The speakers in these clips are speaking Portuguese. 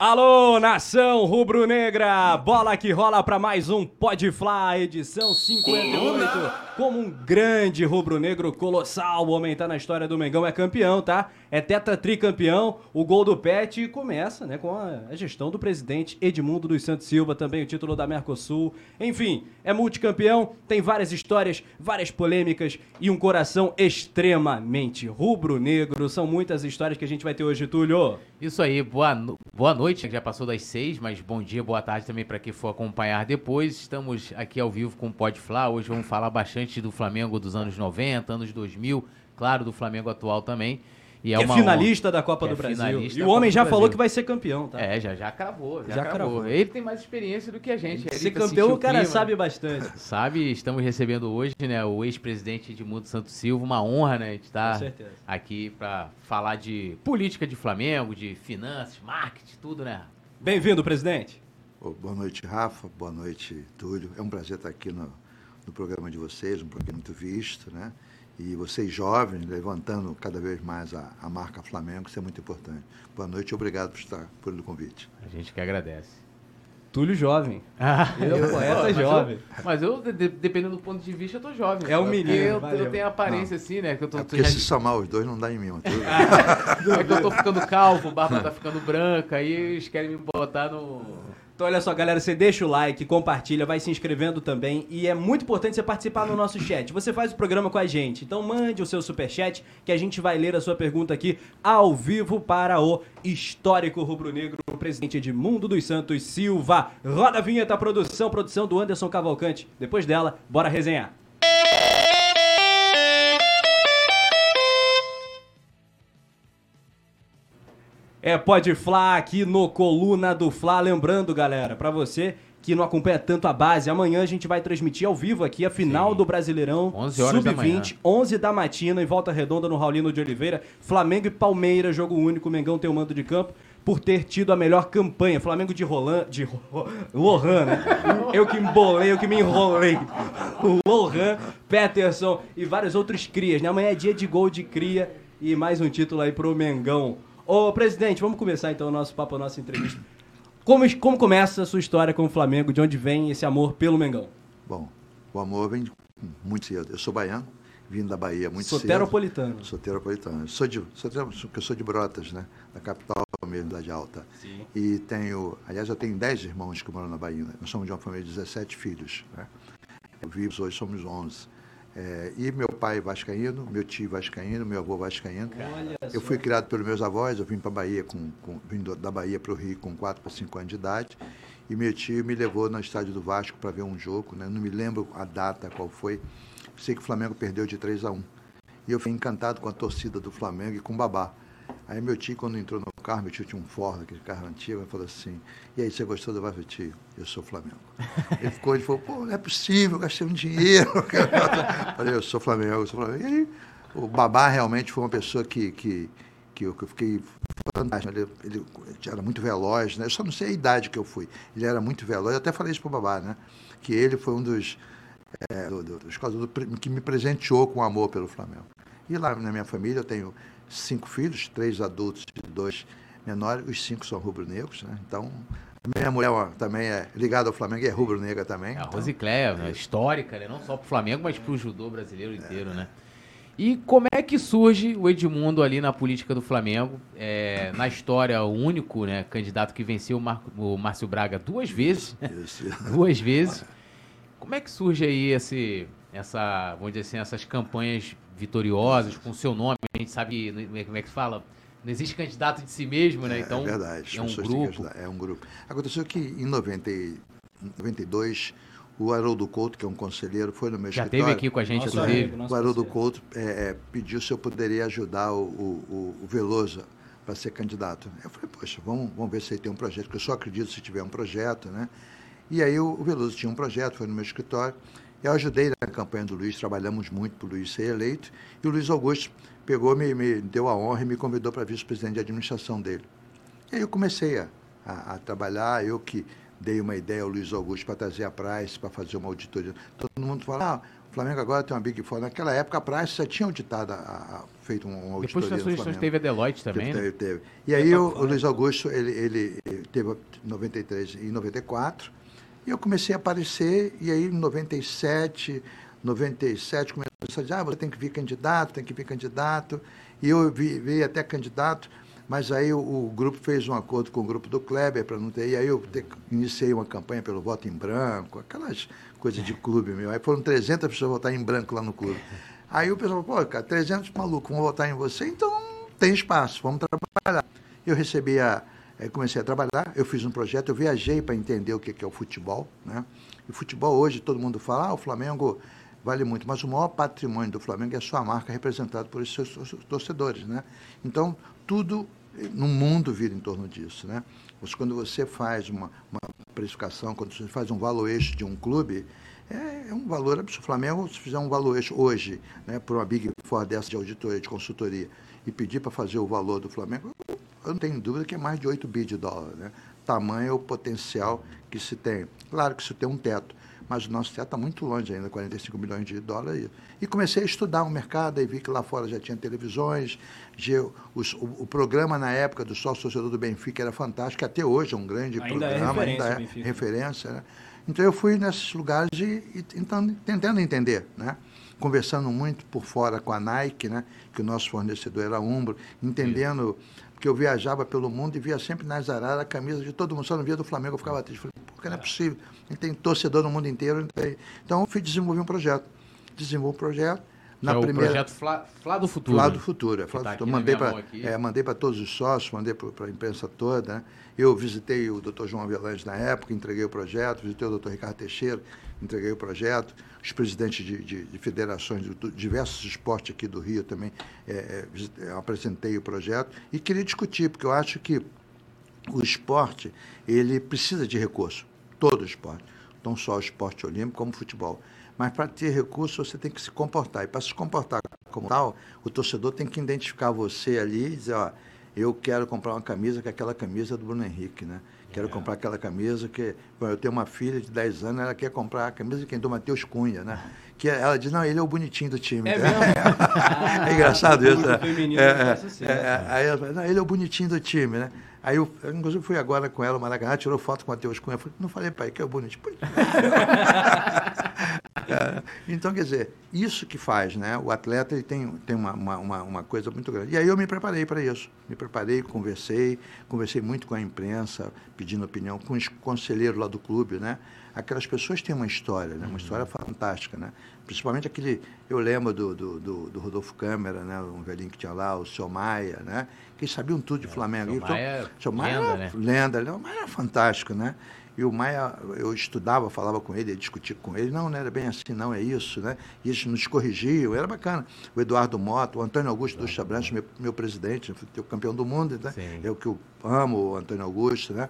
Alô, nação rubro-negra! Bola que rola para mais um Pode Fly, edição 58. Como um grande rubro-negro colossal, o homem tá na história do Mengão, é campeão, tá? É teta tricampeão. O gol do Pet começa, né, com a gestão do presidente Edmundo dos Santos Silva, também o título da Mercosul. Enfim, é multicampeão, tem várias histórias, várias polêmicas e um coração extremamente rubro-negro. São muitas histórias que a gente vai ter hoje, Túlio. Isso aí, boa, no... boa noite, já passou das seis, mas bom dia, boa tarde também para quem for acompanhar depois. Estamos aqui ao vivo com o Pode Falar. Hoje vamos falar bastante do Flamengo dos anos 90, anos 2000, claro, do Flamengo atual também. E é, que é finalista honra. da Copa do é Brasil. E o homem já falou que vai ser campeão, tá? É, já, já cravou, já, já cravou. Ele tem mais experiência do que a gente. Ele ser campeão o cara sabe bastante. Sabe, estamos recebendo hoje, né, o ex-presidente Edmundo Santos Silva, uma honra, né, a gente estar aqui para falar de política de Flamengo, de finanças, marketing, tudo, né? Bem-vindo, presidente. Oh, boa noite, Rafa. Boa noite, Túlio. É um prazer estar aqui no, no programa de vocês, um programa muito visto, né? E vocês jovens levantando cada vez mais a, a marca Flamengo, isso é muito importante. Boa noite e obrigado por estar pelo convite. A gente que agradece. Túlio jovem. Ah, eu, eu poeta mas jovem. Eu, mas eu, de, dependendo do ponto de vista, eu tô jovem. É o menino. Eu, eu, tenho a aparência não. assim, né? Que eu tô, é porque já... se somar os dois não dá em mim, mano. é que eu tô ficando calvo, barba tá ficando branca, aí eles querem me botar no então, olha só, galera, você deixa o like, compartilha, vai se inscrevendo também. E é muito importante você participar no nosso chat. Você faz o programa com a gente. Então, mande o seu super chat que a gente vai ler a sua pergunta aqui ao vivo para o histórico rubro-negro, presidente Edmundo dos Santos Silva. Roda a vinheta, produção, produção do Anderson Cavalcante. Depois dela, bora resenhar. É, pode Fla aqui no Coluna do Fla. Lembrando, galera, para você que não acompanha tanto a base, amanhã a gente vai transmitir ao vivo aqui a final Sim. do Brasileirão Sub-20, 11 da matina, em Volta Redonda, no Raulino de Oliveira. Flamengo e Palmeiras, jogo único, Mengão tem o mando de campo por ter tido a melhor campanha. Flamengo de Roland, de Lohan, né? Eu que embolei, eu que me enrolei. O Lohan, Peterson e vários outros crias, né? Amanhã é dia de gol de cria e mais um título aí pro Mengão. Ô, presidente, vamos começar então o nosso papo, a nossa entrevista. Como, como começa a sua história com o Flamengo? De onde vem esse amor pelo Mengão? Bom, o amor vem muito cedo. Eu sou baiano, vindo da Bahia muito Soteropolitano. cedo. Soteropolitano. Sou de, sou de, eu sou de Brotas, né? Da capital mesmo, da de Alta. Sim. E tenho, aliás, eu tenho 10 irmãos que moram na Bahia. Nós somos de uma família de 17 filhos, né? Vivos hoje somos 11. É, e meu pai vascaíno, meu tio vascaíno, meu avô vascaíno. Olha eu fui criado pelos meus avós, eu vim para Bahia com, com vim da Bahia para o Rio com 4 para 5 anos de idade. E meu tio me levou no estádio do Vasco para ver um jogo, né? não me lembro a data qual foi. Sei que o Flamengo perdeu de 3 a 1. E eu fui encantado com a torcida do Flamengo e com o Babá. Aí meu tio, quando entrou no carro, meu tio tinha um Ford, aquele carro antigo, ele falou assim, e aí, você gostou do Vasco? Tio, eu sou Flamengo. ele ficou, ele falou, pô, não é possível, eu gastei um dinheiro. eu falei, eu sou Flamengo, eu sou Flamengo. E aí, o Babá realmente foi uma pessoa que, que, que, eu, que eu fiquei fantástico. Ele, ele, era muito veloz, né? Eu só não sei a idade que eu fui. Ele era muito veloz, eu até falei isso pro Babá, né? Que ele foi um dos, é, do, do, dos do, que me presenteou com amor pelo Flamengo. E lá na minha família eu tenho cinco filhos, três adultos e dois menores, os cinco são rubro-negros, né? Então, a minha mulher também é ligada ao Flamengo e é rubro-negra também. É, a então, Rosicléia, é, histórica, né? Não só para o Flamengo, mas para o judô brasileiro inteiro, é, né? E como é que surge o Edmundo ali na política do Flamengo? É, na história, o único né, candidato que venceu o, Marco, o Márcio Braga duas vezes. Duas vezes. Como é que surge aí esse, essa, vamos dizer assim, essas campanhas vitoriosas com o seu nome? A gente sabe, como é que fala? Não existe candidato de si mesmo, né? É, então, é verdade. É um grupo. É um grupo. Aconteceu que em 90, 92 o Haroldo Couto, que é um conselheiro, foi no meu Já escritório. Já esteve aqui com a gente, nossa, inclusive. o Haroldo Couto é, é, pediu se eu poderia ajudar o, o, o Veloso para ser candidato. Eu falei, poxa, vamos, vamos ver se ele tem um projeto, porque eu só acredito se tiver um projeto, né? E aí o, o Veloso tinha um projeto, foi no meu escritório. Eu ajudei na campanha do Luiz, trabalhamos muito para o Luiz ser eleito. E o Luiz Augusto pegou, me, me deu a honra e me convidou para vice-presidente de administração dele. E aí eu comecei a, a, a trabalhar, eu que dei uma ideia ao Luiz Augusto para trazer a Price para fazer uma auditoria. Todo mundo fala, ah, o Flamengo agora tem uma Big Four. Naquela época a Price já tinha auditado, a, a, feito uma auditoria Depois das sugestões teve a Deloitte também, teve, né? Teve, teve. E aí o, o, Luiz Augusto, ele, ele teve 93 e 94, e eu comecei a aparecer, e aí em 97, 97 começou a dizer, ah, você tem que vir candidato, tem que vir candidato, e eu vi, vi até candidato, mas aí o, o, grupo fez um acordo com o grupo do Kleber para não ter. E aí eu te, iniciei uma campanha pelo voto em branco, aquelas coisas de clube meu. Aí foram 300 pessoas votar em branco lá no clube. Aí o pessoal falou, pô, cara, 300 malucos vão votar em você, então tem espaço, vamos trabalhar. Eu recebi a. Eh, comecei a trabalhar, eu fiz um projeto, eu viajei para entender o que é o futebol. Né? E futebol hoje, todo mundo fala, ah, o Flamengo vale muito, mas o maior patrimônio do Flamengo é a sua marca representada por seus torcedores. Né? Então, tudo no mundo vira em torno disso. Né? Quando você faz uma, uma precificação, quando você faz um valuation de um clube, é, é um valor absurdo. O Flamengo, se fizer um valuation hoje, né, por uma Big Four dessa de auditoria, de consultoria, e pedir para fazer o valor do Flamengo, eu não tenho dúvida que é mais de 8 bi de dólar. Né? Tamanho é o potencial que se tem. Claro que isso tem um teto mas o nosso teto está muito longe ainda, 45 milhões de dólares. E comecei a estudar o mercado, e vi que lá fora já tinha televisões, já, os, o, o, programa na época do sócio torcedor do Benfica era fantástico, até hoje é um grande ainda é programa, é ainda é referência. Né? Então eu fui nesses lugares e, e então, tentando entender, né? Conversando muito por fora com a Nike, né? que o nosso fornecedor era Umbro, entendendo, porque eu viajava pelo mundo e via sempre nas araras a camisa de todo mundo, só não via do Flamengo, eu ficava triste. Falei, porque não é possível tem torcedor no mundo inteiro. Então, eu fui desenvolver um projeto. Desenvolvi um projeto. Na é primeira... o projeto Flá, Flá do Futuro. Flá do Futuro. É, Flá tá do Futuro. Mandei para é, mandei todos os sócios, mandei para a imprensa toda. Né? Eu visitei o doutor João Avelange na época, entreguei o projeto, visitei o doutor Ricardo Teixeira, entreguei o projeto, os presidentes de, de, de federações de, diversos esportes aqui do Rio também, é, é, apresentei o projeto e queria discutir, porque eu acho que o esporte ele precisa de recurso todo esporte, não só o esporte olímpico, como o futebol. Mas para ter recurso, você tem que se comportar. E para se comportar como tal, o torcedor tem que identificar você ali e dizer, ó, eu quero comprar uma camisa que é aquela camisa do Bruno Henrique, né? Quero é. comprar aquela camisa que. Eu tenho uma filha de 10 anos, ela quer comprar a camisa de quem do Matheus Cunha, né? Que ela diz, não, ele é o bonitinho do time. É, mesmo? é engraçado isso, né? É, é, é, é, aí ela fala, não, ele é o bonitinho do time, né? Aí eu, eu, inclusive, fui agora com ela, o Maracanã, tirou foto com o Matheus Cunha. Eu falei, não falei, pai, que é bonito. é, então, quer dizer, isso que faz, né? O atleta ele tem, tem uma, uma, uma coisa muito grande. E aí eu me preparei para isso. Me preparei, conversei, conversei muito com a imprensa, pedindo opinião, com os conselheiros lá do clube, né? Aquelas pessoas têm uma história, né? Uma história fantástica, né? Principalmente aquele, eu lembro do, do, do, do Rodolfo Câmara, né? Um velhinho que tinha lá, o seu Maia, né? que sabiam tudo de é, Flamengo. Seu Maia, então, Maia lenda, né? Lenda, Maia era fantástico, né? E o Maia, eu estudava, falava com ele, discutia com ele. Não, não era bem assim, não, é isso, né? E eles nos corrigiam, era bacana. O Eduardo Mota, o Antônio Augusto dos Chabrantes, meu, meu presidente, o campeão do mundo, né? Sim. Eu que eu amo o Antônio Augusto, né?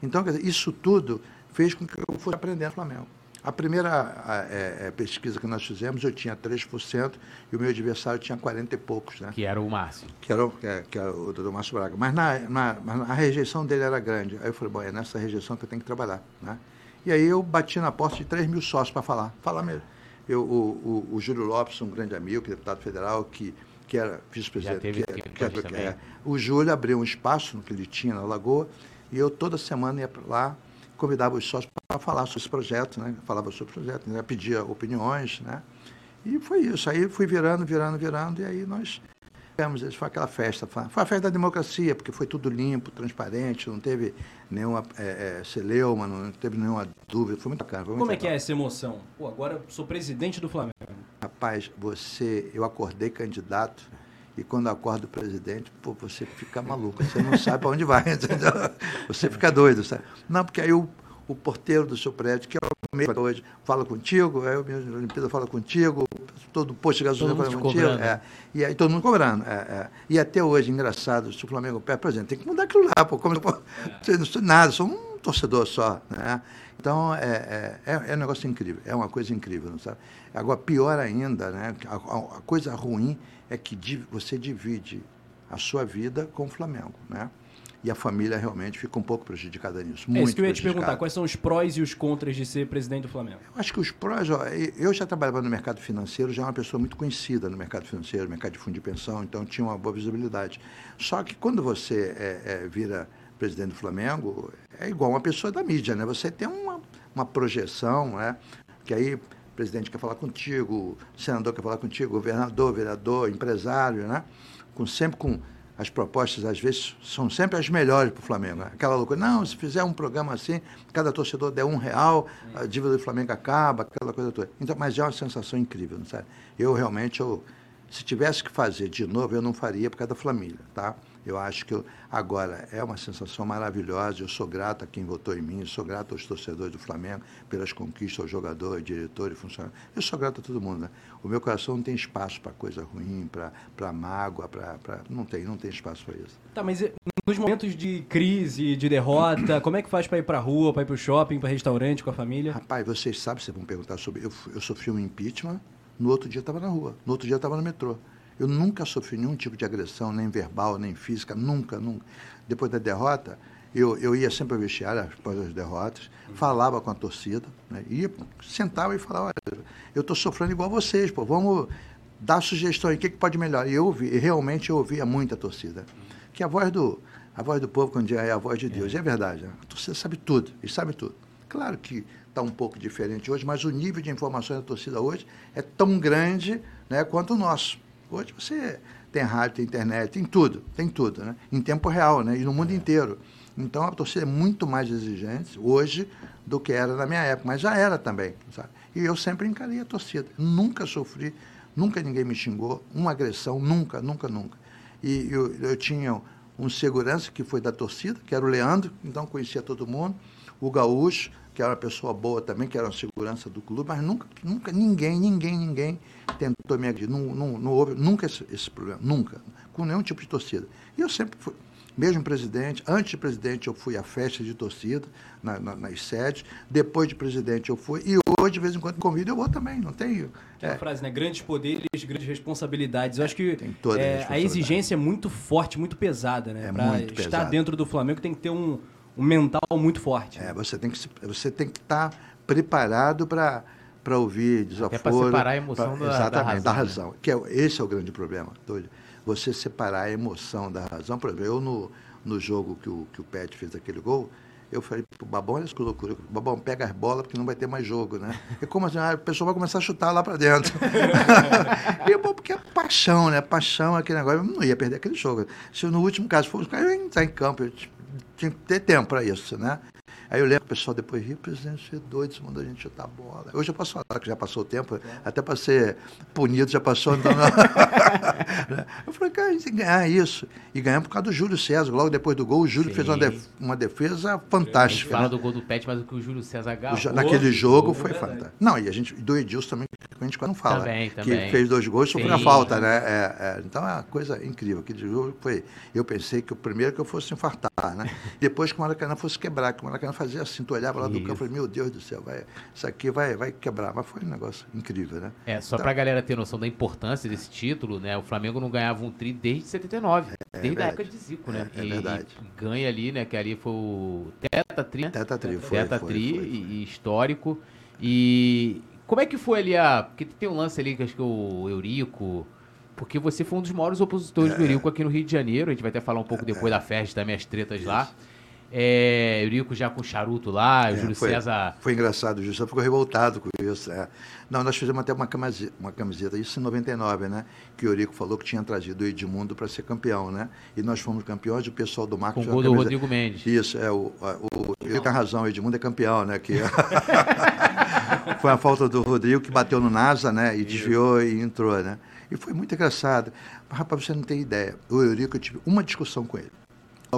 Então, dizer, isso tudo fez com que eu fosse aprendendo Flamengo. A primeira é, é, pesquisa que nós fizemos, eu tinha 3% e o meu adversário tinha 40 e poucos. Né? Que era o Márcio. Que era, o, que, é, que era o doutor Márcio Braga. Mas, na, na, a rejeição dele era grande. Aí eu falei, bom, é nessa rejeição que eu tenho que trabalhar. Né? E aí eu bati na porta de 3 mil sócios para falar. Falar mesmo. Eu, o, o, o, Júlio Lopes, um grande amigo, que é deputado federal, que, que era vice-presidente. Que, que, que, é, o Júlio abriu um espaço no que ele tinha na Lagoa e eu toda semana ia lá convidava os sócios para falar sobre esse projeto, né? Falava sobre o projeto, né? pedia opiniões, né? E foi isso. Aí fui virando, virando, virando, e aí nós tivemos, foi aquela festa, foi a festa da democracia, porque foi tudo limpo, transparente, não teve nenhuma é, é, celeuma, não teve nenhuma dúvida, foi muito bacana. Foi muito Como legal. é que é essa emoção? Pô, agora sou presidente do Flamengo. Rapaz, você, eu acordei candidato, e quando acorda o presidente, pô, você fica maluco, você não sabe para onde vai, entendeu? Você fica doido, sabe? Não, porque aí o, o porteiro do seu prédio, que é o mesmo hoje, fala contigo, aí o mesmo Olimpíada fala contigo, todo posto de gasolina fala contigo. É, e aí todo mundo cobrando. É, é. E até hoje, engraçado, se o Flamengo perde, por exemplo, tem que mudar aquilo lá, pô, como, pô, é. não sou nada, sou um torcedor só, né? Então, é, é, é, um negócio incrível, é uma coisa incrível, não sabe? Agora, pior ainda, né? A, a coisa ruim é que você divide a sua vida com o Flamengo, né? e a família realmente fica um pouco prejudicada nisso. Muito é isso que eu ia te perguntar, quais são os prós e os contras de ser presidente do Flamengo? Eu acho que os prós, ó, eu já trabalhava no mercado financeiro, já era uma pessoa muito conhecida no mercado financeiro, no mercado de fundo de pensão, então tinha uma boa visibilidade. Só que quando você é, é, vira presidente do Flamengo, é igual uma pessoa da mídia, né? Você tem uma, uma projeção, né? Que aí o presidente quer falar contigo, o senador quer falar contigo, governador, vereador, empresário, né? Com, sempre com as propostas, às vezes, são sempre as melhores para o Flamengo. Né? Aquela loucura, não, se fizer um programa assim, cada torcedor der um real, a dívida do Flamengo acaba, aquela coisa toda. Então, mas é uma sensação incrível, não sabe? Eu realmente, eu, se tivesse que fazer de novo, eu não faria por causa da família, tá? Eu acho que eu, agora é uma sensação maravilhosa. Eu sou grato a quem votou em mim, sou grato aos torcedores do Flamengo pelas conquistas, ao jogador, ao diretor e funcionário. Eu sou grato a todo mundo. Né? O meu coração não tem espaço para coisa ruim, para mágoa, para. Não tem, não tem espaço para isso. Tá, mas nos momentos de crise, de derrota, como é que faz para ir para a rua, para ir para o shopping, para restaurante com a família? Rapaz, vocês sabem, vocês vão perguntar sobre. Eu, eu sofri um impeachment, no outro dia estava na rua, no outro dia estava no metrô. Eu nunca sofri nenhum tipo de agressão, nem verbal, nem física, nunca, nunca. Depois da derrota, eu, eu ia sempre ao vestiário, após as derrotas, falava com a torcida, né? ia, sentava e falava, olha, eu estou sofrendo igual vocês, pô, vamos dar sugestões, o que, que pode melhorar? E eu ouvi, e realmente eu ouvia muita torcida. Que a voz do, a voz do povo, quando é a voz de Deus, é, é verdade, a torcida sabe tudo, e sabe tudo. Claro que está um pouco diferente hoje, mas o nível de informações da torcida hoje é tão grande né, quanto o nosso. Hoje você tem rádio, tem internet, tem tudo, tem tudo, né? Em tempo real, né? E no mundo é. inteiro. Então a torcida é muito mais exigente hoje do que era na minha época, mas já era também, sabe? E eu sempre encarei a torcida. Nunca sofri, nunca ninguém me xingou, uma agressão, nunca, nunca, nunca. E eu, eu tinha um segurança que foi da torcida, que era o Leandro, então conhecia todo mundo, o Gaúcho, que era uma pessoa boa também, que era uma segurança do clube, mas nunca, nunca ninguém, ninguém, ninguém tentou me agredir. Não, não, não houve nunca esse, esse, problema, nunca, com nenhum tipo de torcida. E eu sempre fui, mesmo presidente, antes de presidente eu fui à festa de torcida, na, na, nas sedes, depois de presidente eu fui, e hoje, de vez em quando, convido, eu vou também, não tenho. É. uma frase, né? Grandes poderes, grandes responsabilidades. Eu acho que é, a, a exigência é muito forte, muito pesada, né? É Para estar pesado. dentro do Flamengo tem que ter um um mental muito forte. É, você tem que você tem que estar tá preparado para para ouvir desaforo. É para separar a emoção pra, da, exatamente, da razão. Da razão né? que é, esse é o grande problema, Túlio. Você separar a emoção da razão. Por exemplo, eu no, no jogo que o, que o Pet fez aquele gol, eu falei pro Babão, olha que loucura. Babão, pega as bolas porque não vai ter mais jogo, né? E como assim? Ah, a pessoa vai começar a chutar lá para dentro. e eu, porque é paixão, né? Paixão, aquele negócio. Eu não ia perder aquele jogo. Se no último caso fosse, eu ia entrar em campo. Eu, tinha que ter tempo para isso, né? Aí eu lembro que o pessoal depois ria, presidente, você é doido, você mandou a gente chutar a bola. Hoje eu posso falar que já passou o tempo, até para ser punido já passou. Então não... eu falei, cara, a gente tem que ganhar isso. E ganhamos por causa do Júlio César. Logo depois do gol, o Júlio Sim. fez uma, def uma defesa fantástica. A fala né? do gol do Pet, mas o que o Júlio César agarrou... Naquele jogo foi fantástico. Não, e a gente, do Edilson também, que a gente não fala. Também, que também. fez dois gols e sofreu a falta, né? É, é, então é uma coisa incrível. Aquele jogo foi... Eu pensei que o primeiro que eu fosse infartar, né? Depois que o Maracanã fosse quebrar, que o Maracanã fazia assim, tu olhava lá do campo. Falei, meu Deus do céu, vai, isso aqui vai, vai quebrar. Mas foi um negócio incrível, né? É, só então, para a galera ter noção da importância desse título, né? O Flamengo não ganhava um tri desde 79, é, desde é a época de Zico, né? É, é verdade. E ganha ali, né? Que ali foi o Teta Tri, né? Teta Tri, foi. Teta Tri, E, histórico. E como é que foi ali a... Porque tem um lance ali que acho que o Eurico... Porque você foi um dos maiores opositores é. do Eurico aqui no Rio de Janeiro. A gente vai até falar um pouco depois da festa, também as tretas Isso. lá. É, Eurico já com charuto lá, é, Júlio foi, César. Foi engraçado, o Júlio César ficou revoltado com isso. É. Não, nós fizemos até uma camiseta, uma camiseta, isso em 99, né? Que o Eurico falou que tinha trazido o Edmundo para ser campeão, né? E nós fomos campeões, o pessoal do Marcos. Com o gol do Rodrigo Mendes. Isso, é, o, o, ele tem razão, o Edmundo é campeão, né? Que... foi a falta do Rodrigo que bateu no NASA, né? E desviou e entrou, né? E foi muito engraçado. Mas, rapaz, você não tem ideia. O Eurico, eu tive uma discussão com ele.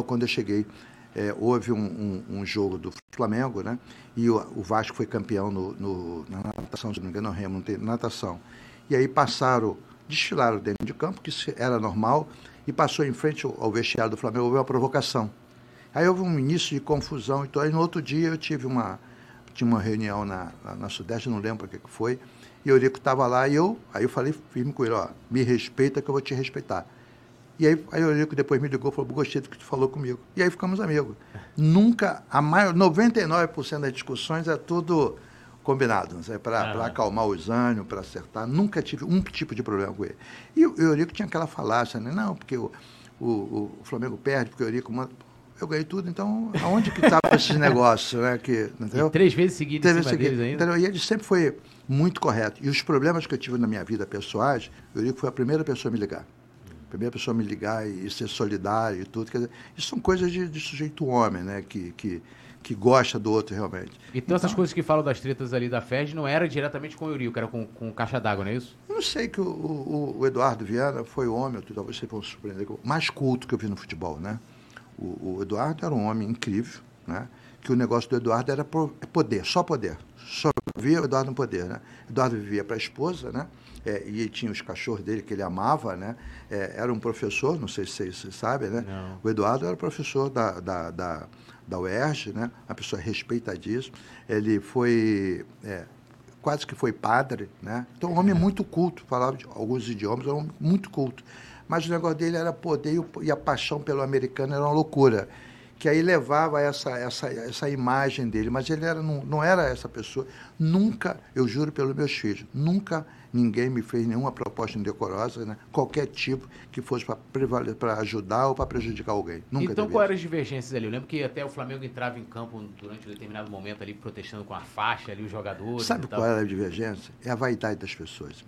Quando eu cheguei é, houve um, um, um, jogo do Flamengo, né? E o, o Vasco foi campeão no, no, na natação, se não me engano, no Remo, tem natação. E aí passaram, desfilaram dentro de campo, que era normal, e passou em frente ao, vestiário do Flamengo, houve uma provocação. Aí houve um início de confusão, então aí no outro dia eu tive uma, tinha uma reunião na, na, na Sudeste, não lembro o que, que foi, e o Eurico estava lá e eu, aí eu falei firme com ele, ó, me respeita que eu vou te respeitar. E aí, aí o Eurico depois me ligou e falou, gostei do que tu falou comigo. E aí ficamos amigos. Nunca, a maior, 99% das discussões é tudo combinado, para ah. acalmar os ânimos, para acertar. Nunca tive um tipo de problema com ele. E o Eurico tinha aquela falácia, né? Não, porque o, o, o Flamengo perde, porque o Eurico manda eu ganhei tudo, então aonde que estava esses negócios, né? Que, entendeu? E três vezes seguidas cima seguido, deles ainda. Entendeu? E ele sempre foi muito correto. E os problemas que eu tive na minha vida pessoais, o Eurico foi a primeira pessoa a me ligar. A primeira pessoa me ligar e, e ser solidário e tudo. Quer dizer, isso são coisas de, de sujeito homem, né? Que, que, que gosta do outro realmente. Então, então essas coisas que falam das tretas ali da FED não era diretamente com o Eurico, era com, com caixa d'água, não é isso? Eu não sei que o, o, o Eduardo Viana foi o homem, talvez vocês vão se surpreender, mais culto que eu vi no futebol, né? O, o, Eduardo era um homem incrível, né? que o negócio do Eduardo era é poder, só poder. Só via o Eduardo no poder. Né? Eduardo vivia para a esposa, né? É, e tinha os cachorros dele que ele amava, né? É, era um professor, não sei se vocês, sabem, né? Não. O Eduardo era professor da, da, da, da UERJ, né? Uma pessoa respeitadíssima. Ele foi é, quase que foi padre, né? Então, um homem muito culto, falava alguns idiomas, era um homem muito culto mas o negócio dele era poder e a paixão pelo americano era uma loucura. Que aí levava essa, essa, essa imagem dele, mas ele era, não, não era essa pessoa. Nunca, eu juro pelos meus filhos, nunca ninguém me fez nenhuma proposta indecorosa, né? qualquer tipo que fosse para ajudar ou para prejudicar alguém. Nunca então, quais eram as divergências ali? Eu lembro que até o Flamengo entrava em campo durante um determinado momento ali, protestando com a faixa ali, os jogadores. Sabe qual era a divergência? É a vaidade das pessoas.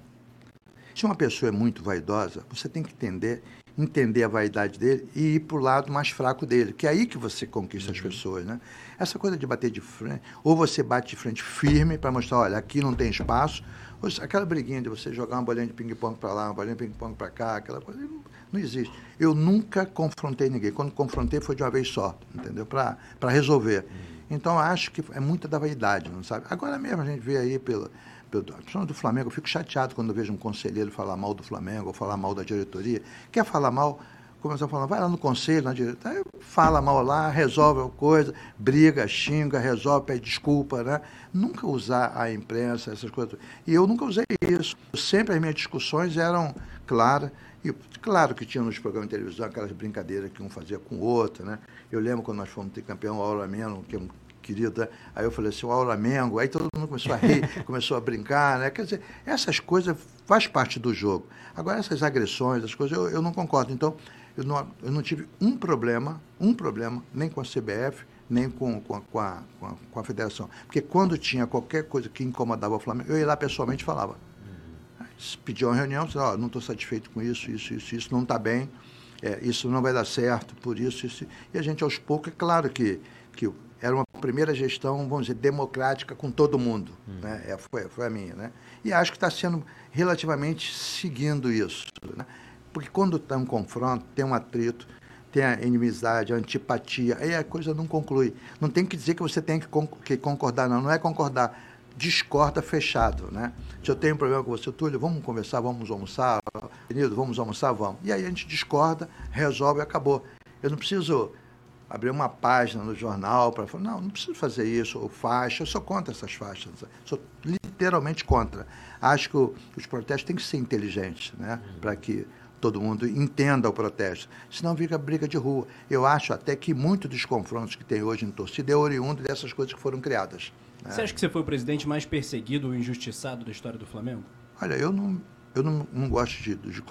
Se uma pessoa é muito vaidosa, você tem que entender, entender a vaidade dele e ir para o lado mais fraco dele, que é aí que você conquista uhum. as pessoas, né? Essa coisa de bater de frente, ou você bate de frente firme para mostrar, olha, aqui não tem espaço, ou aquela briguinha de você jogar uma bolinha de ping-pong para lá, uma bolinha de ping-pong para cá, aquela coisa, não, não, existe. Eu nunca confrontei ninguém. Quando confrontei foi de uma vez só, entendeu? Para resolver. Uhum. Então, acho que é muita da vaidade, não sabe? Agora mesmo a gente vê aí pelo do Flamengo, eu fico chateado quando vejo um conselheiro falar mal do Flamengo ou falar mal da diretoria. Quer falar mal? Começou falando, vai lá no conselho, na diretoria, fala mal lá, resolve a coisa, briga, xinga, resolve, pede desculpa, né? Nunca usar a imprensa, essas coisas. E eu nunca usei isso. Sempre as minhas discussões eram claras. E claro que tinha nos programas de televisão aquelas brincadeiras que um fazia com o outro, né? Eu lembro quando nós fomos ter campeão, a Aula Menos, que é um querida. Aí eu falei assim, o Auramengo. Aí todo mundo começou a rir, começou a brincar, né? Quer dizer, essas coisas faz parte do jogo. Agora, essas agressões, as coisas, eu, eu não concordo. Então, eu não, eu não tive um problema, um problema, nem com a CBF, nem com, com, a, com, a, com a federação. Porque quando tinha qualquer coisa que incomodava o Flamengo, eu ia lá pessoalmente e falava. Pedia uma reunião, dizia, oh, não estou satisfeito com isso, isso, isso, isso, não está bem, é, isso não vai dar certo, por isso, isso. E a gente, aos poucos, é claro que, que era uma primeira gestão, vamos dizer, democrática com todo mundo. Hum. Né? É, foi, foi a minha. Né? E acho que está sendo relativamente seguindo isso. Né? Porque quando tem um confronto, tem um atrito, tem a inimizade, a antipatia, aí a coisa não conclui. Não tem que dizer que você tem que, que concordar, não. Não é concordar. Discorda fechado, né? Se eu tenho um problema com você, Túlio, vamos conversar, vamos almoçar, querido, vamos almoçar, vamos. E aí a gente discorda, resolve e acabou. Eu não preciso abrir uma página no jornal para falar, não, não preciso fazer isso, ou faixa, eu sou contra essas faixas, sou literalmente contra. Acho que o, os protestos têm que ser inteligentes, né, uhum. para que todo mundo entenda o protesto, senão fica briga de rua. Eu acho até que muito dos confrontos que tem hoje em torcida é oriundo dessas coisas que foram criadas. Né? Você acha que você foi o presidente mais perseguido ou injustiçado da história do Flamengo? Olha, eu não, eu não, não gosto de, de,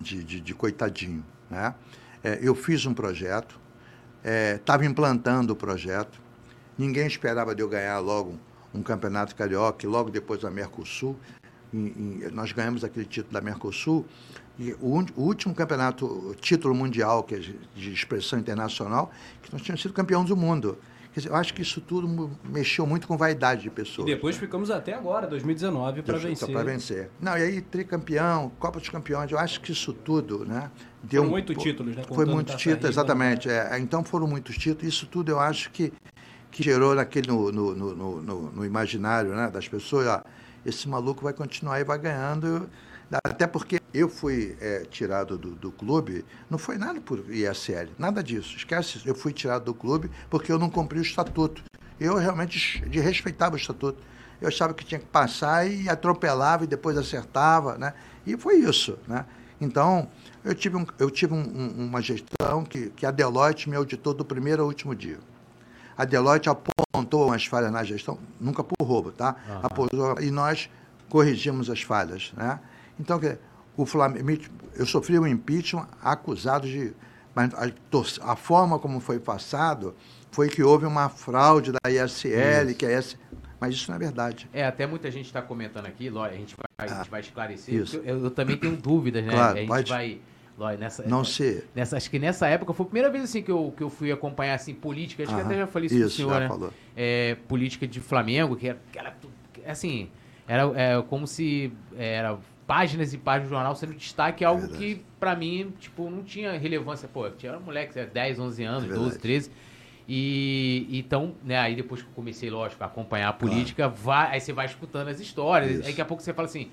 de, de, de coitadinho, né? É, eu fiz um projeto, estava é, implantando o projeto. Ninguém esperava de eu ganhar logo um campeonato carioca, e logo depois da Mercosul. E, e nós ganhamos aquele título da Mercosul. E o, o, último campeonato, o título mundial, que é de expressão internacional, que nós tínhamos sido campeão do mundo. Dizer, eu acho que isso tudo mexeu muito com vaidade de pessoas. E depois né? ficamos até agora, 2019, para vencer. Para vencer. Não, e aí, tricampeão, Copa dos Campeões, eu acho que isso tudo, né? Deu foram muitos títulos, né? Foi muitos títulos, exatamente. Né? É, então foram muitos títulos. Isso tudo eu acho que, que gerou naquele, no, no, no, no, no imaginário né, das pessoas, ó, esse maluco vai continuar e vai ganhando. Até porque eu fui é, tirado do, do, clube, não foi nada por ISL, nada disso. Esquece, eu fui tirado do clube porque eu não cumpri o estatuto. Eu realmente de respeitava o estatuto. Eu achava que tinha que passar e atropelava e depois acertava, né? E foi isso, né? Então, eu tive, um, eu tive um, um, uma gestão que, que a Deloitte me auditou do primeiro ao último dia. A Deloitte apontou umas falhas na gestão, nunca por roubo, tá? Uhum. Apontou, e nós corrigimos as falhas, né? Então, o Flamengo, eu sofri um impeachment acusado de... Mas a, a forma como foi passado foi que houve uma fraude da ISL, isso. que a ISL mas isso não é verdade. É, até muita gente está comentando aqui, Ló, a gente vai, ah, a gente vai esclarecer. Isso. Eu, eu, também tenho dúvidas, né? Claro, a gente pode... vai. Ló, nessa, não se... nessa, acho que nessa época foi a primeira vez assim que eu, que eu fui acompanhar assim, política, acho Aham, que até já falei isso, isso senhor, né? Falou. É, política de Flamengo, que era, que era assim, era é, como se era páginas e páginas do jornal sendo destaque algo é que para mim, tipo, não tinha relevância, pô, tinha um moleque, 10, 11 anos, é 12, 13, e então, né, aí depois que eu comecei, lógico, a acompanhar a política, claro. vai, aí você vai escutando as histórias. Isso. Aí daqui a pouco você fala assim,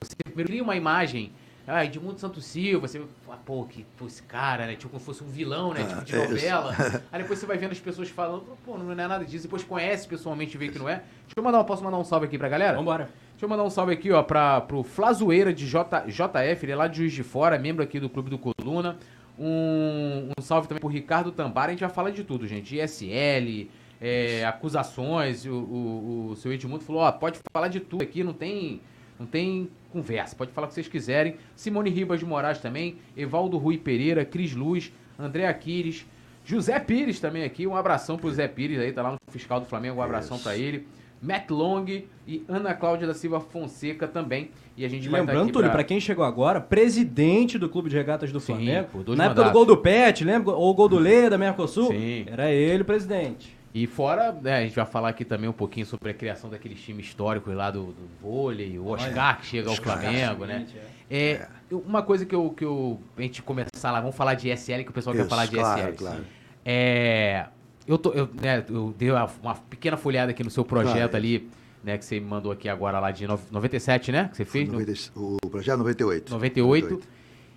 você primeiro lia uma imagem, ah, Edmundo Santos Silva, você fala, pô, que pô, esse cara, né? Tipo como fosse um vilão, né? tipo de é novela. aí depois você vai vendo as pessoas falando, pô, não é nada disso. Depois conhece pessoalmente e vê que não é. Deixa eu mandar, posso mandar um salve aqui pra galera? Vambora. Deixa eu mandar um salve aqui, ó, pra, pro Flazoeira de J, JF, ele é lá de Juiz de Fora, membro aqui do Clube do Coluna. Um, um salve também pro Ricardo Tambara. A gente vai falar de tudo, gente. ISL, é, acusações. O, o, o seu Edmundo falou: ó, pode falar de tudo aqui, não tem, não tem conversa. Pode falar o que vocês quiserem. Simone Ribas de Moraes também. Evaldo Rui Pereira, Cris Luz, André Aquiles. José Pires também aqui. Um abração pro José Pires aí, tá lá no fiscal do Flamengo. Um abração para ele. Matt Long e Ana Cláudia da Silva Fonseca também. E a gente vai Lembrando, Túlio, pra... quem chegou agora, presidente do Clube de Regatas do Sim, Flamengo. Na época do gol do Pet, lembra? Ou o gol do Lê da Mercosul? Sim. Era ele o presidente. E fora, né, a gente vai falar aqui também um pouquinho sobre a criação daqueles times históricos lá do, do vôlei, o Oscar Olha, que chega ao Flamengo, né? É. é. Uma coisa que eu, que eu. A gente começar lá, vamos falar de SL, que o pessoal Isso, quer falar de claro, SL. Claro. É. Eu, tô, eu, né, eu dei uma, uma pequena folhada aqui no seu projeto claro. ali, né, que você me mandou aqui agora lá de 97, né? Que você fez? 90, o projeto 98. 98. 98.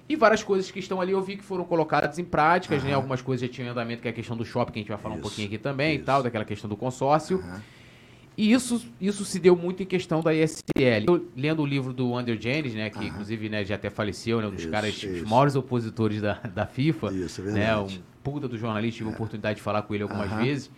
E várias coisas que estão ali eu vi que foram colocadas em práticas, né? Algumas coisas já tinham em andamento, que é a questão do shopping, que a gente vai falar isso, um pouquinho aqui também isso. e tal, daquela questão do consórcio. E isso, isso se deu muito em questão da ISL. Eu, lendo o livro do Under Janes, né, que inclusive né, já até faleceu, né, um dos isso, caras, os maiores opositores da, da FIFA, isso, é né, um puta do jornalista, tive a é. oportunidade de falar com ele algumas vezes.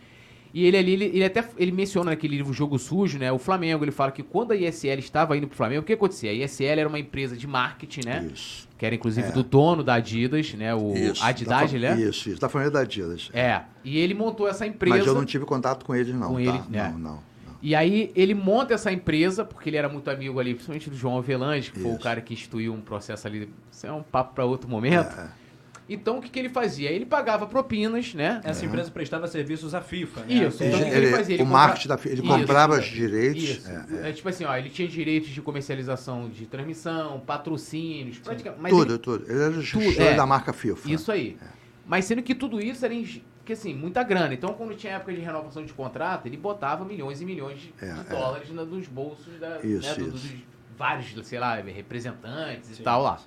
E ele ali, ele, ele, até ele menciona naquele livro Jogo Sujo, né? O Flamengo, ele fala que quando a ISL estava indo pro Flamengo, o que acontecia? A ISL era uma empresa de marketing, né? Isso. Que era inclusive é. do dono da Adidas, né? O isso. Adidas, né? Isso, isso, da família da Adidas. É. E ele montou essa empresa. Mas eu não tive contato com eles, não. Com tá? ele, né? Não, não. E aí ele monta essa empresa, porque ele era muito amigo ali, principalmente do João Avelange, que foi o cara que instituiu um processo ali. Isso é um papo para outro momento. É. Então o que, que ele fazia? Ele pagava propinas, né? Essa empresa prestava serviços à FIFA, né? Isso. Então, o que, ele, fazia? Ele o compra... marketing da FIFA, ele Isso, comprava os direitos. Isso. É, é. é, tipo assim, ó, ele tinha direitos de comercialização de transmissão, patrocínios, praticamente. Tudo, ele... tudo. Ele era o gestor é, da marca FIFA. Isso aí. É. Mas sendo que tudo isso era em porque assim, muita grana. Então, quando tinha época de renovação de contrato, ele botava milhões e milhões de, é, de é. dólares é. nos bolsos da, isso, né, do, dos vários, sei lá, representantes Sim. e tal lá.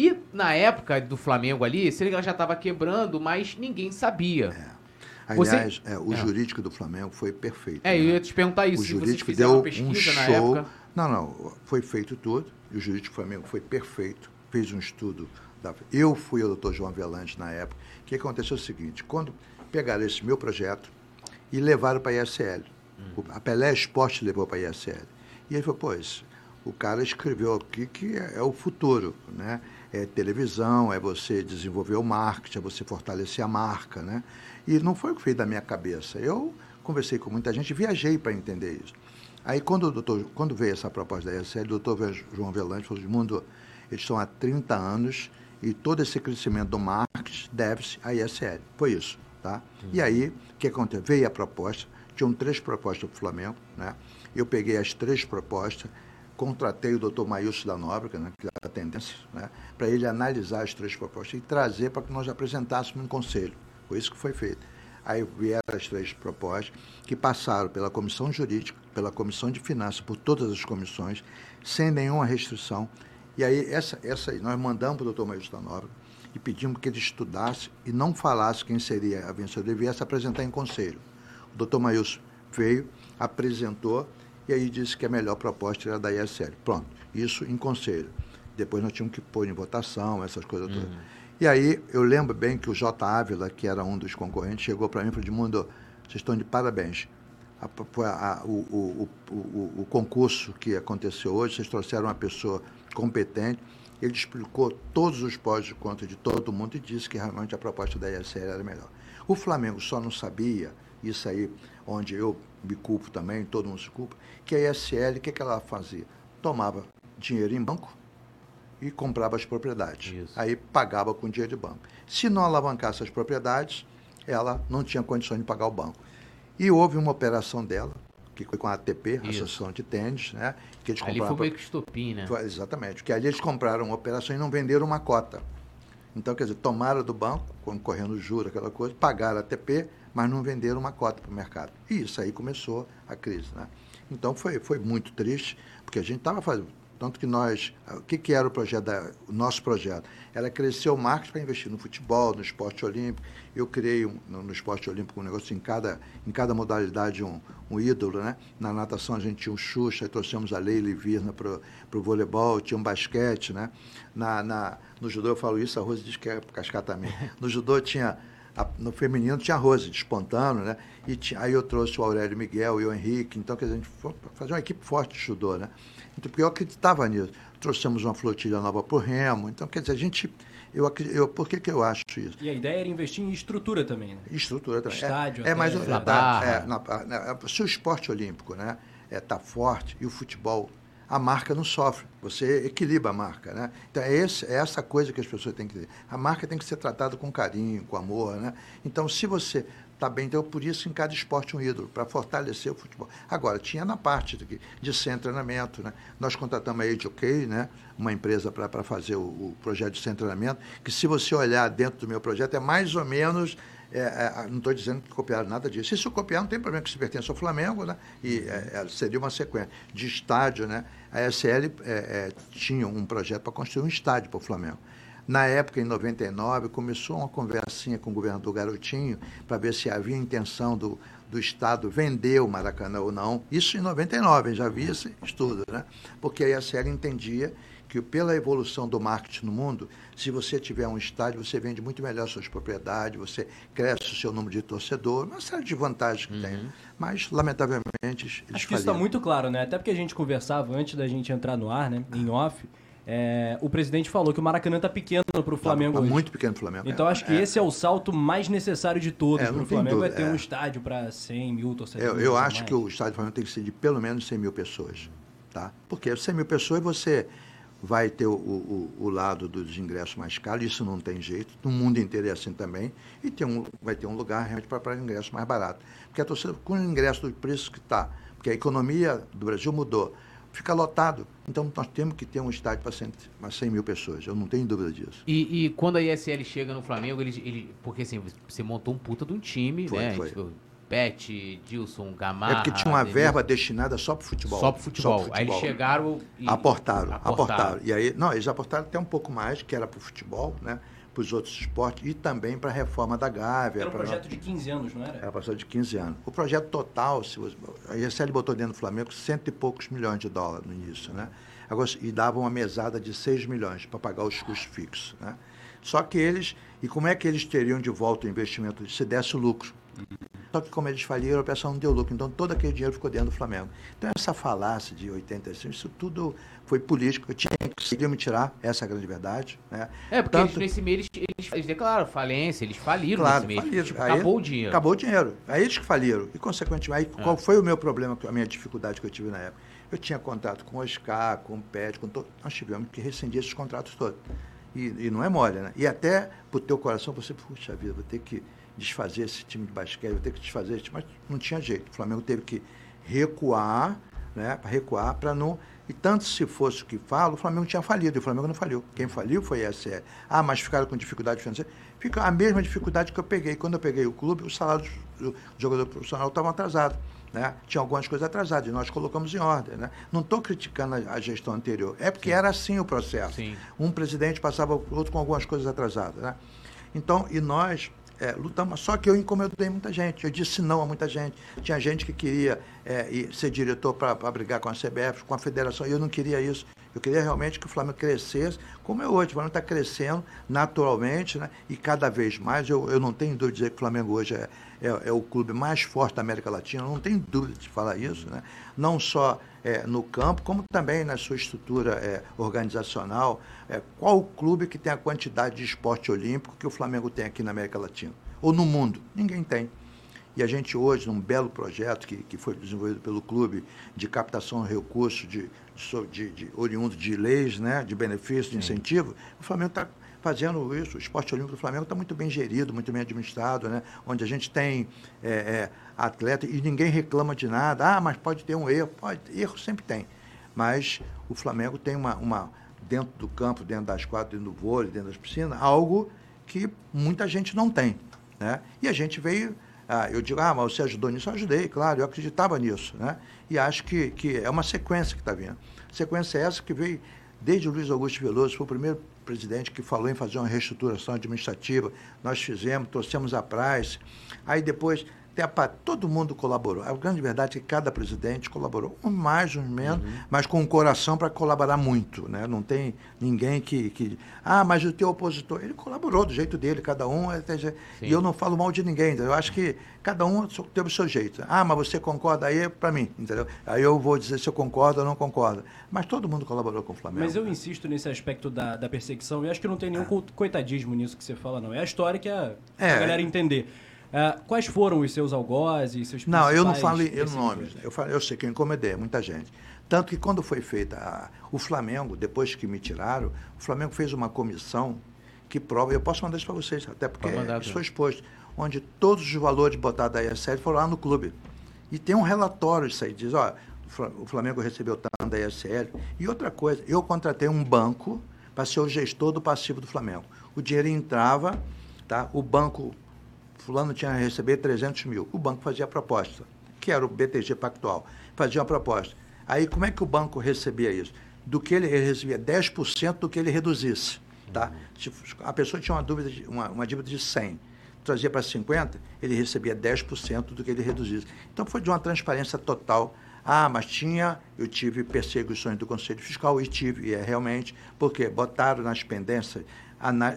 E na época do Flamengo ali, Senegal já estava quebrando, mas ninguém sabia. É. Aliás, Você... é, o é. jurídico do Flamengo foi perfeito. É, né? eu ia te perguntar isso. O jurídico deu um show. Não, não, foi feito tudo. E o jurídico do Flamengo foi perfeito. Fez um estudo. Da... Eu fui o doutor João Velante na época que aconteceu é o seguinte, quando pegaram esse meu projeto e levaram para a ISL, hum. a Pelé Esporte levou para a ISL. E ele falou, pois, o cara escreveu aqui que é, é, o futuro, né? É televisão, é você desenvolver o marketing, é você fortalecer a marca, né? E não foi o que fez da minha cabeça. Eu conversei com muita gente, viajei para entender isso. Aí, quando, o doutor, quando veio essa proposta da ISL, o doutor João Velante falou, mundo, eles estão há 30 anos e todo esse crescimento do marketing deve-se à ISL. Foi isso. Tá? E aí, o que aconteceu? Veio a proposta, tinham três propostas para o Flamengo. Né? Eu peguei as três propostas, contratei o doutor Maílson da Nóbrega, né, que é a tendência, né, para ele analisar as três propostas e trazer para que nós apresentássemos no conselho. Foi isso que foi feito. Aí vieram as três propostas, que passaram pela comissão jurídica, pela comissão de finanças, por todas as comissões, sem nenhuma restrição. E aí, essa, essa aí, nós mandamos para o doutor Maílson da Nóbrega e pedimos que ele estudasse e não falasse quem seria a vencedora e viesse apresentar em conselho. O doutor Maílson veio, apresentou e aí disse que a melhor proposta era da ISL. Pronto, isso em conselho. depois nós tínhamos que pôr em votação, essas coisas uhum. todas. E aí eu lembro bem que o J. Ávila, que era um dos concorrentes, chegou para mim e falou, Edmundo, vocês estão de parabéns. A, a, o, o, o, o, concurso que aconteceu hoje, vocês trouxeram uma pessoa competente, ele explicou todos os pós e contras de todo mundo e disse que realmente a proposta da ISL era melhor. O Flamengo só não sabia, isso aí, onde eu me culpo também, todo mundo se culpa, que a ISL, o que, que ela fazia? Tomava dinheiro em banco e comprava as propriedades. Isso. Aí pagava com dinheiro de banco. Se não alavancasse as propriedades, ela não tinha condições de pagar o banco. E houve uma operação dela, que foi com a ATP, Isso. Associação de Tênis, né? Que eles ali foi meio que estopim, né? Foi, exatamente. Que ali eles compraram uma operação e não venderam uma cota. Então, quer dizer, tomaram do banco, correndo juros, aquela coisa, pagaram a ATP, mas não venderam uma cota para o mercado. E isso aí começou a crise, né? Então foi, foi muito triste, porque a gente estava fazendo, tanto que nós, o que, que era o projeto, da, o nosso projeto? Era crescer o marketing para investir no futebol, no esporte olímpico. Eu criei um, no, esporte olímpico um negócio em cada, em cada modalidade um, um ídolo, né? Na natação a gente tinha o Xuxa, trouxemos a Leila Virna para o voleibol, tinha um basquete, né? Na, na, no judô eu falo isso, a Rose diz que é cascar também. No judô tinha a, no feminino tinha a Rose despontando, né? E tinha, aí eu trouxe o Aurélio Miguel e o Henrique, então quer dizer, a gente foi fazer uma equipe forte de judô, né? Então, porque eu acreditava nisso. Trouxemos uma flotilha nova para o Remo. Então, quer dizer, a gente. Eu, eu, por que, que eu acho isso? E a ideia era investir em estrutura também, né? Estrutura também. Estádio. É, é mais na barra. É, na, na, se o esporte olímpico está né, é, tá forte e o futebol, a marca não sofre. Você equilibra a marca, né? Então, é, esse, é essa coisa que as pessoas têm que ter. A marca tem que ser tratada com carinho, com amor, né? Então, se você Tá bem, então por isso em cada esporte um ídolo, para fortalecer o futebol. Agora, tinha na parte de, de sem treinamento, né? Nós contratamos a OK, né? uma empresa para fazer o, o, projeto de sem treinamento, que se você olhar dentro do meu projeto, é mais ou menos. É, é, não estou dizendo que copiaram nada disso. Isso copiar, não tem problema, que se pertence ao Flamengo, né? E é, é seria uma sequência de estádio, né? A SL é, é, tinha um projeto para construir um estádio para o Flamengo. Na época, em 99, começou uma conversinha com o governador Garotinho para ver se havia intenção do, do Estado vender o Maracanã ou não. Isso em 99, já havia esse estudo, né? Porque a SEG entendia que pela evolução do marketing no mundo, se você tiver um estádio, você vende muito melhor suas propriedades, você cresce o seu número de torcedor, uma série de vantagens que uhum. tem. Mas, lamentavelmente, eles Acho que isso está muito claro, né? Até porque a gente conversava antes da gente entrar no ar, né? Em off. É, o presidente falou que o Maracanã está pequeno para o tá Flamengo tá, tá muito pequeno para o Flamengo. Então é, acho que é, esse é o salto mais necessário de todos é, para o Flamengo, dúvida, é ter um é. estádio para 100 mil torcedores. Eu, eu acho mais. que o estádio do Flamengo tem que ser de pelo menos 100 mil pessoas. Tá? Porque 100 mil pessoas você vai ter o, o, o, lado dos ingressos mais caros, isso não tem jeito, no mundo inteiro é assim também, e tem um, vai ter um lugar realmente para ingresso mais barato. Porque a torcida, com o ingresso do preço que está, porque a economia do Brasil mudou, fica lotado. Então nós temos que ter um estádio para 100, 100 mil pessoas, eu não tenho dúvida disso. E, e quando a ISL chega no Flamengo, ele, ele, porque assim, você montou um puta de um time, foi, né? Foi. Pet, Dilson, Gamarra... É porque tinha uma verba destinada só para futebol. Só para futebol. futebol. Aí eles chegaram e... Aportaram, aportaram, aportaram. E aí, não, eles aportaram até um pouco mais, que era para o futebol, né? para os outros esportes e também para a reforma da Gávea. Era um projeto de 15 anos, não era? Era um projeto de 15 anos. O projeto total, se você, a ISL botou dentro do Flamengo cento e poucos milhões de dólares no início, né? Agora, e dava uma mesada de 6 milhões para pagar os custos fixos, né? Só que eles, e como é que eles teriam de volta o investimento se desse lucro? Só que como eles faliram, a operação não deu lucro. Então todo aquele dinheiro ficou dentro do Flamengo. Então essa falácia de 85, isso tudo foi político. Eu tinha que me tirar, essa é a grande verdade. Né? É, porque Tanto... eles, nesse mês eles, eles declararam falência, eles faliram claro, nesse mês. Faliram. Tipo, aí, acabou o dinheiro. Acabou o dinheiro. Aí eles que faliram. E, consequentemente, aí, é. qual foi o meu problema, a minha dificuldade que eu tive na época? Eu tinha contato com o Oscar, com o PET, com todo... nós tivemos que rescindir esses contratos todos. E, e não é mole, né? E até para o teu coração, você, puxa vida, vou ter que desfazer esse time de basquete, vou ter que desfazer esse time, mas não tinha jeito. O Flamengo teve que recuar, né, para recuar, para não. E tanto se fosse o que falo, o Flamengo tinha falido, e o Flamengo não faliu. Quem faliu foi a SL. Ah, mas ficaram com dificuldade financeira. Fica a mesma dificuldade que eu peguei. Quando eu peguei o clube, o salário do jogador profissional estava atrasado. Né? Tinha algumas coisas atrasadas e nós colocamos em ordem. Né? Não estou criticando a, a, gestão anterior, é porque Sim. era assim o processo. Sim. Um presidente passava o outro com algumas coisas atrasadas. Né? Então, e nós é, lutamos, só que eu incomodei muita gente, eu disse não a muita gente. Tinha gente que queria é, ser diretor para brigar com a CBF, com a federação, e eu não queria isso. Eu queria realmente que o Flamengo crescesse, como é hoje. O Flamengo está crescendo naturalmente, né? e cada vez mais. Eu, eu não tenho dúvida de dizer que o Flamengo hoje é, é, é o clube mais forte da América Latina, não tenho dúvida de falar isso. Né? Não só é, no campo, como também na sua estrutura é, organizacional. É, qual o clube que tem a quantidade de esporte olímpico que o Flamengo tem aqui na América Latina? Ou no mundo? Ninguém tem. E a gente hoje, num belo projeto que, que foi desenvolvido pelo clube de captação de recursos de, de, de oriundo de leis, né, de benefícios, de incentivo, o Flamengo está fazendo isso. O esporte olímpico do Flamengo está muito bem gerido, muito bem administrado, né? onde a gente tem é, é, atleta e ninguém reclama de nada. Ah, mas pode ter um erro. Pode, erro sempre tem. Mas o Flamengo tem uma, uma dentro do campo, dentro das quadras, dentro do vôlei, dentro das piscinas, algo que muita gente não tem. Né? E a gente veio. Ah, eu digo, ah, mas você ajudou nisso? Eu ajudei, claro, eu acreditava nisso. Né? E acho que, que é uma sequência que está vindo. Sequência essa que veio desde o Luiz Augusto Veloso, foi o primeiro presidente que falou em fazer uma reestruturação administrativa. Nós fizemos, trouxemos a praxe. Aí depois todo mundo colaborou. A grande verdade é que cada presidente colaborou, um mais, um menos, uhum. mas com o coração para colaborar muito. Né? Não tem ninguém que, que. Ah, mas o teu opositor. Ele colaborou do jeito dele, cada um. É e eu não falo mal de ninguém. Eu acho que cada um teve o seu jeito. Ah, mas você concorda aí para mim, entendeu? Aí eu vou dizer se eu concordo ou não concordo. Mas todo mundo colaborou com o Flamengo. Mas eu insisto nesse aspecto da, da perseguição e acho que não tem nenhum é. coitadismo nisso que você fala, não. É a história que a, é, a galera entender. Uh, quais foram os seus algozes, seus Não, eu não falo em nomes. Eu, falo, eu sei que eu encomendei muita gente. Tanto que quando foi feita a, o Flamengo, depois que me tiraram, o Flamengo fez uma comissão que prova, eu posso mandar isso para vocês, até porque isso foi exposto, onde todos os valores botados da ISL foram lá no clube. E tem um relatório isso aí, diz, ó, o Flamengo recebeu tanto da ISL. E outra coisa, eu contratei um banco para ser o gestor do passivo do Flamengo. O dinheiro entrava, tá? o banco fulano tinha a receber 300 mil. O banco fazia a proposta, que era o BTG Pactual. Fazia uma proposta. Aí, como é que o banco recebia isso? Do que ele, recebia 10% do que ele reduzisse. Tá? Se a pessoa tinha uma, de, uma, uma dívida de 100, trazia para 50, ele recebia 10% do que ele reduzisse. Então, foi de uma transparência total. Ah, mas tinha, eu tive perseguições do Conselho Fiscal, e tive, e é realmente, porque botaram nas pendências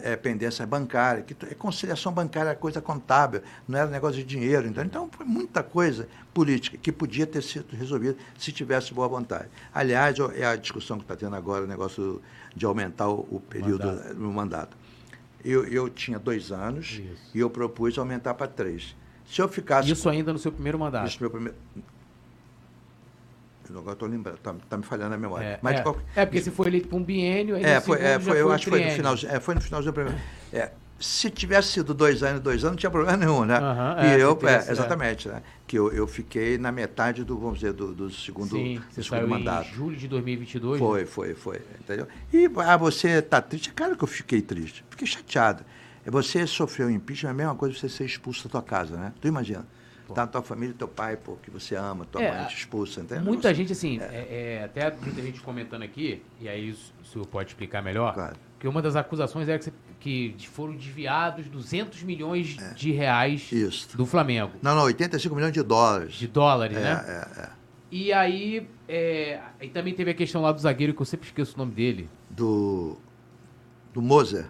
é, pendência bancária, que é conciliação bancária é coisa contábil, não era negócio de dinheiro. Então, então foi muita coisa política que podia ter sido resolvida se tivesse boa vontade. Aliás, é a discussão que está tendo agora, o negócio de aumentar o, o período mandato. no mandato. Eu, eu tinha dois anos Isso. e eu propus aumentar para três. Se eu ficasse. Isso ainda no seu primeiro mandato? Isso, meu primeiro agora estou lembrando, está tá me falhando a memória. É, Mas é, qualquer... é porque se foi eleito para um biênio, aí é, foi, é, foi, eu acho que foi no final, é, foi no finalzinho do primeiro. É, se tivesse sido dois anos, dois anos, não tinha problema nenhum, né? Uhum, e eu, é, exatamente, né? Que eu, eu fiquei na metade do, vamos dizer, do, do segundo, Sim, do segundo mandato. Em julho de 2022? Foi, né? foi, foi, entendeu? E ah, você está triste? Claro que eu fiquei triste, fiquei chateado. Você sofreu impeachment, é a mesma coisa você ser expulso da tua casa, né? Tu imagina. Tá na tua família, teu pai, pô, que você ama, tua é, mãe te expulsa, entendeu? Muita gente, assim, é. É, é. até muita gente comentando aqui, e aí o senhor pode explicar melhor, claro. que uma das acusações é que, que foram desviados 200 milhões é. de reais Isso. do Flamengo. Não, não, 85 milhões de dólares. De dólares, né? É, é, é. E aí, é, e também teve a questão lá do zagueiro, que eu sempre esqueço o nome dele. Do, do Moser.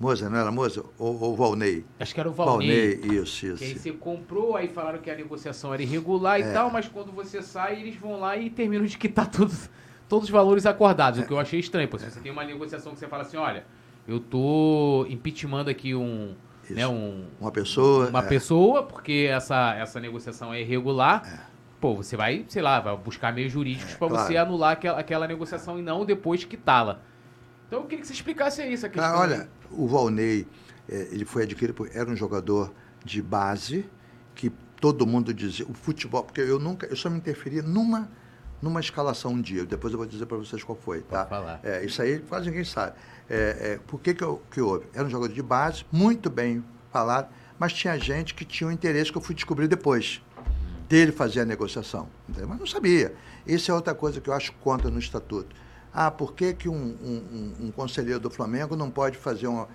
Moza, não era Moza? Ou, ou Valnei? Acho que era o Valnei. Valnei, isso, isso. Que aí você comprou, aí falaram que a negociação era irregular e é. tal, mas quando você sai, eles vão lá e terminam de quitar todos, todos os valores acordados, é. o que eu achei estranho. Porque é. você tem uma negociação que você fala assim, olha, eu tô impeachmentando aqui um... Né, um uma pessoa. Uma é. pessoa, porque essa, essa negociação é irregular. É. Pô, você vai, sei lá, vai buscar meios jurídicos é, para claro. você anular aquela, aquela negociação e não depois quitá-la. Então eu queria que você explicasse isso. A ah, questão. Ah, olha, o Valnei, é, ele foi adquirido, era um jogador de base, que todo mundo dizia, o futebol, porque eu nunca, eu só me interferi numa, numa escalação um dia, depois eu vou dizer para vocês qual foi, tá? falar. É, isso aí quase ninguém sabe. É, é, por que que, eu, que houve? Era um jogador de base, muito bem falado, mas tinha gente que tinha um interesse que eu fui descobrir depois dele fazer a negociação, entendeu? mas não sabia. Isso é outra coisa que eu acho contra no estatuto ah, por que, que um, um, um, conselheiro do Flamengo não pode fazer uma,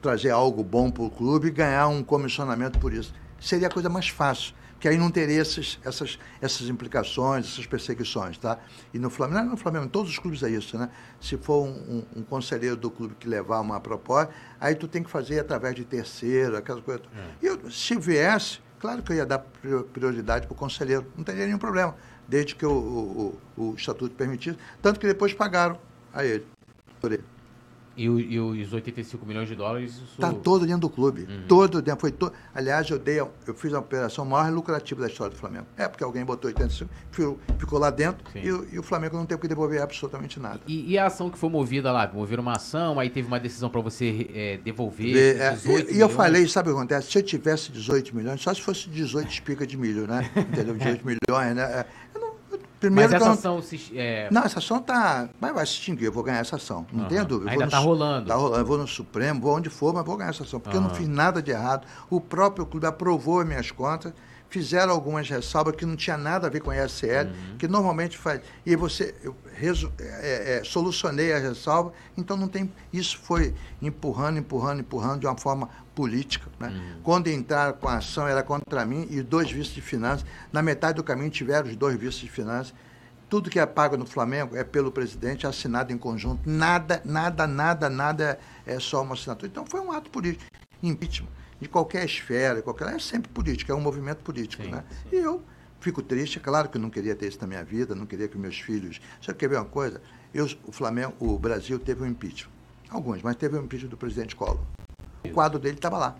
trazer algo bom para o clube e ganhar um comissionamento por isso. Seria a coisa mais fácil, que aí não teria esses, essas, essas implicações, essas perseguições, tá? E no Flamengo, não é no Flamengo, em todos os clubes é isso, né? Se for um, um, conselheiro do clube que levar uma proposta, aí tu tem que fazer através de terceiro, aquelas coisas. É. E eu, se viesse, claro que eu ia dar prioridade para o conselheiro, não teria nenhum problema, desde que o, o, o, o estatuto permitisse, tanto que depois pagaram a ele, por ele. E, o, e, os 85 milhões de dólares. Está isso... todo dentro do clube. Uhum. Todo dentro. Foi to... Aliás, eu, dei, eu fiz a operação mais lucrativa da história do Flamengo. É porque alguém botou 85, ficou lá dentro e, e, o Flamengo não teve que devolver absolutamente nada. E, e, a ação que foi movida lá? Moveram uma ação, aí teve uma decisão para você é, devolver. É, e, e eu falei, sabe o que acontece? Se eu tivesse 18 milhões, só se fosse 18 espiga de milho, né? Entendeu? 18 milhões, né? É, não Primeiro Mas essa ação se, é... Não, essa ação tá. Mas vai se extinguir, eu vou ganhar essa ação. Não uhum. tenha dúvida. Ainda está rolando. Tá rolando. Eu vou no Supremo, vou onde for, mas vou ganhar essa ação. Porque uhum. eu não fiz nada de errado. O próprio clube aprovou as minhas contas, fizeram algumas ressalvas que não tinha nada a ver com a ESL, uhum. que normalmente faz. E você. Eu resu, é, é, solucionei a ressalva, então não tem. Isso foi empurrando, empurrando, empurrando de uma forma política. Né? Uhum. Quando entraram com a ação era contra mim e dois vices de finanças. Na metade do caminho tiveram os dois vices de finanças. Tudo que é pago no Flamengo é pelo presidente, assinado em conjunto. Nada, nada, nada, nada é só uma assinatura. Então foi um ato político. Impeachment, de qualquer esfera, qualquer, é sempre político, é um movimento político. Sim, né? Sim. E eu fico triste, é claro que eu não queria ter isso na minha vida, não queria que meus filhos. Você quer ver uma coisa? Eu, o Flamengo, o Brasil teve um impeachment. Alguns, mas teve um impeachment do presidente Collor. O quadro dele estava lá.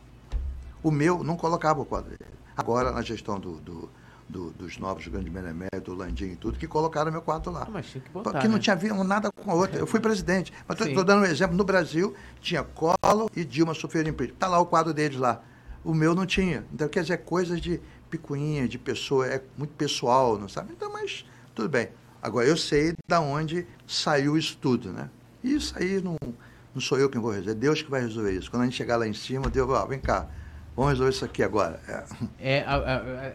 O meu não colocava o quadro dele. Agora, na gestão do, do, do, dos novos grandes Menemé, do Landim e tudo, que colocaram meu quadro lá. Ah, mas tinha que botar, Porque não né? tinha vindo nada com a outra. Eu fui presidente. Mas estou dando um exemplo. No Brasil, tinha Collor e Dilma sofreram impeachment. Está lá o quadro deles lá. O meu não tinha. Então, quer dizer, coisas de picuinha, de pessoa, é muito pessoal, não sabe? Então, mas tudo bem. Agora, eu sei da onde saiu isso tudo, né? E isso aí não, não sou eu quem vou resolver, é Deus que vai resolver isso. Quando a gente chegar lá em cima, Deus vai, ó, vem cá, vamos resolver isso aqui agora. É, é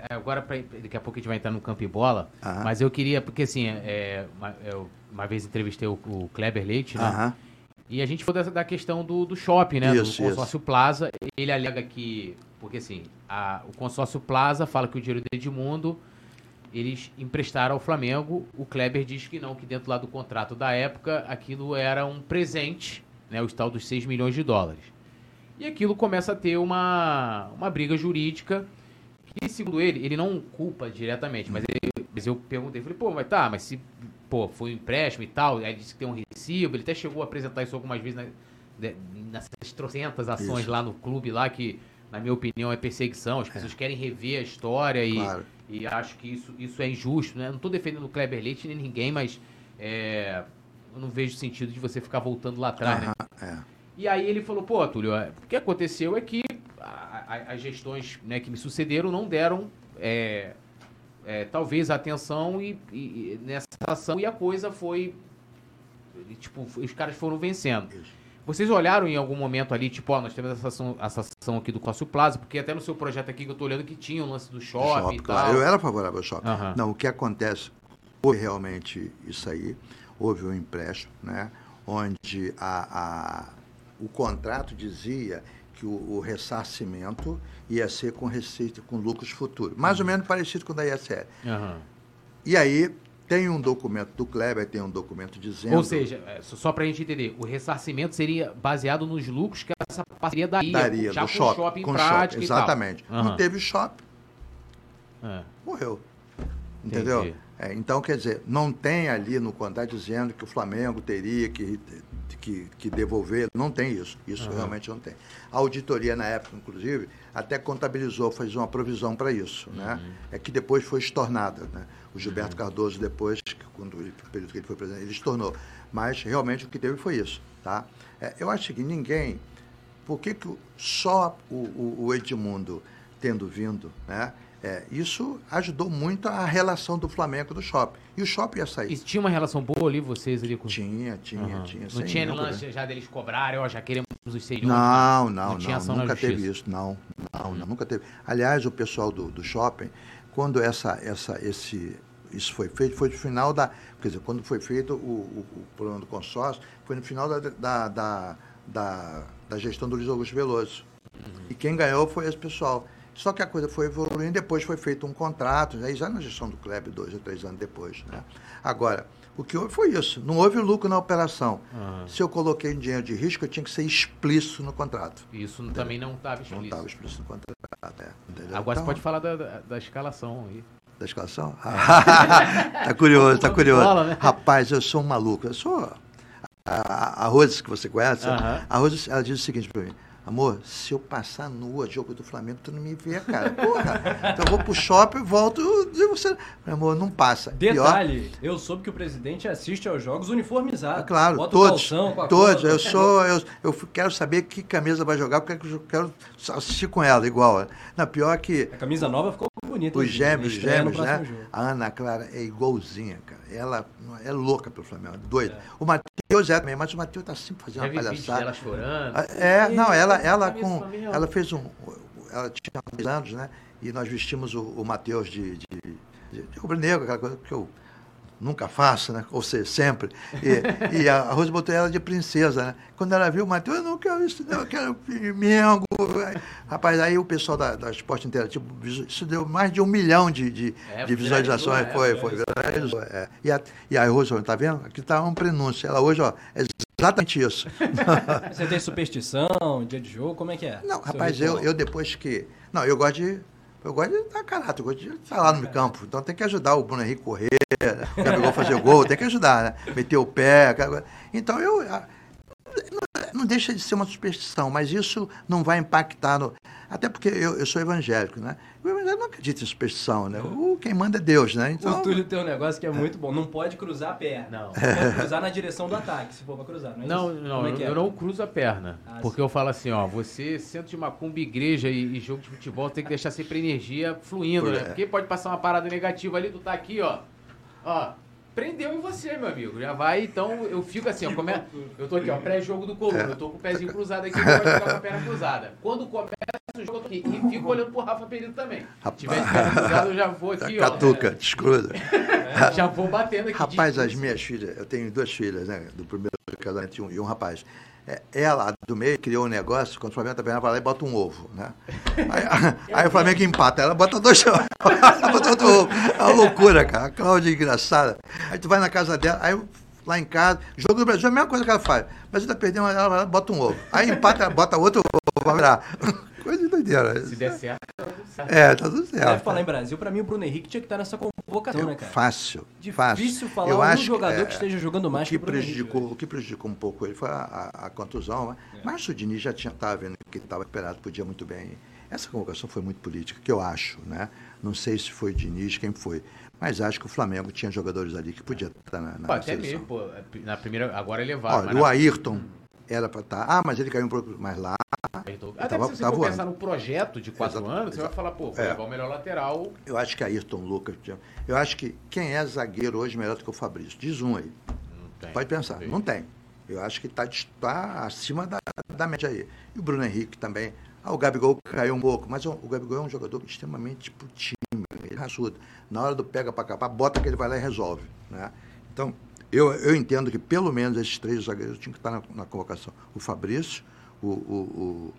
agora, pra, daqui a pouco a gente vai entrar no campo e bola, mas eu queria, porque assim, é, uma, eu uma vez entrevistei o, o Kleber Leite, né? E a gente falou da, da questão do, do shopping, né? Isso, do consórcio isso. Plaza. Ele alega que. Porque assim, a, o consórcio Plaza fala que o dinheiro do Edmundo eles emprestaram ao Flamengo. O Kleber diz que não, que dentro lá do contrato da época aquilo era um presente, né? O tal dos 6 milhões de dólares. E aquilo começa a ter uma, uma briga jurídica que, segundo ele, ele não culpa diretamente, mas, ele, mas eu perguntei, falei, pô, mas tá, mas se pô, foi um empréstimo e tal, aí disse que tem um recibo, ele até chegou a apresentar isso algumas vezes na, nessas trocentas ações isso. lá no clube lá, que, na minha opinião, é perseguição, as pessoas é. querem rever a história e, claro. e acho que isso, isso é injusto, né? Não estou defendendo o Kleber Leite nem ninguém, mas é, eu não vejo sentido de você ficar voltando lá atrás, né? É. E aí ele falou, pô, Túlio, é, o que aconteceu é que as gestões né, que me sucederam não deram é, é, talvez atenção e, e, nessa ação e a coisa foi. Tipo, os caras foram vencendo. Vocês olharam em algum momento ali, tipo, ó, nós temos essa ação, essa ação aqui do Cócio Plaza, porque até no seu projeto aqui que eu tô olhando que tinha o lance do shopping, shopping e tal. Claro. Eu era favorável ao shopping. Uhum. Não, o que acontece, houve realmente isso aí, houve um empréstimo, né? Onde a, a o contrato dizia que o, o, ressarcimento ia ser com receita, com lucros futuros. Mais uhum. ou menos parecido com o da ISL. Uhum. E aí tem um documento do Kleber, tem um documento dizendo... Ou seja, é, só para a gente entender, o ressarcimento seria baseado nos lucros que essa parceria daria, daria já do com shopping, shopping com prática shopping, Exatamente. Uhum. Não teve shopping, é. morreu. Entendeu? É, então, quer dizer, não tem ali no contrato dizendo que o Flamengo teria que que, que devolver, não tem isso. Isso uhum. realmente não tem. A auditoria, na época, inclusive, até contabilizou, fez uma provisão para isso, né? uhum. né? É que depois foi estornada, né? O Gilberto uhum. Cardoso, depois, quando ele, período que ele foi presidente, ele estornou. Mas, realmente, o que teve foi isso, tá? É, eu acho que ninguém... Por que, que só o, o, o Edmundo, tendo vindo, né? É, isso ajudou muito a relação do Flamengo do shopping. E o shopping ia sair. E tinha uma relação boa ali, vocês ali com Tinha, tinha, uhum. tinha. Não tinha lance já deles cobrarem, ó, já queremos os seis Não, não, não. Tinha não nunca teve isso. Não, não, não, nunca teve. Aliás, o pessoal do, do shopping, quando essa, essa, esse, isso foi feito, foi no final da. Quer dizer, quando foi feito o, o, o plano do consórcio, foi no final da, da, da, da da gestão do Luiz Augusto Veloso. Uhum. E quem ganhou foi esse pessoal. Só que a coisa foi evoluindo, depois foi feito um contrato, aí já na gestão do Kleber, dois ou três anos depois. Né? Agora, o que houve foi isso. Não houve lucro na operação. Uhum. Se eu coloquei dinheiro de risco, eu tinha que ser explícito no contrato. Isso entendeu? também não estava explícito. Não estava explícito no contrato. É, Agora então, você pode falar da, da, da escalação aí. Da escalação? tá curioso, tá curioso. Bola, né? Rapaz, eu sou um maluco. Eu sou. A, a Rose, que você conhece, uhum. a Rose, ela diz o seguinte para mim: Amor, se eu passar nua jogo do Flamengo, tu não me vê, cara. Porra. então eu vou pro shopping e volto e você. Meu amor, não passa. Detalhe, Pior... eu soube que o presidente assiste aos jogos uniformizados. É claro, Bota todos. todos. Eu sou. Eu, eu quero saber que camisa vai jogar, porque eu quero assistir com ela, igual. Não, pior que. A camisa nova ficou bonita. Os gêmeos, gêmeos, né? A Ana Clara é igualzinha, cara. Ela é louca pelo Flamengo, doida. É. O Matheus é também, mas o Matheus tá sempre fazendo Já uma palhaçada. ela chorando. É, não, ela, ela com. Ela fez um. Ela tinha 10 anos, né? E nós vestimos o, o Matheus de, de, de, de rubro-negro, aquela coisa que eu nunca faço, né? ou seja, sempre. E, e a Rose botou ela de princesa. Né? Quando ela viu o Matheus, eu não quero isso, não, eu quero Flamengo. Rapaz, aí o pessoal da, da Esporte Interativo, isso deu mais de um milhão de, de, é, de visualizações. É, foi, foi. É. E, a, e a Rose, tá vendo? Aqui está um prenúncio. Ela hoje, ó, é exatamente isso. Você tem superstição, dia de jogo, como é que é? Não, rapaz, eu, eu depois que... Não, eu gosto de eu gosto de dar caráter, eu gosto de estar lá no campo. Então tem que ajudar o Bruno Henrique correr, o Gabigol fazer gol, tem que ajudar, né? Meter o pé. Então eu. Não deixa de ser uma superstição, mas isso não vai impactar no. Até porque eu, eu sou evangélico, né? Evangelho não acredita em superstição, né? O, quem manda é Deus, né? Então... O Túlio tem um negócio que é muito bom. Não pode cruzar a perna. Não. Pode cruzar na direção do ataque, se for para cruzar. Não, é não, não é eu, é? eu, não cruzo a perna. Ah, porque sim. eu falo assim, ó, você, centro de macumba, igreja e, e, jogo de futebol, tem que deixar sempre energia fluindo, né? Porque pode passar uma parada negativa ali, tu tá aqui, ó. Ó, prendeu em você, meu amigo. Já vai, então eu fico assim, ó. Come... Eu tô aqui, ó, pré-jogo do Coluna. Eu tô com o pezinho cruzado aqui, eu vou jogar com a perna cruzada. Quando começa o jogo, aqui. E fico olhando pro Rafa Pereira também. Se tiver cruzada, eu já vou aqui, ó. Catuca, descruza. É, já vou batendo aqui. Rapaz, as minhas filhas, eu tenho duas filhas, né? Do primeiro casamento e um, e um rapaz. É, ela, do meio, criou um negócio, quando o Flamengo tá perdendo, vai lá e bota um ovo, né? Aí, aí o Flamengo empata, ela bota dois ela bota outro ovo. É uma loucura, cara. A Cláudia é engraçada. Aí tu vai na casa dela, aí lá em casa, jogo do Brasil, é a mesma coisa que ela faz. Mas tá perdendo, ela vai lá, bota um ovo. Aí empata, bota outro ovo, vai virar. Coisa de doideira. Se der certo, tá tudo certo. É, tá tudo certo. Deve falar em Brasil, pra mim o Bruno Henrique tinha que estar nessa convocação, eu, né, cara? Fácil. Difícil falar eu um acho, jogador é, que esteja jogando mais o que, que prejudicou, Henrique, O que prejudicou um pouco ele foi a, a, a contusão, né? É. Mas o Diniz já tinha, estava vendo que ele estava recuperado, podia muito bem. Essa convocação foi muito política, que eu acho, né? Não sei se foi o Diniz, quem foi. Mas acho que o Flamengo tinha jogadores ali que podia estar na, na pô, Até mesmo, pô, na primeira, agora ele levaram. Olha, o Ayrton era para estar. Ah, mas ele caiu um pouco mais lá. Até tava, se você for pensar no projeto de quatro exato, anos, exato. você vai falar, pô, vai é. levar o melhor lateral. Eu acho que Ayrton Lucas. Eu acho que quem é zagueiro hoje melhor do que o Fabrício? Diz um aí. Pode pensar. Não tem. Eu acho que está tá acima da, da média aí. E o Bruno Henrique também. Ah, o Gabigol caiu um pouco, mas o, o Gabigol é um jogador extremamente tipo, tímido, ele é raçudo. Na hora do pega para capar, bota que ele vai lá e resolve. Né? Então, eu, eu entendo que pelo menos esses três zagueiros tinham que estar na, na convocação. O Fabrício, o, o,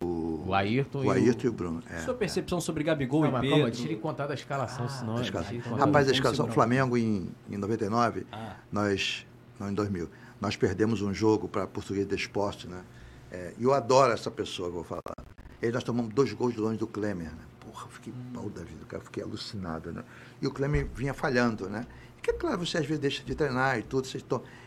o, o Ayrton, o Ayrton e, o, e o Bruno. É, Sua percepção é. sobre Gabigol não, e Pedro? Calma, tire contar da escalação, ah, senão... A escalação. Rapaz, a escalação do Flamengo em, em 99, ah. nós... Não, em 2000. Nós perdemos um jogo para Português de Esporte, né? É, e eu adoro essa pessoa que eu vou falar. E nós tomamos dois gols de longe do Klemer, né? Porra, eu fiquei pau da vida, cara, fiquei alucinado, né? E o Klemer vinha falhando, né? Porque, claro, você às vezes deixa de treinar e tudo, vocês.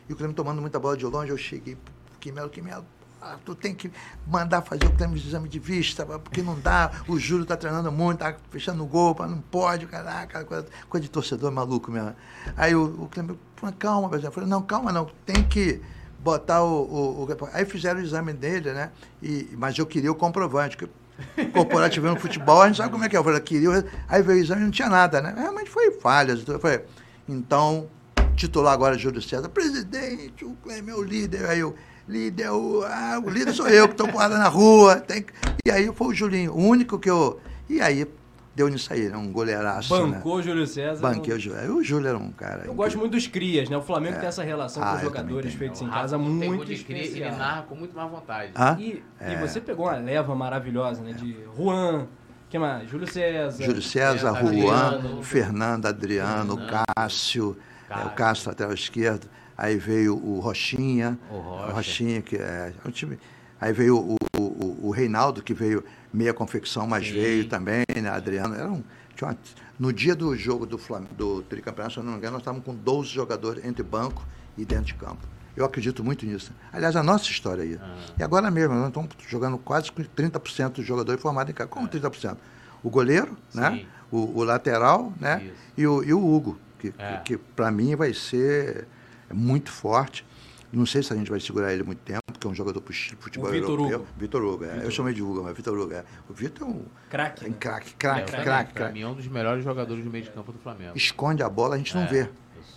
E o Clêmio tomando muita bola de longe, eu cheguei, Quimelo, Quimelo, ah, tu tem que mandar fazer o Clêmio de exame de vista, porque não dá, o Júlio está treinando muito, tá fechando o gol, não pode, caraca, coisa, coisa de torcedor maluco mesmo. Aí o, o falou, calma, eu falei, não, calma não, tem que botar o, o, o, Aí fizeram o exame dele, né? E, mas eu queria o comprovante, que corporativo no futebol, a gente sabe como é que é. Eu falei, queria, aí veio o exame e não tinha nada, né? Realmente foi falhas. Falei, então, titular agora Júlio César, presidente, o Clem é o líder, aí o líder, o, ah, o líder sou eu que estou porrada na rua. Tem, e aí foi o Julinho, o único que eu. E aí deu nisso aí, né? Um goleiraço. Bancou né? o Júlio César. Banquei o Júlio. O Júlio era um cara. Eu incrível. gosto muito dos crias, né? O Flamengo É. tem essa relação Ah, com os eu jogadores feitos em casa não tem muito gol de cria, especial. Ele narra com muito mais vontade. Hã? E, É. e você pegou uma leva maravilhosa, né? De Juan, que mais? Júlio César. Júlio César, César, Juan, Adriano. Fernando, Adriano, Fernando, Cássio, é, o Cássio. Cássio lateral esquerdo. Aí veio o Rochinha. O Rocha. Rochinha, que é, é um time. Aí veio o, o, o Reinaldo, que veio meia confecção, mas Sim. veio também, né? Adriano. Era um, tinha uma- no dia do jogo do, Flam, do tricampeonato, se eu não me engano, nós estávamos com 12 jogadores entre banco e dentro de campo. Eu acredito muito nisso. Aliás, a nossa história aí. Ah. E agora mesmo, nós estamos jogando quase com 30% dos jogadores formados em casa. É. Como 30%? O goleiro, né? O, o lateral, né? E o, e o Hugo, que, É. que, para mim vai ser muito forte. Não sei se a gente vai segurar ele muito tempo, porque é um jogador pro futebol O Vitor europeu. Hugo. Vitor Hugo, é. eu chamei de Hugo, mas Vitor Hugo. É. O Vitor é um Craque, é um né? craque, É, craque, também, craque, Pra craque. mim é um dos melhores jogadores do meio de campo do Flamengo. Esconde a bola, a gente não É, vê.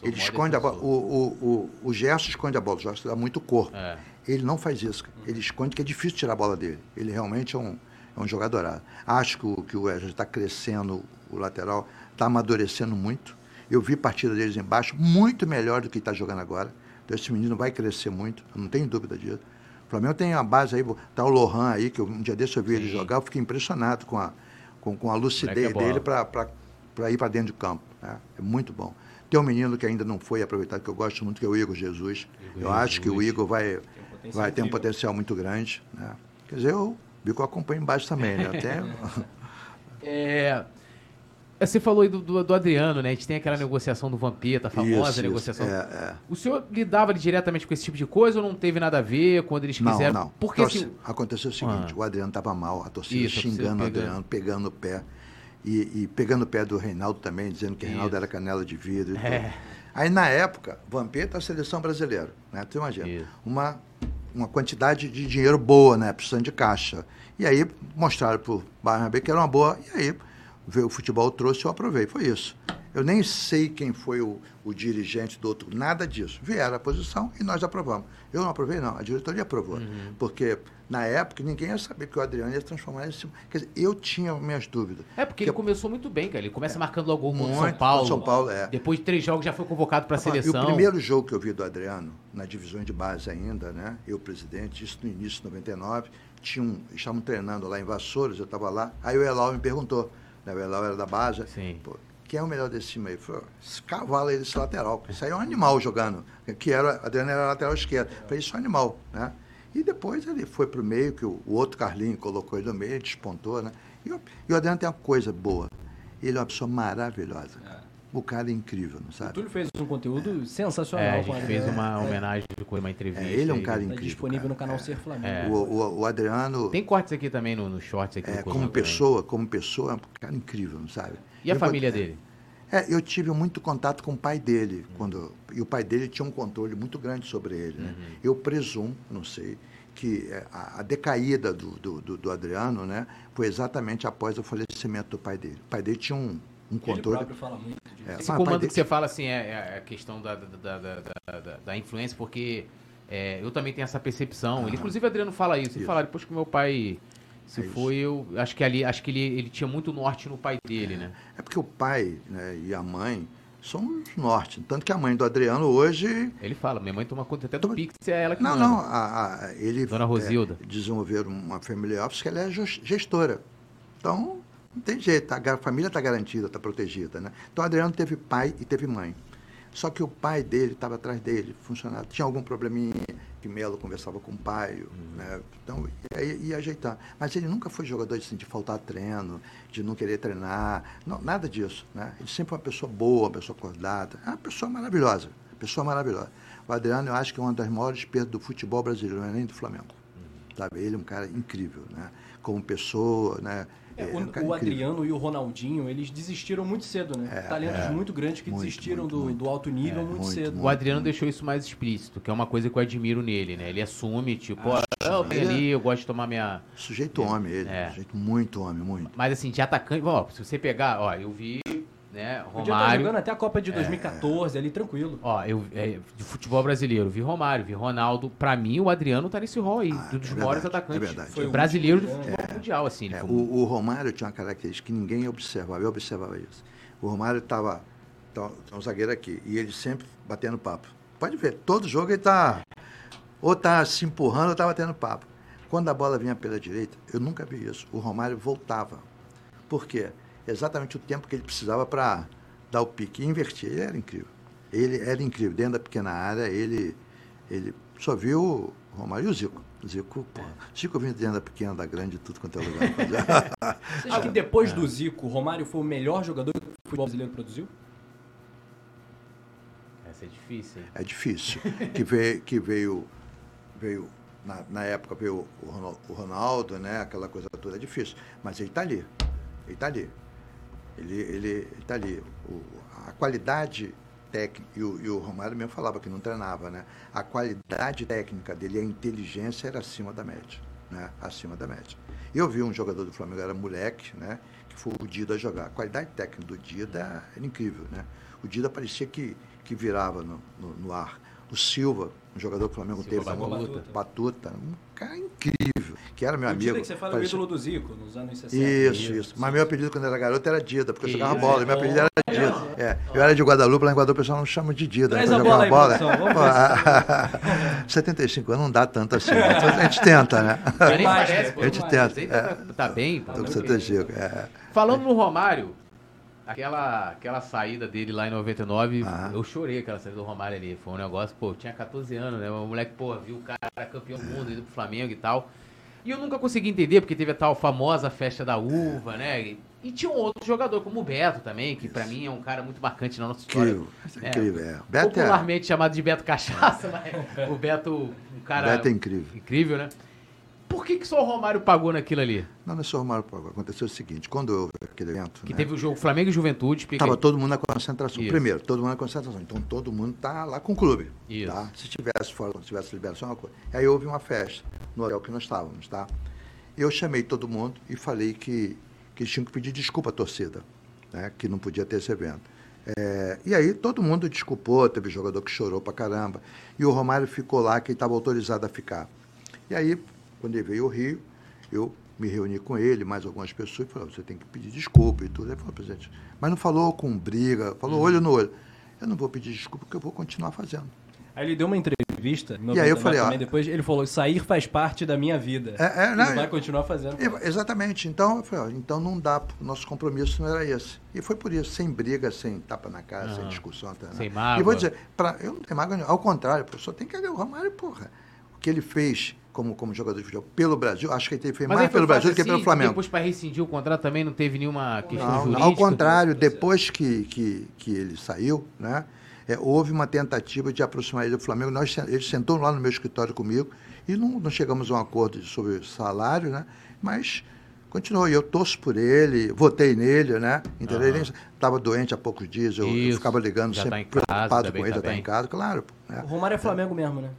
Ele esconde a bola. O, o, o, o Gerson esconde a bola, o Gerson dá muito corpo. É. Ele não faz isso. Ele esconde que é difícil tirar a bola dele. Ele realmente é um, é um jogador. Acho que o, que o Wesley está crescendo, o lateral, está amadurecendo muito. Eu vi partida deles embaixo muito melhor do que está jogando agora. Então esse menino vai crescer muito, eu não tenho dúvida disso. O Flamengo tem uma base aí, tá o Lohan aí, que um dia desse eu vi ele Sim. jogar, eu fiquei impressionado com a, com, com a lucidez Moleque é dele para ir para dentro de campo. né? É muito bom. Tem um menino que ainda não foi aproveitado, que eu gosto muito, que é o Igor Jesus. Igor eu acho que o. Igor vai, potencial vai ter um potencial muito grande. Né? Quer dizer, eu vi que eu acompanho embaixo também. Né? Até, É, você falou aí do, do- do Adriano, né? A gente tem aquela negociação do Vampeta, a famosa Isso, negociação. isso. É, é. O senhor lidava diretamente com esse tipo de coisa ou não teve nada a ver quando eles Não, quiseram? não. Porque Torce- assim, Aconteceu o seguinte, Ah. o Adriano estava mal, a torcida Isso, xingando o. Adriano, pegando o pé. E, e pegando o pé do Reinaldo também, dizendo que o Reinaldo era canela de vidro. E É. tudo. Aí, na época, Vampeta é a seleção brasileira. Né? Tu imagina, Isso. uma, uma quantidade de dinheiro boa, né? precisando de caixa. E aí mostraram para o Barnabé que era uma boa. E aí veio o futebol, trouxe eu aprovei. Foi isso. Eu nem sei quem foi o, o dirigente do outro, nada disso. Vieram a posição e nós aprovamos. Eu não aprovei, não, a diretoria aprovou. Uhum. Porque na época ninguém ia saber que o Adriano ia transformar esse. Quer dizer, eu tinha minhas dúvidas. é porque ele começou muito bem, cara. Ele começa marcando logo o São Paulo. São Paulo, é. Depois de três jogos já foi convocado para a E seleção. o primeiro jogo que eu vi do Adriano, na divisão de base ainda, né? Eu, presidente, isso no início de 99, tinha um, estavam treinando lá em Vassouras, eu estava lá, aí o Elau me perguntou, né? O Elau era da base, Sim. pô, quem é o melhor desse time aí? Falei, esse cavalo aí desse lateral, isso aí é um animal jogando, que era, Adriano era lateral esquerdo, falei, isso é um animal, né? E depois ele foi para o meio, que o, o outro Carlinho colocou ele no meio, despontou, né? E, o- e o Adriano tem uma coisa boa, ele é uma pessoa maravilhosa, o cara é incrível, não O sabe? Túlio fez um conteúdo sensacional. É, a com gente fez uma homenagem com uma entrevista. É, ele é um cara Tá incrível. disponível cara. no canal Ser Flamengo. É. O, o, o Adriano, Tem cortes aqui também no, no shorts aqui é, como Cozão também. pessoa, como pessoa, é um cara incrível, não sabe? E a Eu- família dele? É, eu tive muito contato com o pai dele, quando, e o pai dele tinha um controle muito grande sobre ele. Né? Uhum. Eu presumo, não sei, que é, a, a decaída do, do, do- do Adriano né, foi exatamente após o falecimento do pai dele. O pai dele tinha um, um Ele controle. próprio fala muito disso. É, Esse comando dele- que você fala assim é, é a questão da, da, da, da, da- influência, porque é, eu também tenho essa percepção. Ele, inclusive, o Adriano fala isso. Ele Isso. fala, depois que meu pai se É foi, eu acho que ali, acho que ele, ele tinha muito norte no pai dele, né? É porque o pai né, e a mãe são os norte. Tanto que a mãe do Adriano hoje Ele fala, minha mãe toma conta até do Toma- Pix, é ela que Não, manda. não. A, a- ele Dona Rosilda. é, desenvolveram uma family office que ela é ges- gestora. Então, não tem jeito. A gar- família está garantida, está protegida. Né? Então, o Adriano teve pai e teve mãe. Só que o pai dele estava atrás dele, funcionava. Tinha algum probleminha que Melo conversava com o pai, né? Então, ia, ia ajeitar. Mas ele nunca foi jogador assim, de faltar treino, de não querer treinar, não, nada disso. Né? Ele sempre foi uma pessoa boa, uma pessoa acordada, é uma pessoa maravilhosa, pessoa maravilhosa. O Adriano, eu acho que é uma das maiores perdas do futebol brasileiro, não é nem do Flamengo. Sabe? Ele é um cara incrível, né? Como pessoa, né? É, É o, cara o incrível. Adriano e o Ronaldinho, eles desistiram muito cedo, né? É, Talentos é. muito grandes que Muito, desistiram muito, do, muito. do alto nível É, muito, muito, cedo. O Adriano deixou isso mais explícito, que é uma coisa que eu admiro nele, né? Ele assume, tipo, ó, eu tenho ele é- ali, eu gosto de tomar minha. Sujeito homem, ele. É. Sujeito muito homem, muito. Mas assim, de atacante, ó, se você pegar, ó, eu vi, né? Romário. Podia estar jogando até a Copa de 2014 é. ali, tranquilo. Ó, eu, é, de futebol brasileiro, vi Romário, vi Ronaldo. Pra mim, o Adriano tá nesse rol aí, ah, dos é maiores atacantes. É verdade. Foi brasileiro do futebol é, mundial, assim. É, o, o, Romário tinha uma característica que ninguém observava, eu observava isso. O Romário tava, tava um zagueiro aqui, e ele sempre batendo papo. Pode ver, todo jogo ele tá ou tá se empurrando ou tá batendo papo. Quando a bola vinha pela direita, eu nunca vi isso. O Romário voltava. Por quê? Exatamente o tempo que ele precisava para dar o pique e invertir. Ele era incrível. Ele era incrível. Dentro da pequena área, ele, ele só viu o Romário e o Zico. O Zico, pô. Zico vinha dentro da pequena, da grande, tudo quanto é lugar. Você acha que depois do Zico, o Romário foi o melhor jogador que o futebol brasileiro produziu? Essa é difícil. Hein? É difícil. que veio, que veio, veio na, na época veio o Ronaldo, né? Aquela coisa toda é difícil. Mas ele está ali. Ele está ali. Ele ele está ali. O, a qualidade técnica, e o, e o Romário mesmo falava que não treinava, né? A qualidade técnica dele, a inteligência era acima da média, né? Acima da média. Eu vi um jogador do Flamengo, era moleque, né? Que foi o Dida a jogar. A qualidade técnica do Dida era incrível, né? O Dida parecia que, que virava no, no, no ar. O Silva, um jogador que o Flamengo Silva teve, Batuta. Batuta, um cara incrível, que era meu amigo. que você fala parecia... o ídolo do Zico, nos anos 60. Isso, isso. Mas meu apelido quando era garoto era Dida, porque eu jogava bola, meu apelido era Dida. É, eu era de Guadalupe, lá em Guadalupe o pessoal não chama de Dida. Traz né, a bola aí, bola. Pô, 75 anos não dá tanto assim, a gente tenta, né? a gente tenta. É. Tá bem, Tô com 75, é. Falando no Romário, Aquela, aquela saída dele lá em 99, ah. eu chorei aquela saída do Romário ali. Foi um negócio, pô, tinha 14 anos, né? O moleque, pô, viu o cara campeão do mundo, indo pro Flamengo e tal. E eu nunca consegui entender, porque teve a tal famosa festa da uva, né? E, e tinha um outro jogador, como o Beto também, que para mim é um cara muito marcante na nossa história. Incrível, é, incrível, é. Beto é- popularmente é... chamado de Beto Cachaça, mas o Beto, um cara. Beto é incrível. Incrível, né? Que, que só o Romário pagou naquilo ali? Não, não é só o Romário pagou. Aconteceu o seguinte, quando houve aquele evento... Que né, teve o jogo Flamengo e Juventude. Estava todo mundo na concentração. Isso. Primeiro, todo mundo na concentração. Então, todo mundo está lá com o clube. Isso. Tá? Se tivesse fora, se tivesse liberação, é uma coisa. Aí houve uma festa no hotel que nós estávamos, tá? Eu chamei todo mundo e falei que, que eles tinham que pedir desculpa à torcida, né? Que não podia ter esse evento. É, e aí todo mundo desculpou, teve jogador que chorou pra caramba. E o Romário ficou lá, que estava autorizado a ficar. E aí quando ele veio ao Rio, eu me reuni com ele, mais algumas pessoas, e falei, você tem que pedir desculpa e tudo. Ele falou, presidente, mas não falou com briga, falou uhum. olho no olho. Eu não vou pedir desculpa porque eu vou continuar fazendo. Aí ele deu uma entrevista, no e aí eu falei, também, ó, depois ele falou, sair faz parte da minha vida. É, é, né, vai continuar fazendo. Exatamente. Então, eu falei, ó, então não dá, nosso compromisso não era esse. E foi por isso, sem briga, sem tapa na cara, uhum. sem discussão. Tá, né? Sem mágoa. E vou dizer, pra, eu não tenho mágoa ao contrário, o professor tem que ver o Romário, porra. O que ele fez como, como jogador de futebol pelo Brasil. Acho que ele fez mais pelo Brasil do que pelo Flamengo. Depois, para rescindir o contrato, também não teve nenhuma questão não, jurídica? Ao contrário, depois que, que, que ele saiu, né, é, houve uma tentativa de aproximar ele do Flamengo. Nós, ele sentou lá no meu escritório comigo e não, não chegamos a um acordo sobre salário, né, mas continuou. E eu torço por ele, votei nele, né? Entendeu? Uhum. Ele estava doente há poucos dias, eu, eu ficava ligando já sempre tá casa, preocupado com ele, já está tá em casa, claro. Né? O Romário é Flamengo mesmo, né?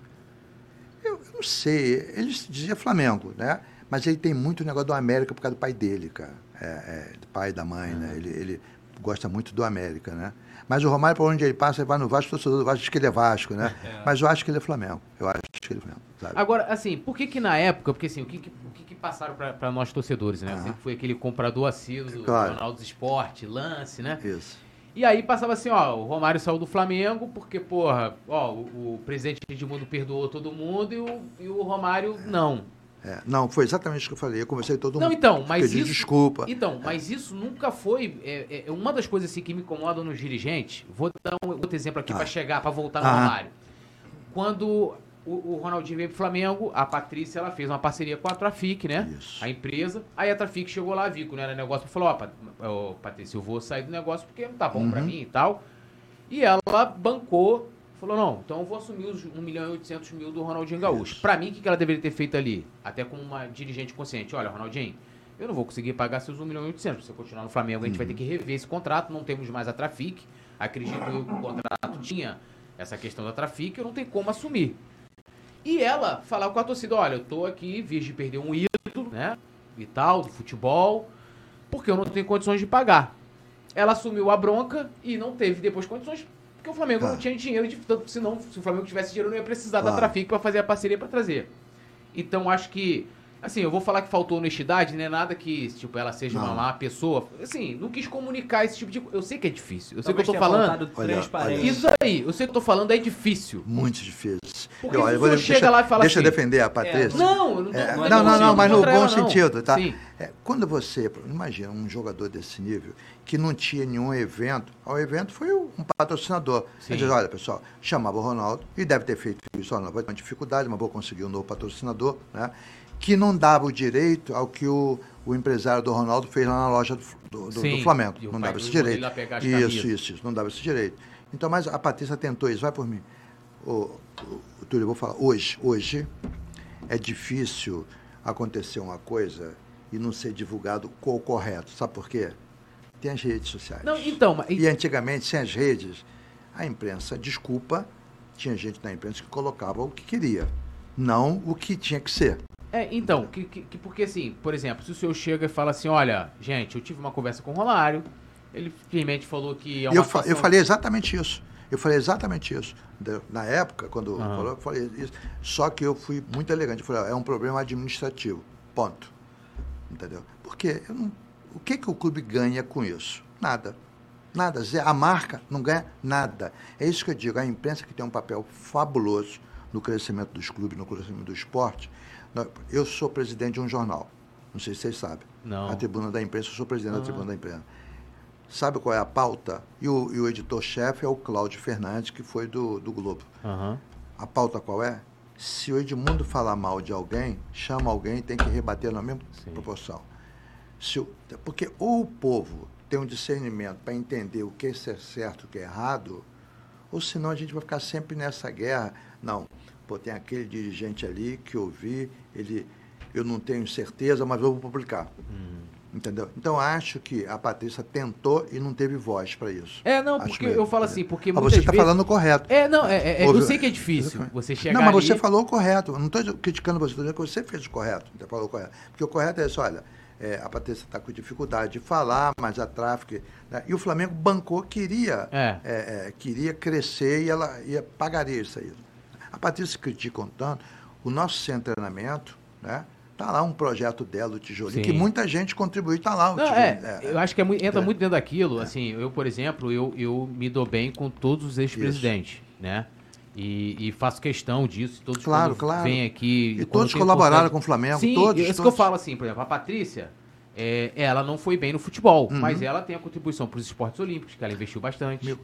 Não sei. Ele dizia Flamengo, né? Mas ele tem muito negócio do América por causa do pai dele, cara. É, é, do pai da mãe, né? Ele, ele gosta muito do América, né? Mas o Romário, por onde ele passa, ele vai no Vasco, torcedor do Vasco diz que ele é Vasco, né? É. Mas eu acho que ele é Flamengo. Eu acho que ele é Flamengo, sabe? Agora, assim, por que que na época, porque assim, o que, que o que, que passaram para nós torcedores, né? Sempre foi aquele comprador assíduo do claro. Jornal dos Esporte, lance, né? Isso. E aí passava assim, ó, o Romário saiu do Flamengo porque, porra, ó, o, o presidente Edmundo perdoou todo mundo e o, e o Romário é. não. É, não, foi exatamente o que eu falei. Eu conversei com todo mundo. Não, então, mas pedi isso, desculpa. Então, mas isso nunca foi. É, é, uma das coisas assim, que me incomodam nos dirigentes. Vou dar um outro exemplo aqui ah. para chegar, para voltar no ah. Romário. Quando o, o Ronaldinho veio pro Flamengo, a Patrícia ela fez uma parceria com a Trafic, né? Isso. A empresa. Aí a Trafic chegou lá, viu que não era negócio, falou, ó, oh, Patrícia, eu vou sair do negócio porque não tá bom uhum. pra mim e tal. E ela bancou, falou, não, então eu vou assumir os 1 milhão e 800 mil do Ronaldinho Gaúcho. Pra mim, o que ela deveria ter feito ali? Até como uma dirigente consciente. Olha, Ronaldinho, eu não vou conseguir pagar seus 1 milhão e 800. Se você continuar no Flamengo, a gente uhum. vai ter que rever esse contrato. Não temos mais a Trafic. Acredito que o contrato tinha essa questão da Trafic, eu não tenho como assumir. E ela falar com a torcida, olha, eu tô aqui, vias de perder um ídolo, né? E tal, do futebol, porque eu não tenho condições de pagar. ela assumiu a bronca e não teve depois condições, porque o Flamengo não tinha dinheiro, de, tanto, senão, se o Flamengo tivesse dinheiro, não ia precisar da Trafic para fazer a parceria para trazer. Então acho que Assim, eu vou falar que faltou honestidade, não é nada que, tipo, ela seja não. uma má pessoa. Assim, não quis comunicar esse tipo de Eu sei que é difícil. Eu sei Talvez que eu tô falando. Olha, olha, isso aí, eu sei que eu tô falando é difícil. Muito difícil. Porque olha, você chega deixa, lá e fala deixa assim. Deixa eu defender a Patrícia. É, não, não, é, não, não, não, não, mas no bom ela, sentido, tá? É, quando você. Imagina um jogador desse nível que não tinha nenhum evento. O evento foi um patrocinador. Sim. Ele diz, olha, pessoal, chamava o Ronaldo e deve ter feito isso. Olha, vai ter uma dificuldade, mas vou conseguir um novo patrocinador, né? Que não dava o direito ao que o, o empresário do Ronaldo fez lá na loja do, do, Sim, do Flamengo. Não dava esse direito. Isso, isso, isso, não dava esse direito. Então, mas a Patrícia tentou isso, vai por mim. O, o Túlio, eu vou falar, hoje, hoje é difícil acontecer uma coisa e não ser divulgado o correto. Sabe por quê? Tem as redes sociais. Não, então, mas... E antigamente, sem as redes, a imprensa, desculpa, tinha gente na imprensa que colocava o que queria, não o que tinha que ser. É, então, que, que, porque assim, por exemplo, se o senhor chega e fala assim, olha, gente, eu tive uma conversa com o Romário, ele simplesmente falou que é uma eu, fa eu falei exatamente isso. Eu falei exatamente isso. Na época, quando uhum. falou, eu falei isso. Só que eu fui muito elegante. Eu falei, é um problema administrativo. Ponto. Entendeu? Porque não, o que, que o clube ganha com isso? Nada. Nada. A marca não ganha nada. É isso que eu digo. A imprensa que tem um papel fabuloso no crescimento dos clubes, no crescimento do esporte, eu sou presidente de um jornal. Não sei se vocês sabem. Não. A Tribuna da Imprensa, eu sou presidente da Tribuna da Imprensa. Sabe qual é a pauta? E o, o editor-chefe é o Cláudio Fernandes, que foi do, do Globo. Uhum. A pauta qual é? Se o Edmundo falar mal de alguém, chama alguém tem que rebater na mesma Sim. proporção. Se porque ou o povo tem um discernimento para entender o que é certo e o que é errado, ou senão a gente vai ficar sempre nessa guerra. Não, pô, tem aquele dirigente ali que eu vi, ele, eu não tenho certeza, mas eu vou publicar. Uhum. Entendeu? Então acho que a Patrícia tentou e não teve voz para isso. É, não, acho porque mesmo, eu falo assim, porque mas você está vezes... falando correto. É, não, é, é, eu sei que é difícil você chegar Não, mas ali... você falou o correto. Eu não estou criticando você, estou dizendo que você fez o correto. Você falou o correto. Porque o correto é isso, olha, é, a Patrícia está com dificuldade de falar, mas a tráfico. Né? E o Flamengo bancou, queria, é. É, é queria crescer e ela ia, pagaria isso aí. A Patrícia critica tanto, o nosso centro de treinamento, né? Tá lá um projeto dela, o tijolinho, Sim. que muita gente contribuiu, tá lá o Não, é, é, eu acho que é, entra é. muito dentro daquilo, assim, eu, por exemplo, eu, eu me dou bem com todos os ex-presidentes, né? E, e, faço questão disso, todos claro, claro. vêm aqui... E todos colaboraram com o Flamengo, Sim, todos. isso todos. que eu falo assim, por exemplo, a Patrícia, é, ela não foi bem no futebol, uhum. mas ela tem a contribuição para os esportes olímpicos, que ela investiu bastante. Meu,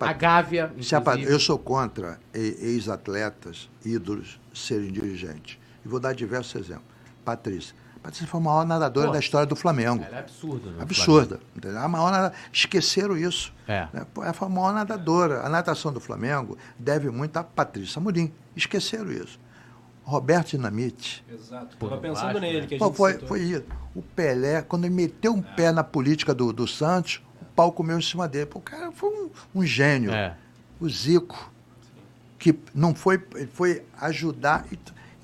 a, a Gávea, a, Eu sou contra ex-atletas, ídolos, serem dirigentes. E vou dar diversos exemplos. Patrícia. Patrícia foi a maior nadadora Pô, da história do Flamengo. Ela é absurda. Né, absurda. Entendeu? A maior nadadora. Esqueceram isso. É. Né? Ela foi a maior nadadora. A natação do Flamengo deve muito a Patrícia Murim. Esqueceram isso. Roberto Dinamite. Exato. Estava pensando nele. Que a gente foi, foi isso. O Pelé, quando ele meteu um é. pé na política do, do Santos, o pau comeu em cima dele. Pô, o cara foi um, um gênio. É. O Zico, que não foi, foi ajudar.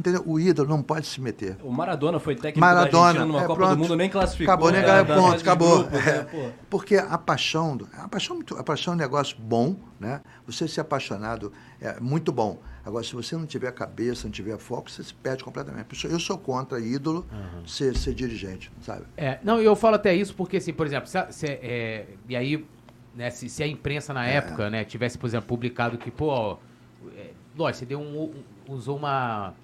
Entendeu? O ídolo não pode se meter. O Maradona foi técnico Maradona, da Argentina numa é, Copa pronto. do Mundo, nem classificou. Acabou, nem né? ganhou ponto, acabou. Grupo, é, né? Porque a paixão, a paixão, a paixão é um negócio bom, né? Você ser apaixonado é muito bom. Agora, se você não tiver cabeça, não tiver foco, você se perde completamente. Eu sou contra ídolo uhum. ser, ser dirigente, sabe? É, não, eu falo até isso porque, assim, por exemplo, se, se é, e aí, né, se, se, a imprensa na é. época, né, tivesse, por exemplo, publicado que, pô, é, lógico, você deu um, um, usou uma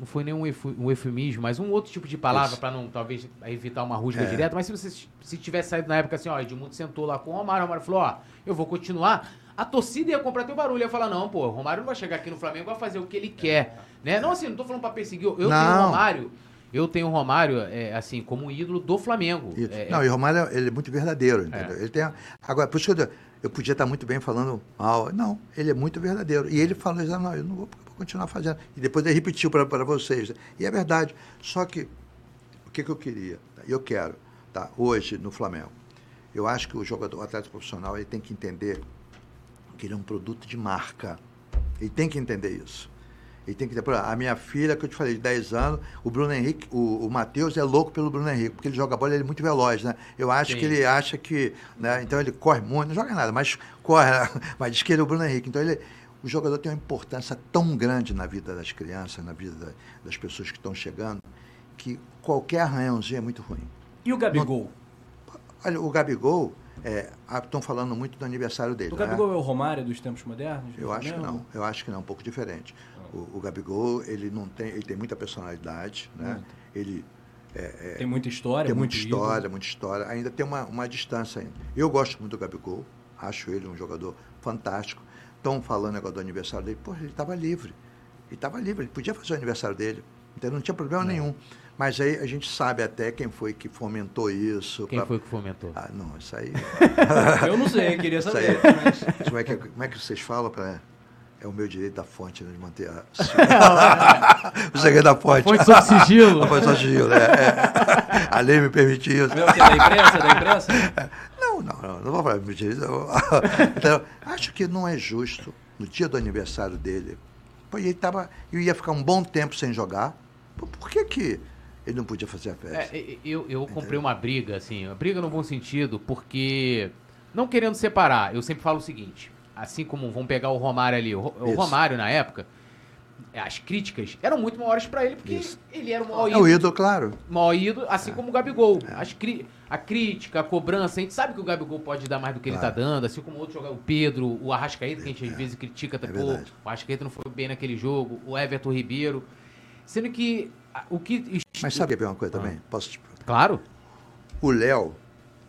não foi nenhum um eufemismo, mas um outro tipo de palavra para não, talvez, evitar uma rusga é. direta. Mas se você se tivesse saído na época assim, ó, Edmundo sentou lá com o Romário, o Romário falou, ó, eu vou continuar, a torcida ia comprar teu barulho, ia falar, não, pô, o Romário não vai chegar aqui no Flamengo, vai fazer o que ele quer, né? Não assim, não tô falando para perseguir, eu não. tenho o Romário, eu tenho o Romário, é, assim, como ídolo do Flamengo. É, não, e o Romário, ele é muito verdadeiro, entendeu? É. Ele tem, agora, por isso que eu, eu podia estar muito bem falando mal, não, ele é muito verdadeiro. E ele falou, não, eu não vou continuar fazendo. E depois ele repetiu para vocês. E é verdade. Só que, o que, que eu queria? Eu quero, tá? hoje, no Flamengo, eu acho que o jogador, o atleta profissional, ele tem que entender que ele é um produto de marca. Ele tem que entender isso. Ele tem que ter. A minha filha, que eu te falei, de 10 anos, o Bruno Henrique, o, o Matheus é louco pelo Bruno Henrique, porque ele joga bola, ele é muito veloz, né? Eu acho Sim. que ele acha que. Né? Então ele corre muito, não joga nada, mas corre, né? mas diz que ele é o Bruno Henrique. Então ele. O jogador tem uma importância tão grande na vida das crianças, na vida das pessoas que estão chegando, que qualquer arranhãozinho é muito ruim. E o Gabigol? olha, o Gabigol, é, estão falando muito do aniversário dele. O Gabigol né? é o Romário dos tempos modernos? Eu acho que não. Eu acho que não, um pouco diferente. O, o, Gabigol, ele não tem, ele tem muita personalidade, né? Ele é, é, tem muita história, tem muita história, ídolo. muita história. Ainda tem uma, uma distância ainda. Eu gosto muito do Gabigol, acho ele um jogador fantástico. Estão falando agora do aniversário dele. Pô, ele estava livre. Ele estava livre, ele podia fazer o aniversário dele. Então não tinha problema não. nenhum. Mas aí a gente sabe até quem foi que fomentou isso. Quem pra... foi que fomentou? Ah, não, isso aí. eu não sei, queria saber. Aí, mas... como, é que, como é que vocês falam para. É o meu direito da fonte, né, de manter a... o segredo da fonte. A fonte sob sigilo. fonte sob sigilo, é, é. A lei me permite isso. Meu, que é da imprensa, da imprensa? Não, não, não, não vou falar mentira. Então, acho que não é justo, no dia do aniversário dele, pô, ele tava, eu ia ficar um bom tempo sem jogar, por que que ele não podia fazer a festa. É, eu, eu comprei uma briga, assim, uma briga no bom sentido, porque, não querendo separar, eu sempre falo o seguinte, assim como vamos pegar o Romário ali, o, o Romário na época, as críticas eram muito maiores para ele, porque Isso. ele era o maior ídolo. É o ídolo, claro. Maior ídolo, assim é. como o Gabigol. É. As cri a crítica, a cobrança, a gente sabe que o Gabigol pode dar mais do que claro. ele tá dando, assim como outro jogador, o Pedro, o Arrascaeta, que a gente às é. vezes critica, tá, é pô, o Arrascaeta não foi bem naquele jogo, o Everton Ribeiro. Sendo que o que. Mas sabe uma coisa também? Ah. Posso te... Claro. O Léo,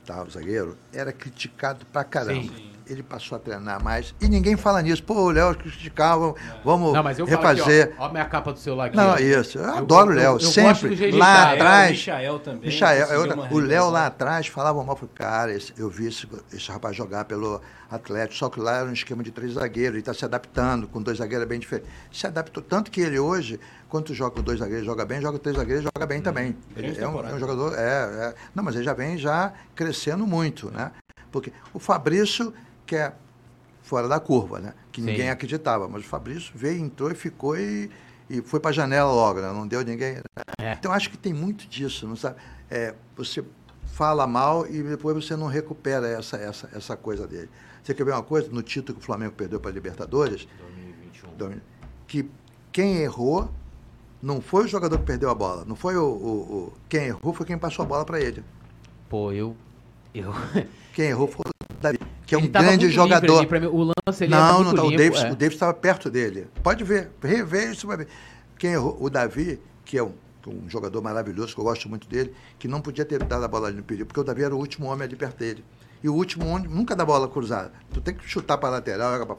tá, o zagueiro, era criticado pra caramba. Sim. Ele passou a treinar mais. E ninguém fala nisso. Pô, o Léo criticava, vamos não, mas eu refazer. Aqui, ó, ó, a minha capa do celular aqui. Não, ó. isso. Eu, eu adoro o Léo, sempre. Lá atrás. Michael também. Michael, é o Léo lá atrás falava mal. Falei, cara, esse, eu vi esse, esse rapaz jogar pelo Atlético, só que lá era um esquema de três zagueiros. Ele está se adaptando, com dois zagueiros é bem diferente. Se adaptou. Tanto que ele hoje quando joga com dois zagueiros, joga bem, joga com três zagueiros, joga bem hum, também. Ele é um, é um, jogador. É, é, não, mas ele já vem já crescendo muito, né? Porque o Fabrício, que é fora da curva, né? Que Sim. ninguém acreditava, mas o Fabrício veio, entrou e ficou e, e foi para a janela logo, né? Não deu ninguém. Né? É. Então acho que tem muito disso, não sabe? É, você fala mal e depois você não recupera essa, essa, essa coisa dele. Você quer ver uma coisa? No título que o Flamengo perdeu para a Libertadores, 2021. que quem errou não foi o jogador que perdeu a bola, não foi o, o, o quem errou foi quem passou a bola para ele. Pô, eu eu quem errou foi o Davi, que é um grande jogador. Mim, o lance ele não, não, não, limpo, o Davis, é. o Davis estava perto dele. Pode ver, rever isso vai ver. Quem errou, o Davi, que é um, um jogador maravilhoso, que eu gosto muito dele, que não podia ter dado a bola ali no perigo, porque o Davi era o último homem ali perto dele. E o último homem nunca dá bola cruzada. Tu tem que chutar para a lateral,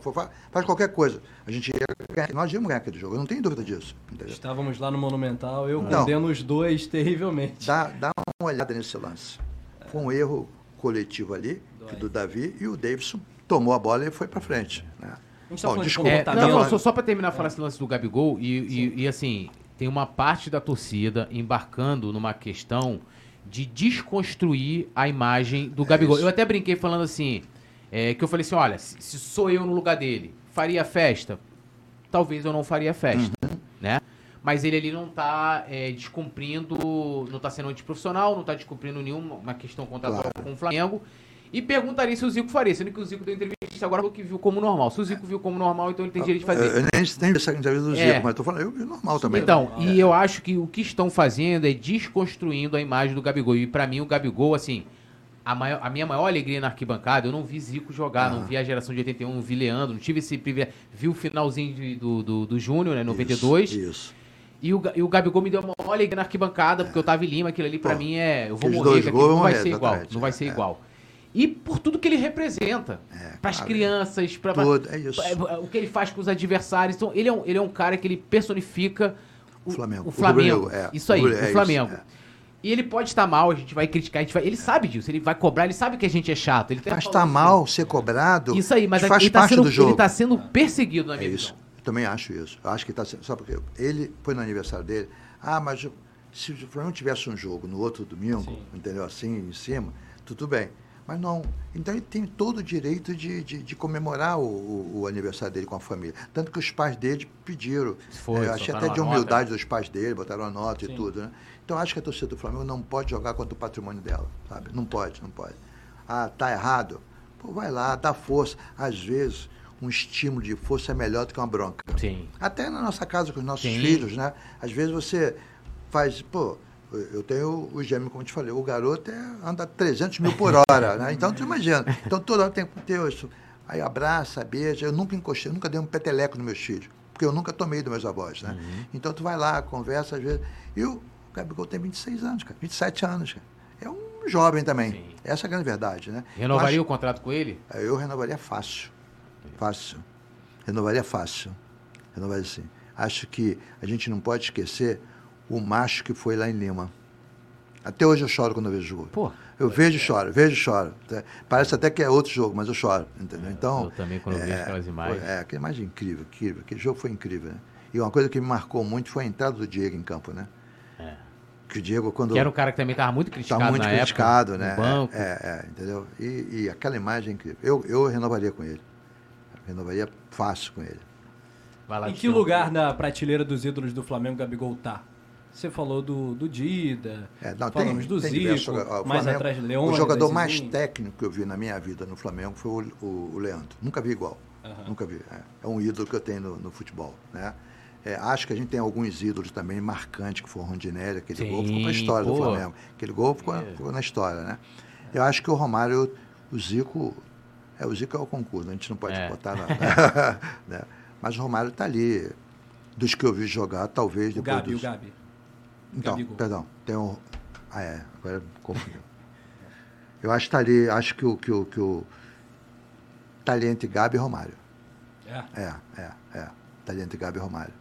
faz qualquer coisa. A gente ia ganhar, nós íamos ganhar aquele jogo, eu não tenho dúvida disso. Entendeu? Estávamos lá no Monumental, eu condeno os dois terrivelmente. Dá, dá uma olhada nesse lance. Foi um erro coletivo ali, do Davi, e o Davidson tomou a bola e foi para frente. Né? Bom, desculpa. É, não, não, só, só para terminar a falar esse lance do Gabigol, e, e, e assim, tem uma parte da torcida embarcando numa questão de desconstruir a imagem do é Gabigol. Isso. Eu até brinquei falando assim, é, que eu falei assim, olha, se, se, sou eu no lugar dele, faria festa? Talvez eu não faria festa, uhum. né? Mas ele ali não está é, descumprindo, não está sendo antiprofissional, não está descumprindo nenhuma questão contratual claro. com o Flamengo. E perguntaria se o Zico faria, sendo que o Zico deu entrevista agora que viu como normal. Se o Zico viu como normal, então ele tem direito de fazer. Eu, eu nem tenho essa entrevista do Zico, é. mas estou falando, eu vi normal também. Então, é. e eu acho que o que estão fazendo é desconstruindo a imagem do Gabigol. E para mim, o Gabigol, assim, a, maior, a, minha maior alegria na arquibancada, eu não vi Zico jogar, ah. não vi a geração de 81, não vi Leandro, não tive esse privilégio. Vi o finalzinho de, do, do, do Júnior, né, 92. Isso. isso. E o, e o Gabigol me deu uma maior alegria na arquibancada, porque eu tava em Lima, aquilo ali para mim é. Eu vou morrer, aquilo não vai ser igual. Não vai ser igual e por tudo que ele representa é, para as crianças, para é o que ele faz com os adversários. Então, ele é um, ele é um cara que ele personifica o, o Flamengo. O Flamengo. O é. Isso aí, o, é Flamengo. Isso, é. e ele pode estar mal, a gente vai criticar, gente vai, ele sabe disso, ele vai cobrar, ele sabe que a gente é chato. Ele mas está mal ser cobrado. Isso aí, mas faz ele está sendo, ele tá sendo perseguido na minha é isso. Eu também acho isso. Eu acho que está sendo. Só porque ele foi no aniversário dele. Ah, mas se o Flamengo tivesse um jogo no outro domingo, Sim. entendeu? Assim, em cima, tudo bem. Mas não. Então ele tem todo o direito de, de, de comemorar o, o, o, aniversário dele com a família. Tanto que os pais dele pediram. Foi, é, achei até de humildade nota. dos pais dele, botaram a nota Sim. e tudo, né? Então acho que a torcida do Flamengo não pode jogar contra o patrimônio dela, sabe? Não pode, não pode. Ah, tá errado? Pô, vai lá, dá força. Às vezes, um estímulo de força é melhor do que uma bronca. Sim. Até na nossa casa com os nossos Sim. filhos, né? Às vezes você faz, pô, eu tenho o gêmeo, como eu te falei, o garoto é, anda 300 mil por hora, né? Então, tu imagina. Então, toda hora tem que ter isso. Aí abraça, beija. Eu nunca encostei, eu nunca dei um peteleco nos meus filhos, porque eu nunca tomei dos meus avós, né? Uhum. Então, tu vai lá, conversa, às vezes. E o Gabigol tem 26 anos, cara, 27 anos, cara. É um jovem também. Sim. Essa é a grande verdade, né? Renovaria o contrato com ele? Eu renovaria fácil. Fácil. Renovaria fácil. Renovaria sim. Acho que a gente não pode esquecer o macho que foi lá em Lima. Até hoje eu choro quando eu vejo o jogo. Pô, eu vejo e choro, vejo e choro. Parece até que é outro jogo, mas eu choro, entendeu? É, então, eu também quando é, vejo aquelas imagens. É, aquela imagem incrível, incrível. Aquele jogo foi incrível, né? E uma coisa que me marcou muito foi a entrada do Diego em campo, né? É. Que o Diego, quando. Que era um cara que também estava muito criticado. Estava muito criticado, época, né? banco. É, é, entendeu? E, e, aquela imagem incrível. Eu, eu renovaria com ele. Renovaria fácil com ele. Lá, em que lugar na prateleira dos ídolos do Flamengo Gabigol tá? Você falou do, do Dida, é, não, falamos tem, do tem Zico, mais atrás de Leão. O jogador mais técnico que eu vi na minha vida no Flamengo foi o, o, o Leandro. Nunca vi igual. Uhum. Nunca vi. É, é, um ídolo que eu tenho no, no futebol. Né? É, acho que a gente tem alguns ídolos também marcantes, que o Rondinelli, aquele Sim, gol ficou na história pô. do Flamengo. Aquele gol ficou, é. ficou, na história, né? Eu acho que o Romário, o Zico, é, o Zico é o concurso, a gente não pode é. botar nada. né? Mas o Romário está ali. Dos que eu vi jogar, talvez o depois Gabi, dos... o Gabi. Então, Gabigol. perdão, tem um. Ah, é, agora confundi. Eu acho que tá ali, acho que o. Que o, que o tá ali entre Gabi e Romário. É? É, é, é. Tá ali entre Gabi e Romário.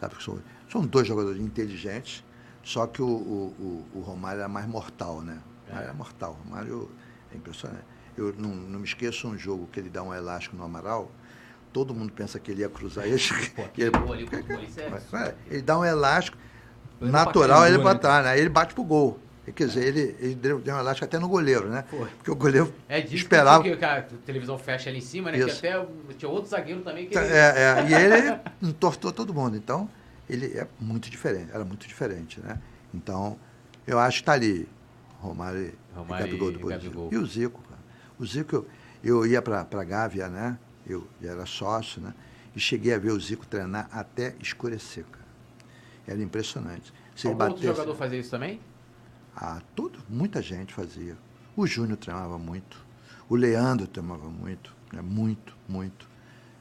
Sabe, são, são dois jogadores inteligentes, só que o, o, o, o Romário é mais mortal, né? O Romário é, mortal. O Romário é impressionante. Eu não, não me esqueço um jogo que ele dá um elástico no Amaral, todo mundo pensa que ele ia cruzar ele, é, ele dá um elástico natural ele para trás, né? Ele bate pro gol. Quer dizer, ele, ele deu uma elástica até no goleiro, né? Foi. Porque o goleiro é disso esperava. Que, que a televisão fecha ali em cima, né? Isso. Que até tinha outro zagueiro também que. Ele... É, é, e ele entortou todo mundo. Então, ele é muito diferente, era muito diferente, né? Então, eu acho que tá ali. Romário, Romário e Gabigol do Gabigol. E o Zico, cara. O Zico, eu, eu ia para a Gávea, né? Eu, eu era sócio, né? E cheguei a ver o Zico treinar até escurecer, cara. Era impressionante. Se Algum batesse... outro jogador fazia isso também? Ah, tudo, muita gente fazia. O Júnior treinava muito. O Leandro treinava muito. Né? Muito, muito.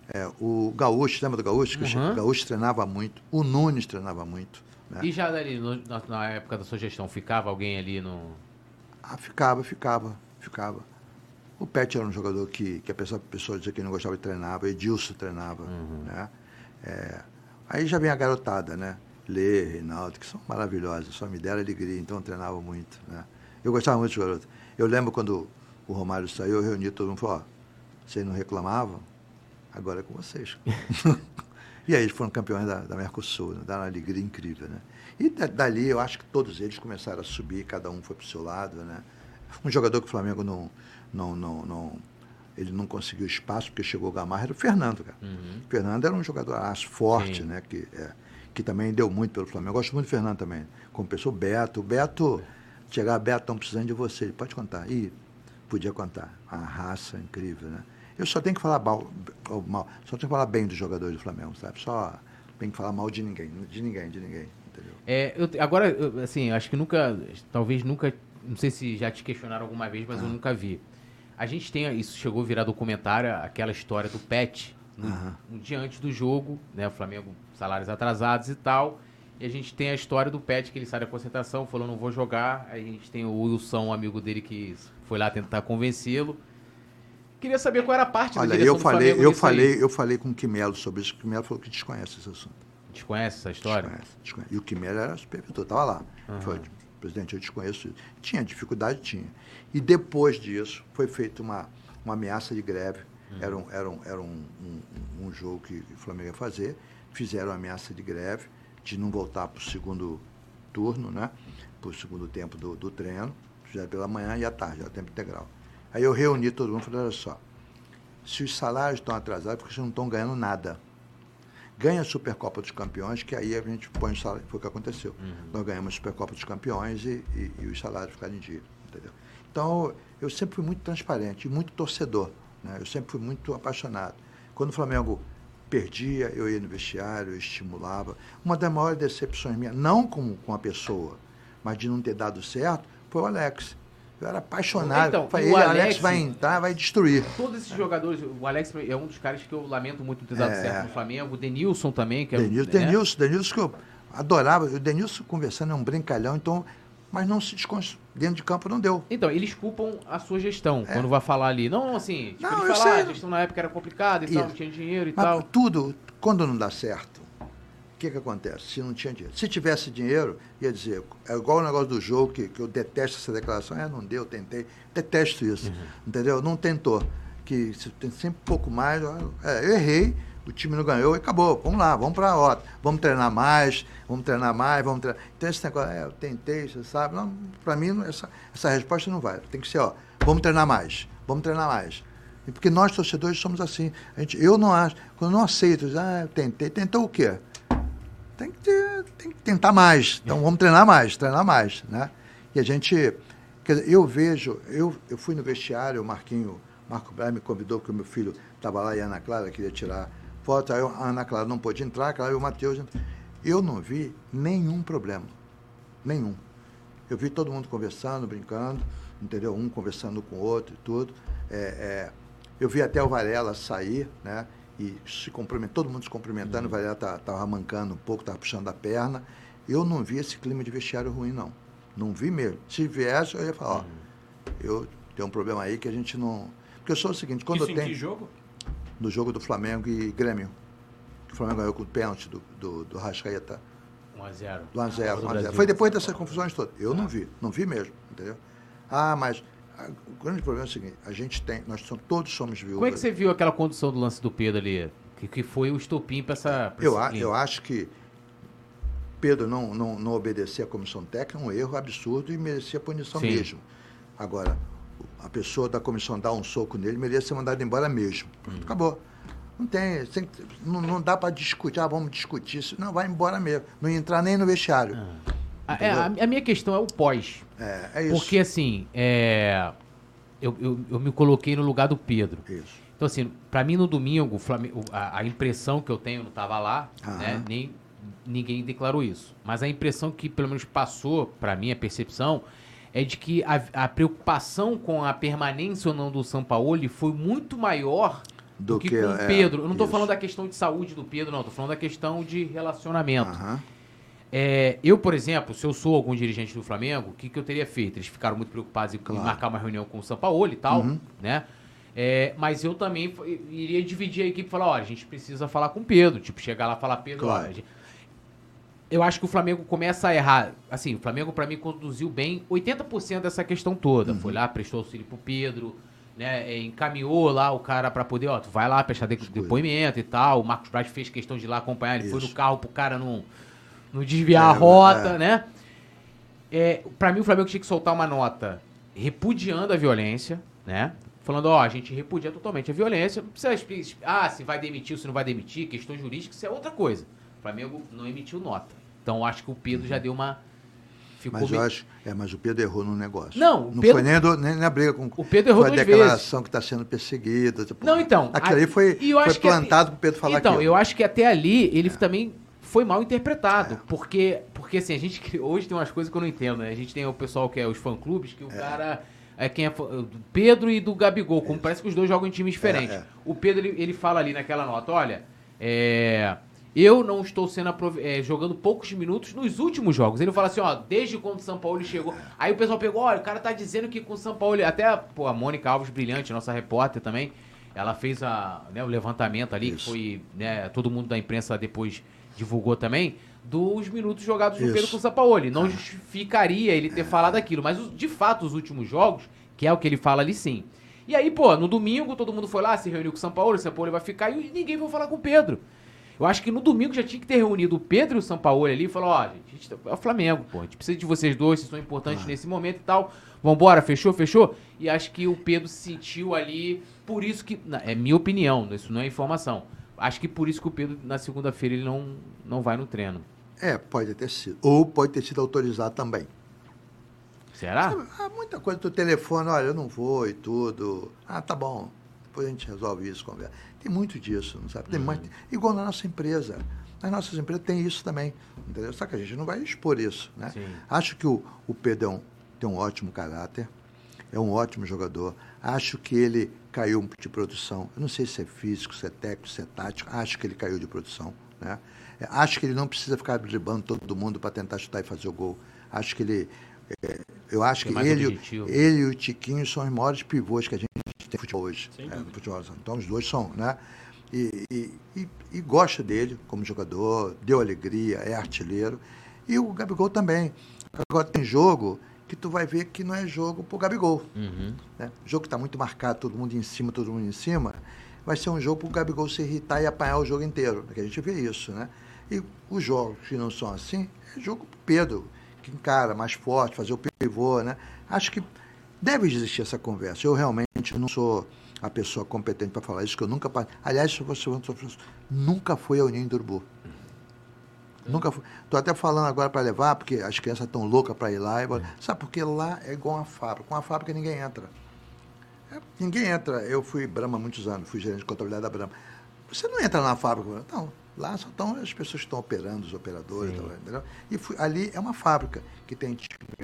É, o Gaúcho, lembra do Gaúcho? Uhum. O Gaúcho treinava muito. O Nunes treinava muito. Né? E já ali, no, na, na, época da sua gestão, ficava alguém ali no. Ah, ficava, ficava, ficava. O Pet era um jogador que, que a pessoa, a pessoa dizia que não gostava de treinar, o Edilson treinava. Uhum. Né? É, aí já vem a garotada, né? Lê, Reinaldo, que são maravilhosos, só me deram alegria, então eu treinava muito. Né? Eu gostava muito dos garotos. Eu lembro quando o Romário saiu, eu reuni todo mundo e falei, ó, vocês não reclamavam? Agora é com vocês. e aí eles foram campeões da, da Mercosul, né? deram uma alegria incrível. Né? E dali eu acho que todos eles começaram a subir, cada um foi para o seu lado. Né? Um jogador que o Flamengo não, não, não, não, ele não conseguiu espaço porque chegou o Gamarra era o Fernando, cara. Uhum. O Fernando era um jogador forte, Sim. né? Que, é, que também deu muito pelo Flamengo. Eu gosto muito do Fernando também. Como pessoa, o Beto. O Beto, chegar, Beto, estão precisando de você. Ele pode contar. E podia contar. A raça incrível, né? Eu só tenho que falar mal, mal, só tenho que falar bem dos jogadores do Flamengo, sabe? Só tenho que falar mal de ninguém, de ninguém, de ninguém, entendeu? É, eu, agora, eu, assim, acho que nunca, talvez nunca, não sei se já te questionaram alguma vez, mas ah. eu nunca vi. A gente tem, isso chegou a virar documentário, aquela história do Pet, no, no dia antes do jogo, né? O Flamengo, salários atrasados e tal. E a gente tem a história do Pet, que ele sai da concentração, falou, não vou jogar. Aí a gente tem o Wilson, um amigo dele, que foi lá tentar convencê-lo. Queria saber qual era a parte Olha, eu falei, eu falei, aí. eu falei com o Quimelo sobre isso. O Quimelo falou que desconhece esse assunto. Desconhece essa história? Desconhece, desconhece. E o Quimelo era supervisor, estava lá. Uhum. Foi, presidente, eu desconheço. Tinha dificuldade, tinha. E depois disso, foi feita uma, uma ameaça de greve era, um, era, um, era um, um, um, jogo que o Flamengo ia fazer. Fizeram ameaça de greve, de não voltar para o segundo turno, né? Para o segundo tempo do, do treino. Fizeram pela manhã e à tarde, era tempo integral. Aí eu reuni todo mundo e falei, olha só, se os salários estão atrasados, porque vocês não estão ganhando nada. Ganha a Supercopa dos Campeões, que aí a gente põe o salário, foi o que aconteceu. Uhum. Nós ganhamos a Supercopa dos Campeões e, e, e os salários ficaram em dia, entendeu? Então, eu sempre fui muito transparente, muito torcedor, né? Eu sempre fui muito apaixonado. Quando o Flamengo perdia, eu ia no vestiário, eu estimulava. Uma das maiores decepções minhas, não com, com a pessoa, mas de não ter dado certo, foi o Alex. Eu era apaixonado. Então, Falei, o Alex, Alex, vai entrar, vai destruir. Todos esses jogadores, o Alex é um dos caras que eu lamento muito ter dado é, certo no Flamengo. O Denilson também, que é Denilson, né? Denilson, Denilson que eu adorava. O Denilson conversando é um brincalhão, então mas não se desconstrói. Dentro de campo não deu. Então, eles culpam a sua gestão é. quando vai falar ali. Não, assim, tipo, não, ele fala, ah, a gestão na época era complicada e, e tal, não tinha dinheiro e mas tal. Tudo, quando não dá certo, o que, que acontece? Se não tinha dinheiro. Se tivesse dinheiro, ia dizer, é igual o negócio do jogo, que, que eu detesto essa declaração, é, não deu, tentei. Detesto isso. Uhum. Entendeu? Não tentou. Que tem sempre um pouco mais. É, eu errei o time não ganhou e acabou. Vamos lá, vamos para a rota. Vamos treinar mais, vamos treinar mais, vamos treinar. Então esse negócio, é, eu tentei, você sabe. Para mim, essa, essa resposta não vai. Tem que ser, ó, vamos treinar mais, vamos treinar mais. Porque nós, torcedores, somos assim. A gente, eu não acho, quando não aceito, ah, eu tentei, tentou o quê? Tem que, ter, tem que tentar mais. Então vamos treinar mais, treinar mais. Né? E a gente. Quer dizer, eu vejo, eu, eu fui no vestiário, o Marquinho, Marco Braz me convidou, porque o meu filho estava lá e a Ana Clara queria tirar foto, aí a Ana Clara não pôde entrar, aí o Matheus. Eu não vi nenhum problema. Nenhum. Eu vi todo mundo conversando, brincando, entendeu? Um conversando com o outro e tudo. É, é, eu vi até o Varela sair, né? E se cumprimentando, todo mundo se cumprimentando, uhum. o Varela estava tá, mancando um pouco, estava puxando a perna. Eu não vi esse clima de vestiário ruim, não. Não vi mesmo. Se viesse, eu ia falar, uhum. ó, eu tenho um problema aí que a gente não. Porque eu sou o seguinte, quando Isso eu tenho. que jogo? No jogo do Flamengo e Grêmio. O Flamengo ganhou com o pênalti do, do, do Rascaeta. 1x0. Do 1x0. 1x0. Foi depois dessas confusões todas. Eu não vi, não vi mesmo, entendeu? Ah, mas o grande problema é o seguinte, a gente tem, nós somos, todos somos viúvas. Como é que você viu aquela condução do lance do Pedro ali? Que, que foi o estopim para essa... Pra eu, a, eu acho que Pedro não, não, não obedecer à comissão técnica um erro absurdo e merecia punição Sim. mesmo. Agora, a pessoa da comissão dar um soco nele, merecia ser mandado embora mesmo. Pronto, hum. acabou. Não tem, tem não, não, dá para discutir, ah, vamos discutir isso. Não, vai embora mesmo. Não entrar nem no vestiário. Ah. É, a, a, minha questão é o pós. É, é isso. Porque assim, é, eu, eu, eu, me coloquei no lugar do Pedro. Isso. Então, assim, para mim no domingo, a, a, impressão que eu tenho, não estava lá, né, nem ninguém declarou isso. Mas a impressão que pelo menos passou para mim, a percepção, é de que a, a, preocupação com a permanência ou não do São Paulo foi muito maior do, do que, que, com o é, Pedro. Eu não estou falando da questão de saúde do Pedro, não. Estou falando da questão de relacionamento. Uhum. É, eu, por exemplo, se eu sou algum dirigente do Flamengo, o que, que eu teria feito? Eles ficaram muito preocupados em claro. marcar uma reunião com o São Paulo e tal, uhum. né? É, mas eu também iria dividir a equipe e falar, olha, a gente precisa falar com o Pedro. Tipo, chegar lá e falar, Pedro, claro. olha, eu acho que o Flamengo começa a errar. Assim, o Flamengo, para mim, conduziu bem 80% dessa questão toda. Uhum. Foi lá, prestou auxílio pro Pedro, né? É, encaminhou lá o cara para poder, ó, tu vai lá prestar de, depoimento e tal. O Marcos Braz fez questão de ir lá acompanhar. Ele Isso. foi no carro pro cara não, não desviar é, a rota, é. né? É, para mim, o Flamengo tinha que soltar uma nota repudiando a violência, né? Falando, ó, a gente repudia totalmente a violência. Não precisa explicar, ah, se vai demitir ou se não vai demitir, questão jurídica, isso é outra coisa. O Flamengo não emitiu nota. Então acho que o Pedro uhum. já deu uma. Ficou mas eu acho. É, mas o Pedro errou no negócio. Não, não Pedro, foi nem, do, nem na briga com o Pedro errou foi a declaração vezes. que está sendo perseguida. Tipo, não, então. Aquilo ali foi, foi plantado para o Pedro falar Então, aquilo. eu acho que até ali ele é. também foi mal interpretado. É. Porque, porque assim, a gente. Hoje tem umas coisas que eu não entendo, né? A gente tem o pessoal que é os fã-clubes, que o é. cara. É quem é Pedro e do Gabigol, como Isso. parece que os dois jogam em times diferentes. É, é. O Pedro, ele, ele fala ali naquela nota: olha, é eu não estou sendo é, jogando poucos minutos nos últimos jogos. Ele fala assim, ó, desde quando o São Paulo chegou. Aí o pessoal pegou, olha, o cara tá dizendo que com o São Paulo. Até pô, a Mônica Alves Brilhante, nossa repórter também, ela fez a, né, o levantamento ali, Isso. que foi. Né, todo mundo da imprensa depois divulgou também, dos minutos jogados no Pedro com o São Paulo. Não justificaria ele ter falado aquilo. Mas de fato, os últimos jogos, que é o que ele fala ali sim. E aí, pô, no domingo todo mundo foi lá, se reuniu com o São Paulo, o São Paulo vai ficar e ninguém foi falar com o Pedro. Eu acho que no domingo já tinha que ter reunido o Pedro e o São Paulo ali e falou, ó, oh, gente, tá, é o Flamengo, pô, a gente precisa de vocês dois, vocês são importantes ah. nesse momento e tal. Vambora, fechou, fechou? E acho que o Pedro se sentiu ali, por isso que, é minha opinião, isso não é informação. Acho que por isso que o Pedro, na segunda-feira, ele não, não vai no treino. É, pode ter sido. Ou pode ter sido autorizado também. Será? Há muita coisa do telefone, olha, eu não vou e tudo. Ah, tá bom. Depois a gente resolve isso, conversa. Tem muito disso, não sabe? Tem uhum. mais, igual na nossa empresa. Nas nossas empresas tem isso também. Entendeu? Só que a gente não vai expor isso. Né? Sim. Acho que o, o Pedrão tem um ótimo caráter, é um ótimo jogador. Acho que ele caiu de produção. Eu não sei se é físico, se é técnico, se é tático. Acho que ele caiu de produção. Né? É, acho que ele não precisa ficar driblando todo mundo para tentar chutar e fazer o gol. Acho que ele. É, eu acho que ele, ele e o Tiquinho são os maiores pivôs que a gente tem futebol hoje. É, futebol. Então os dois são, né? E, e, e, e, gosta dele como jogador, deu alegria, é artilheiro. E o Gabigol também. Agora tem jogo que tu vai ver que não é jogo pro Gabigol. Uhum. Né? O jogo que está muito marcado, todo mundo em cima, todo mundo em cima, vai ser um jogo pro Gabigol se irritar e apanhar o jogo inteiro. Porque a gente vê isso, né? E os jogos que não são assim, é jogo pro Pedro, que encara mais forte, fazer o pivô, né? Acho que deve existir essa conversa. Eu realmente não sou a pessoa competente para falar isso, que eu nunca. Aliás, se você nunca fui ao Ninho do Urubu. Nunca fui. Estou até falando agora para levar, porque as crianças estão loucas para ir lá. E... Sabe, porque lá é igual uma fábrica. Com uma fábrica ninguém entra. É, ninguém entra. Eu fui Brahma há muitos anos, fui gerente de contabilidade da Brahma. Você não entra na fábrica. Não, lá só estão as pessoas que estão operando, os operadores. Tal? E fui, ali é uma fábrica que tem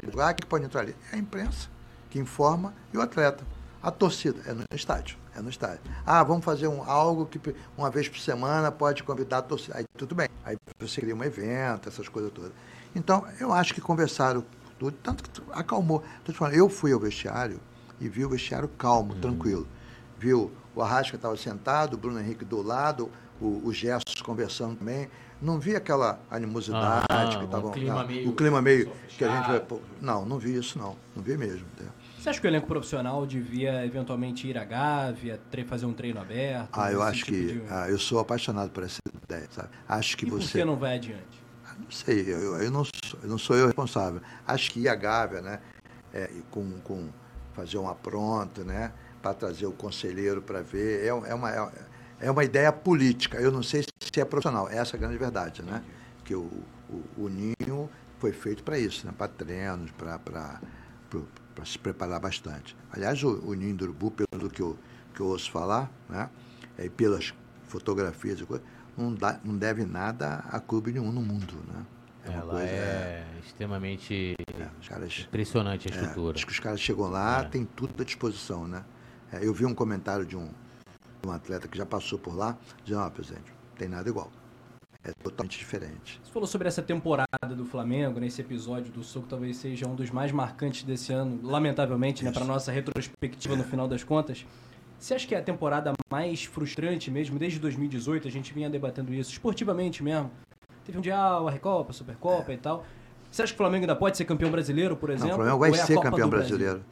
lugar que pode entrar ali. É a imprensa que informa e o atleta. A torcida é no estádio, é no estádio. Ah, vamos fazer um, algo que uma vez por semana pode convidar a torcida. Aí tudo bem. Aí você cria um evento, essas coisas todas. Então, eu acho que conversaram tudo, tanto que acalmou. Estou te falando, eu fui ao vestiário e vi o vestiário calmo, uhum. tranquilo. Viu, o Arrasca estava sentado, o Bruno Henrique do lado, o, o Gestos conversando também. Não vi aquela animosidade ah, que estava. O clima meio. O clima meio que a gente vai. Não, não vi isso, não. Não vi mesmo. Você acha que o elenco profissional devia eventualmente ir à Gávea, fazer um treino aberto? Ah, eu acho tipo que. De... Ah, eu sou apaixonado por essa ideia, sabe? Acho que e você. Por que não vai adiante? Ah, não sei, eu, eu, não sou, eu não sou eu responsável. Acho que ir à Gávea, né? É, com, com fazer uma pronta, né? Para trazer o conselheiro para ver. É, é, uma, é, é uma ideia política. Eu não sei se é profissional. Essa é a grande verdade, né? Que o, o, o Ninho foi feito para isso, né? Para treinos, para se preparar bastante. Aliás, o, o Ninho do Urubu, pelo que eu, que eu ouço falar, né, é, e pelas fotografias e coisas, não, dá, não deve nada a clube nenhum no mundo. Né? É Ela coisa, é, é, extremamente é, caras, impressionante a é, estrutura. acho que os caras chegam lá, é. tem tudo à disposição. Né? eu vi um comentário de um, um atleta que já passou por lá, dizendo, ah, presidente, não tem nada igual é totalmente diferente. Você falou sobre essa temporada do Flamengo, nesse episódio do Soco, talvez seja um dos mais marcantes desse ano, lamentavelmente, né, para nossa retrospectiva é. no final das contas. Você acha que é a temporada mais frustrante mesmo, desde 2018, a gente vinha debatendo isso, esportivamente mesmo? Teve um Mundial, a Recopa, a Supercopa é. e tal. Você acha que o Flamengo ainda pode ser campeão brasileiro, por exemplo? Não, o Flamengo vai é ser campeão brasileiro.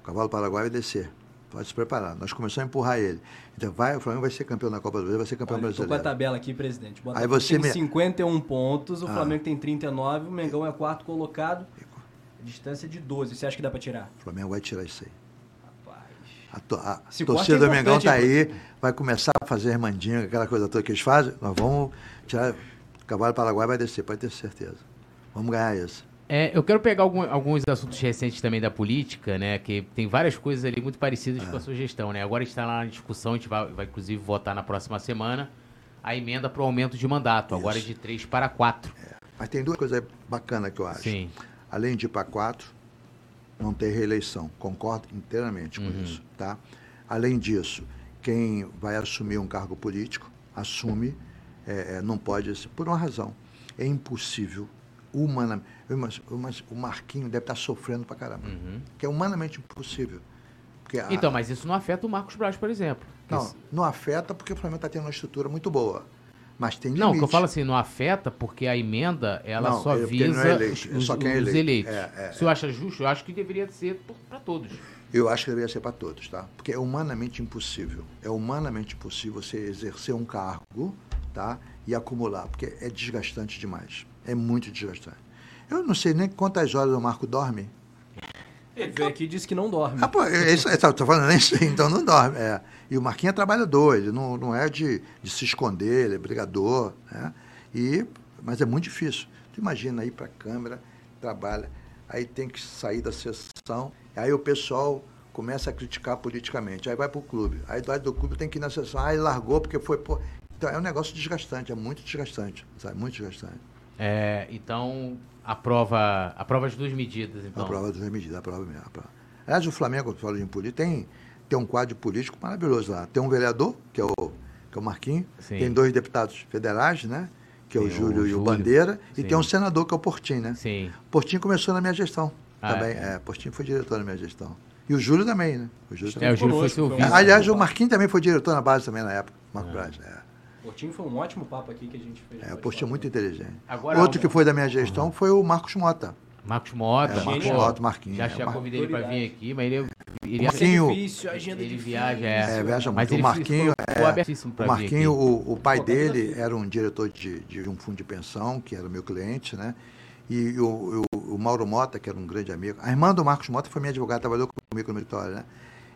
O Cavalo Paraguai vai descer. Pode se preparar. Nós começamos a empurrar ele. Então, vai, o Flamengo vai ser campeão na Copa do Brasil, vai ser campeão Olha, brasileiro. Estou com a tabela aqui, presidente. Aí você tem me... 51 pontos, o ah. Flamengo tem 39, o Mengão é quarto colocado. A distância de 12. Você acha que dá para tirar? O Flamengo vai tirar isso aí. A, to, a torcida é do Mengão está aí, vai começar a fazer mandinga, aquela coisa toda que eles fazem. Nós vamos tirar. O Cavalo Paraguai vai descer, pode ter certeza. Vamos ganhar isso. É, eu quero pegar algum, alguns assuntos recentes também da política, né? Que tem várias coisas ali muito parecidas com a sua gestão, né? Agora está lá na discussão, a gente vai, vai inclusive votar na próxima semana a emenda para o aumento de mandato, Isso. agora é de três para quatro. É. Mas tem duas coisas bacanas que eu acho. Sim. Além de ir para quatro, não ter reeleição. Concordo inteiramente com uhum. isso, tá? Além disso, quem vai assumir um cargo político, assume, é, é não pode, por uma razão. É impossível humanamente. Mas, mas o Marquinho deve estar sofrendo pra caramba. Uhum. Que é humanamente impossível. A... Então, mas isso não afeta o Marcos Braz, por exemplo. Não, isso... não afeta porque o Flamengo está tendo uma estrutura muito boa. Mas tem limite. Não, que eu falo assim, não afeta porque a emenda, ela não, só visa é eleito, os, só quem é eleito. os eleitos. É, é, Se eu acho justo, eu acho que deveria ser para todos. Eu acho que deveria ser para todos, tá? Porque é humanamente impossível. É humanamente impossível você exercer um cargo tá? E acumular, porque é desgastante demais. É muito desgastante. Eu não sei nem quantas horas o Marco dorme. Ele veio aqui e disse que não dorme. Ah, pô, isso, tô falando nem sei, então não dorme. É. E o Marquinhos é trabalhador, ele não, não é de, de se esconder, ele é brigador, né? E, mas é muito difícil. Tu imagina ir para a câmera, trabalha, aí tem que sair da sessão, aí o pessoal começa a criticar politicamente, aí vai para o clube, aí do do clube tem que ir na sessão, aí largou porque foi... Pô. Então é um negócio desgastante, é muito desgastante, sabe? Muito desgastante. É, então, a prova, a prova de duas medidas, então. A prova de duas medidas, a prova mesmo. A prova. Aliás, o Flamengo, falo de política, tem, tem um quadro político maravilhoso lá. Tem um vereador, que é o, que é o Marquinhos, Sim. tem dois deputados federais, né? Que é o Júlio o e o Bandeira, Sim. e tem um senador, que é o Portinho, né? Sim. Portinho começou na minha gestão ah, também. É. é, Portinho foi diretor na minha gestão. E o Júlio também, né? O Júlio também. É, o Júlio foi seu vice. Aliás, o Marquinhos também foi diretor na base também na época, Marco ah. Braz. É. Portinho foi um ótimo papo aqui que a gente fez. É, o Portinho é muito inteligente. Agora, Outro que foi da minha gestão uhum. foi o Marcos Mota. Marcos Mota. É, Marcos Mota, Marquinhos. Já, já é, convidei ele para vir aqui, mas ele... ele Marquinho, difícil, agenda ele viaja, é. é viaja muito. o Marquinho, é, o Marquinho o, o pai dele era um diretor de, de um fundo de pensão, que era o meu cliente, né? E o, o, o, Mauro Mota, que era um grande amigo. A irmã do Marcos Mota foi minha advogada, trabalhou comigo no Vitória, né?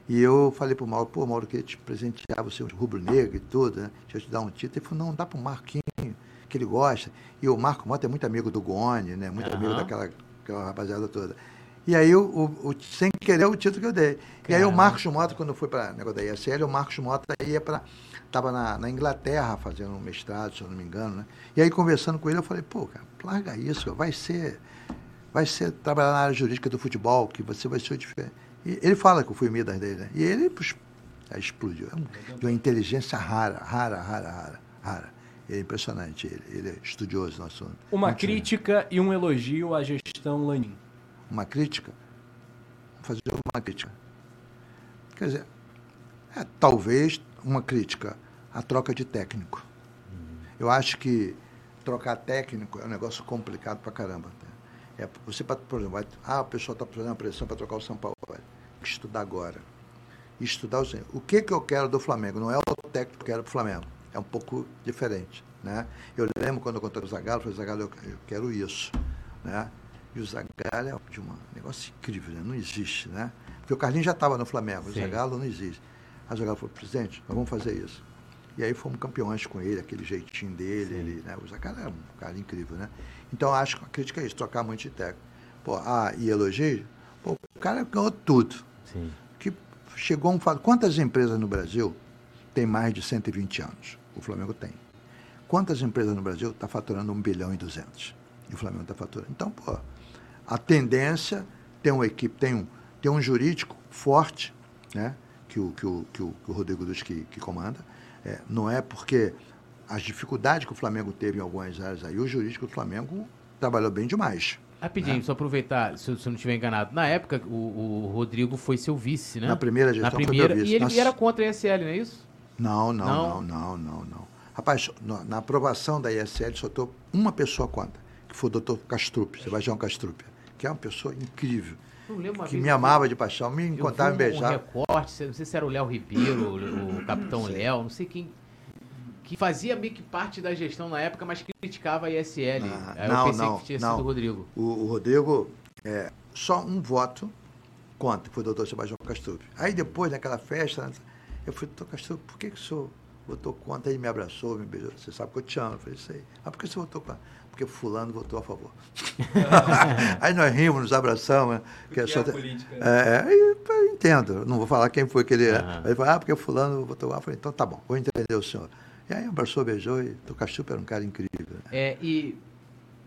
E eu falei pro Mauro, pô, Mauro, eu queria te presentear, você é um rubro-negro e tudo, né? Deixa eu te dar um título. Ele falou, não, dá pro Marquinho, que ele gosta. E o Marco Mota é muito amigo do Gone, né? Muito uhum. amigo daquela aquela rapaziada toda. E aí, o, o, o, sem querer, o título que eu dei. Caramba. E aí, o Marcos Mota, quando foi para o negócio da ISL, o Marcos Mota ia para. Estava na, na, Inglaterra fazendo um mestrado, se eu não me engano, né? E aí, conversando com ele, eu falei, pô, cara, larga isso, vai ser. Vai ser trabalhar na área jurídica do futebol, que você vai ser diferente. E ele fala que eu fui Midas dele, né? E ele pux, explodiu. É de uma inteligência rara, rara, rara, rara, rara. É impressionante ele. Ele é estudioso no assunto. Uma crítica e um elogio à gestão Lanin. Uma crítica? Vou fazer uma crítica. Quer dizer, é, talvez uma crítica à troca de técnico. Uhum. Eu acho que trocar técnico é um negócio complicado pra caramba. Né? É, você, por exemplo, vai, ah, o pessoal está fazendo pressão para trocar o São Paulo. Que estudar agora. Estudar o, o que, que eu quero do Flamengo. Não é o técnico que eu quero para o Flamengo é um pouco diferente. Né? Eu lembro quando eu contei o Zagallo, eu falei, Zagallo, eu, eu quero isso. Né? E o Zagallo é de um negócio incrível, né? não existe. Né? Porque o Carlinhos já estava no Flamengo, Sim. o Zagallo não existe. Aí o Zagallo falou, presidente, nós vamos fazer isso. E aí fomos campeões com ele, aquele jeitinho dele. Ele, né? O Zagallo é um cara incrível. Né? Então acho que a crítica é isso, trocar muito de técnico. Pô, ah, e elogio? Pô, o cara ganhou tudo. Sim. Que chegou um fato. Quantas empresas no Brasil têm mais de 120 anos? O Flamengo tem. Quantas empresas no Brasil estão tá faturando 1 bilhão e 200? E o Flamengo está faturando. Então, pô, a tendência tem uma equipe, tem um, tem um jurídico forte, né? Que o, que o, que o, que o Rodrigo Luz que, que comanda. É, não é porque as dificuldades que o Flamengo teve em algumas áreas aí, o jurídico do Flamengo trabalhou bem demais. Rapidinho, né? só aproveitar, se, se eu não estiver enganado. Na época, o, o, Rodrigo foi seu vice, né? Na primeira gestão, Na primeira, E ele era contra a ESL, não é isso? Não, não, não, não, não, não. Rapaz, na aprovação da ISL só estou uma pessoa contra, que foi o doutor Castrup, Sebastião Castrup, que é uma pessoa incrível. que me amava de paixão, me encontrava e beijava. Um recorte, não sei se era o Léo Ribeiro, o, o capitão Léo, não sei quem, que fazia meio que parte da gestão na época, mas criticava a ISL. Ah, não, eu pensei não, que tinha não. sido o Rodrigo. O, o Rodrigo, é, só um voto contra, que foi o doutor Sebastião Castrup. Aí depois, naquela festa, eu falei, doutor Castrup, por que, que o senhor votou contra, ele me abraçou, me beijou. Você sabe que eu te amo. Eu falei, sei. Ah, por que você votou contra? Porque fulano votou a favor. aí nós rimos, nos abraçamos. Né? Que é, só... é política. Né? É, eu entendo. Não vou falar quem foi que ele é. Uhum. Ele falou, ah, porque fulano votou a Eu falei, então tá bom, vou entender o senhor. E aí abraçou, beijou e o Cachupa era um cara incrível. Né? É, e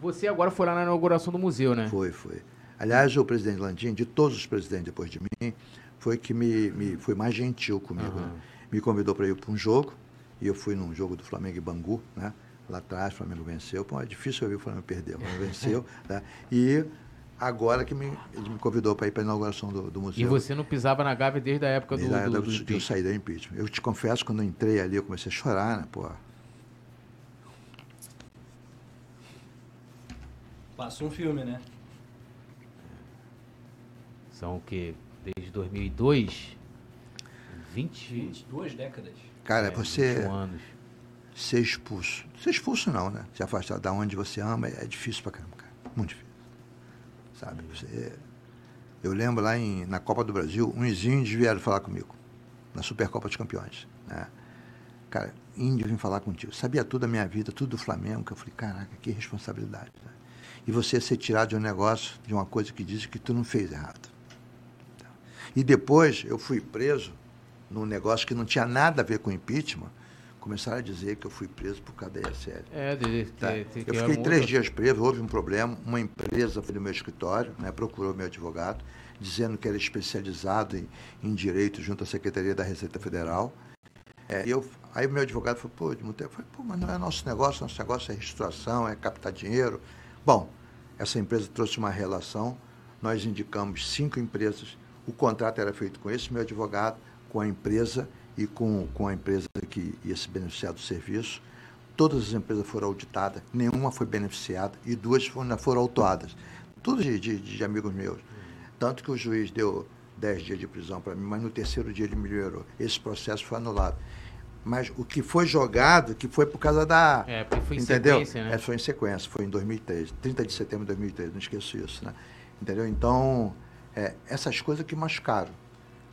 você agora foi lá na inauguração do museu, né? Foi, foi. Aliás, o presidente Landim, de todos os presidentes depois de mim, foi que me, me foi mais gentil comigo. Uhum. Né? Me convidou para ir para um jogo, e eu fui num jogo do Flamengo e Bangu, né? Lá atrás, o Flamengo venceu. Pô, é difícil eu ver o Flamengo perder, o Flamengo venceu. né? E agora que me, ele me convidou para ir para a inauguração do, do, museu. E você não pisava na Gávea desde a época desde do, a do, do, do Eu saí da impeachment. Eu te confesso, quando eu entrei ali, eu comecei a chorar, né? Pô. Passa um filme, né? São o quê? Desde 2002? 20... 22 décadas. Cara, é, você. ser expulso. Ser expulso não, né? Se afastar da onde você ama é difícil pra caramba, cara. Muito difícil. Sabe? Você... Eu lembro lá em, na Copa do Brasil, uns índios vieram falar comigo, na Supercopa dos Campeões. Né? Cara, índio vem falar contigo. Sabia tudo da minha vida, tudo do Flamengo. Que eu falei, caraca, que responsabilidade. Né? E você ser tirado de um negócio, de uma coisa que diz que tu não fez errado. E depois eu fui preso num negócio que não tinha nada a ver com impeachment, começaram a dizer que eu fui preso por causa da ESL. É, de, de, tá? de, eu fiquei três dias preso, houve um problema, uma empresa foi no meu escritório, né, procurou meu advogado, dizendo que era especializado em, em direito junto à Secretaria da Receita Federal. É, eu, aí o meu advogado falou, pô, Edmundo, eu falei, pô, mas não é nosso negócio, nosso negócio é reestruturação, é captar dinheiro. Bom, essa empresa trouxe uma relação, nós indicamos cinco empresas, o contrato era feito com esse meu advogado, com a empresa e com, com a empresa que ia se beneficiar do serviço. Todas as empresas foram auditadas, nenhuma foi beneficiada e duas foram, foram autuadas. Tudo de, de, de amigos meus. Tanto que o juiz deu 10 dias de prisão para mim, mas no terceiro dia ele me liberou. Esse processo foi anulado. Mas o que foi jogado, que foi por causa da. É, porque foi em entendeu? sequência, né? É, foi em sequência, foi em 2003, 30 de setembro de 2003, não esqueço isso, né? Entendeu? Então, é, essas coisas que machucaram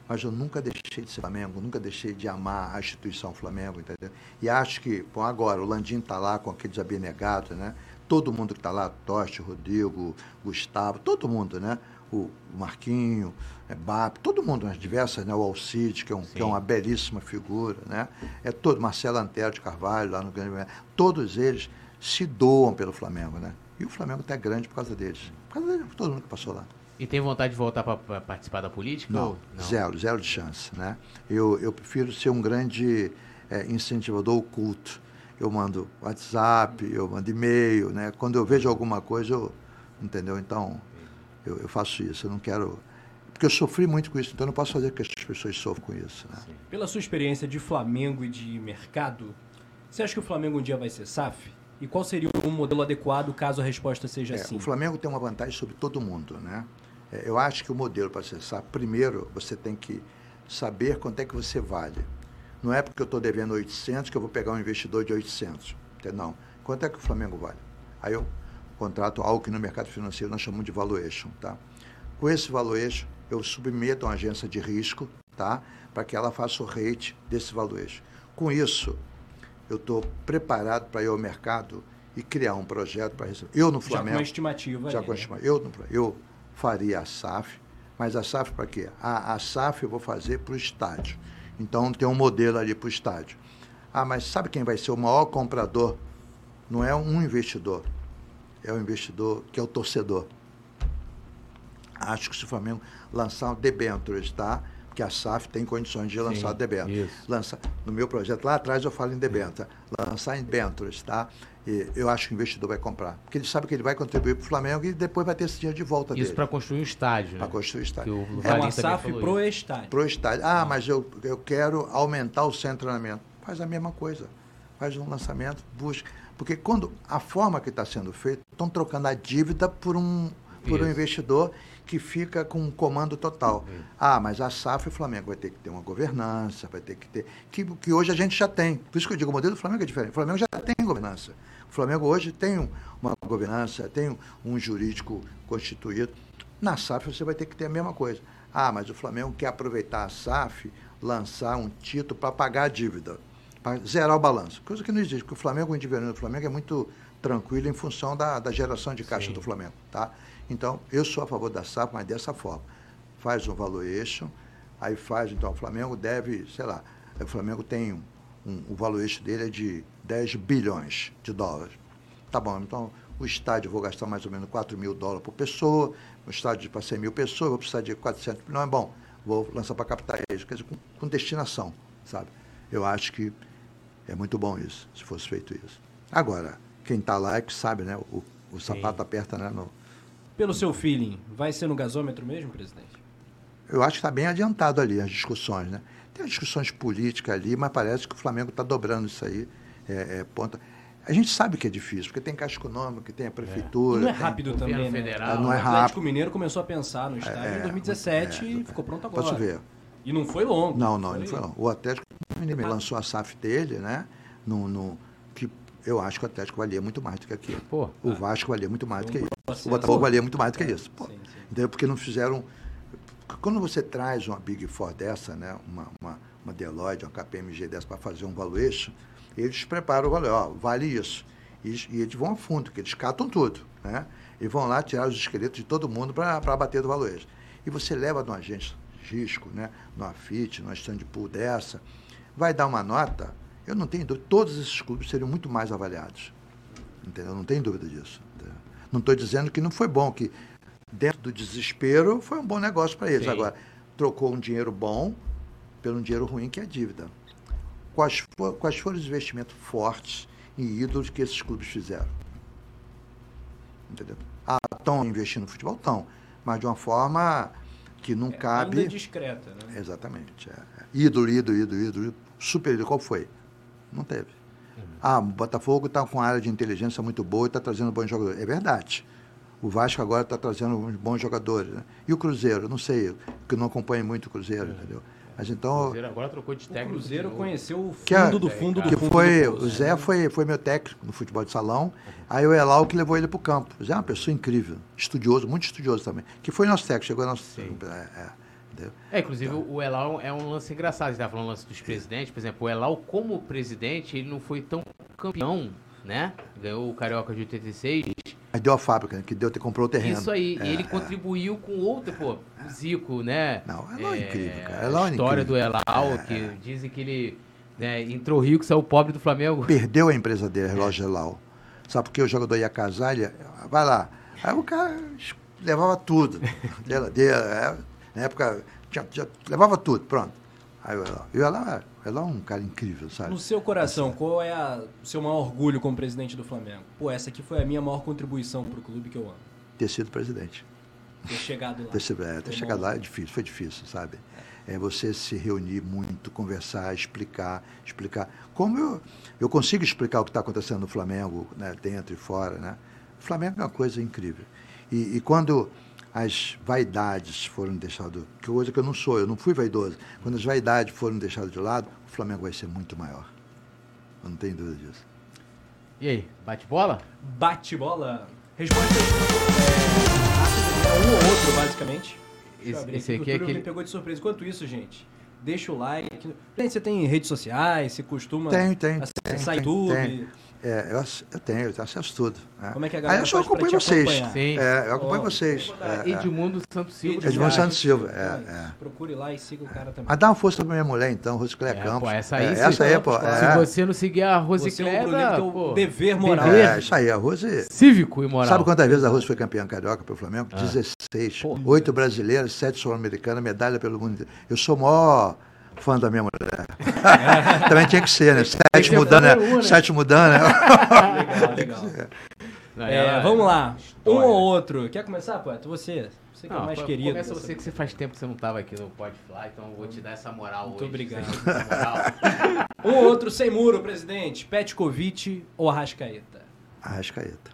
mas eu nunca deixei de ser Flamengo, nunca deixei de amar a instituição Flamengo, entendeu? E acho que, bom, agora o Landim está lá com aqueles abnegados, né? Todo mundo que está lá, Toste, Rodrigo, Gustavo, todo mundo, né? O Marquinho, é, BAP, todo mundo, as diversas, né? O Alcide, que é, um, que é uma belíssima figura, né? É todo, Marcelo Antero de Carvalho, lá no Grande todos eles se doam pelo Flamengo, né? E o Flamengo está grande por causa deles, por causa de todo mundo que passou lá. E tem vontade de voltar para participar da política? Não, não, zero, zero de chance. Né? Eu, eu prefiro ser um grande é, incentivador oculto. Eu mando WhatsApp, eu mando e-mail, né? Quando eu vejo alguma coisa, eu, entendeu? Então, eu, eu faço isso. Eu não quero porque eu sofri muito com isso, então eu não posso fazer com que as pessoas sofram com isso. Né? Pela sua experiência de Flamengo e de mercado, você acha que o Flamengo um dia vai ser SAF? E qual seria um modelo adequado caso a resposta seja é, sim? O Flamengo tem uma vantagem sobre todo mundo, né? É, eu acho que o modelo para acessar, primeiro, você tem que saber quanto é que você vale. Não é porque eu estou devendo 800 que eu vou pegar um investidor de 800. Não. Quanto é que o Flamengo vale? Aí eu contrato algo que no mercado financeiro nós chamamos de valuation, tá? Com esse valuation, eu submeto a uma agência de risco, tá? Para que ela faça o rate desse valuation. Com isso, eu estou preparado para ir ao mercado e criar um projeto para receber. Eu no Flamengo. Já com uma estimativa. Já ali, com né? estimativa. Eu, eu faria a SAF, mas a SAF para quê? A, a SAF eu vou fazer para o estádio. Então tem um modelo ali para o estádio. Ah, mas sabe quem vai ser o maior comprador? Não é um investidor, é o investidor que é o torcedor. Acho que se o Flamengo lançar um debentures, tá? Porque a SAF tem condições de lançar debêntures. Lança, no meu projeto lá atrás eu falo em debêntures. Lançar em debêntures, tá? Eu acho que o investidor vai comprar. Porque ele sabe que ele vai contribuir para o Flamengo e depois vai ter esse dinheiro de volta Isso para construir um estádio. Para né? construir um estádio. é uma SAF pro estádio. Pro estádio. Ah, ah, mas eu, eu quero aumentar o centro de treinamento. Faz a mesma coisa. Faz um lançamento, busca. Porque quando a forma que está sendo feito, estão trocando a dívida por um, por um investidor que fica com um comando total. Uhum. Ah, mas a SAF e o Flamengo vai ter que ter uma governança, vai ter que ter. Que, que hoje a gente já tem. Por isso que eu digo, o modelo do Flamengo é diferente. O Flamengo já tem governança. O Flamengo hoje tem uma governança, tem um jurídico constituído. Na SAF você vai ter que ter a mesma coisa. Ah, mas o Flamengo quer aproveitar a SAF, lançar um título para pagar a dívida, para zerar o balanço. Coisa que não existe, porque o Flamengo, o indivíduo do Flamengo é muito tranquilo em função da, da geração de caixa Sim. do Flamengo. Tá? Então, eu sou a favor da SAF, mas dessa forma. Faz um valuation, aí faz, então, o Flamengo deve, sei lá, o Flamengo tem um, um, o valuation dele é de 10 bilhões de dólares. Tá bom, então o estádio eu vou gastar mais ou menos 4 mil dólares por pessoa, o estádio para 100 mil pessoas, vou precisar de 400 milhões, bom, vou lançar para captar isso, quer dizer, com, com destinação, sabe? Eu acho que é muito bom isso, se fosse feito isso. Agora, quem está lá é que sabe, né? O, o sapato Sim. aperta né, no, pelo seu feeling, vai ser no gasômetro mesmo, presidente? Eu acho que está bem adiantado ali as discussões, né? Tem discussões políticas ali, mas parece que o Flamengo está dobrando isso aí. É, é, ponta. A gente sabe que é difícil, porque tem Caixa Econômica, tem a Prefeitura. É. não é rápido também, né? Federal. Não é rápido. O Atlético Mineiro começou a pensar no estádio é, em 2017 e é, ficou pronto agora. Posso ver. E não foi longo. Não, não, foi... não foi longo. O Atlético Mineiro ah. lançou a SAF dele, né? No, no, Eu acho que o Atlético valia muito mais do que aquilo. Pô, o Vasco valia muito mais do que isso. O Botafogo valia muito mais do que isso. Pô. Sim, sim. Entendeu? Porque não fizeram. Quando você traz uma Big Four dessa, né? uma, uma, uma Deloitte, uma KPMG dessa para fazer um valuation, eles preparam o valor, ó, vale isso. E, e eles vão a fundo, porque eles catam tudo. Né? E vão lá tirar os esqueletos de todo mundo para bater do valuation. E você leva de uma agência risco, né? numa FIT, numa stand pool dessa, vai dar uma nota, eu não tenho dúvida, todos esses clubes seriam muito mais avaliados. Entendeu? Não tenho dúvida disso. Entendeu? Não estou dizendo que não foi bom, que dentro do desespero foi um bom negócio para eles. Sim. Agora, trocou um dinheiro bom pelo um dinheiro ruim, que é a dívida. Quais, quais foram os investimentos fortes em ídolos que esses clubes fizeram? Entendeu? Ah, estão investindo no futebol? Estão. Mas de uma forma que não é, cabe. Ainda discreta, né? Exatamente. É. Ídolo, ídolo, ídolo, ídolo. Super ídolo, qual foi? Não teve. Uhum. Ah, o Botafogo está com área de inteligência muito boa e está trazendo bons jogadores. É verdade. O Vasco agora está trazendo bons jogadores. Né? E o Cruzeiro? Não sei, porque não acompanho muito o Cruzeiro, uhum. entendeu? Mas então. O Cruzeiro agora trocou de técnico. O Cruzeiro conheceu o fundo que, do fundo do que fundo. Foi, do o Zé foi, foi meu técnico no futebol de salão. Uhum. Aí o Elal que levou ele para o campo. O Zé é uma pessoa incrível, estudioso, muito estudioso também. Que foi nosso técnico, chegou nosso. Sim. É, é, é, inclusive então. o Elal é um lance engraçado. Você estava falando lance dos presidentes, por exemplo, o Elal como presidente, ele não foi tão campeão, né? Ganhou o Carioca de 86 Aí deu a fábrica, que deu, comprou o terreno. Isso aí, é, ele é. contribuiu com outro, pô, Zico, né? Não, Elal é, é incrível, cara. Elal é a história incrível. do Elal, é, que é. dizem que ele né, entrou rico, saiu pobre do Flamengo. Perdeu a empresa dele, relógio Elal. Sabe por que o jogador ia casar, ele vai lá. Aí o cara levava tudo. Geladeira, na época, levava tudo, pronto. Aí e o Elal ela é um cara incrível, sabe? No seu coração, assim. qual é a, o seu maior orgulho como presidente do Flamengo? Pô, essa aqui foi a minha maior contribuição para o clube que eu amo. Ter sido presidente. Ter chegado lá. Ter, é, ter chegado lá é difícil, foi difícil, sabe? É. é. você se reunir muito, conversar, explicar, explicar. Como eu, eu consigo explicar o que está acontecendo no Flamengo, né, dentro e fora, né? O Flamengo é uma coisa incrível. E, e quando as vaidades foram deixadas, que hoje que eu não sou, eu não fui vaidoso, quando as vaidades foram deixadas de lado, o Flamengo vai ser muito maior. Eu não tenho dúvida disso. E aí, bate bola? Bate bola. Resposta é, um ou outro, basicamente. Esse, esse aqui, é aquele... me pegou de surpresa. Enquanto isso, gente, deixa o like. Você tem redes sociais? Você costuma tem, tem, acessar tem, YouTube? Tem. É, eu, eu, tenho, eu acesso tudo. Né? Como é que a galera Aí eu só acompanho vocês. É, eu acompanho oh, vocês. É, Edmundo Santos Silva. Edmundo Santos Silva, é, é. Procure lá e siga o cara também. Mas dá uma força pra minha mulher, então, Rosicléia é, Campos. Pô, essa aí, é, essa aí, pô. Se você não seguir a Rosicléia, é pô, dever moral. É, isso aí, a Rose... Cívico e moral. Sabe quantas vezes a Rose foi campeã carioca pelo Flamengo? Ah. 16. Oito brasileiras, sete sul-americanas, medalha pelo mundo. Eu sou o maior fã da minha mulher. Também tinha que ser, né? Sete mudando, né? né? Sete mudando, né? legal, legal. É, vamos lá. Um ou outro. Quer começar, Poeta? Você. Você que não, é mais querido. Começa você que você faz tempo que você não estava aqui no Podfly, então eu vou te dar essa moral Muito hoje. obrigado. um ou outro sem muro, presidente. Petkovic ou Arrascaeta? Arrascaeta.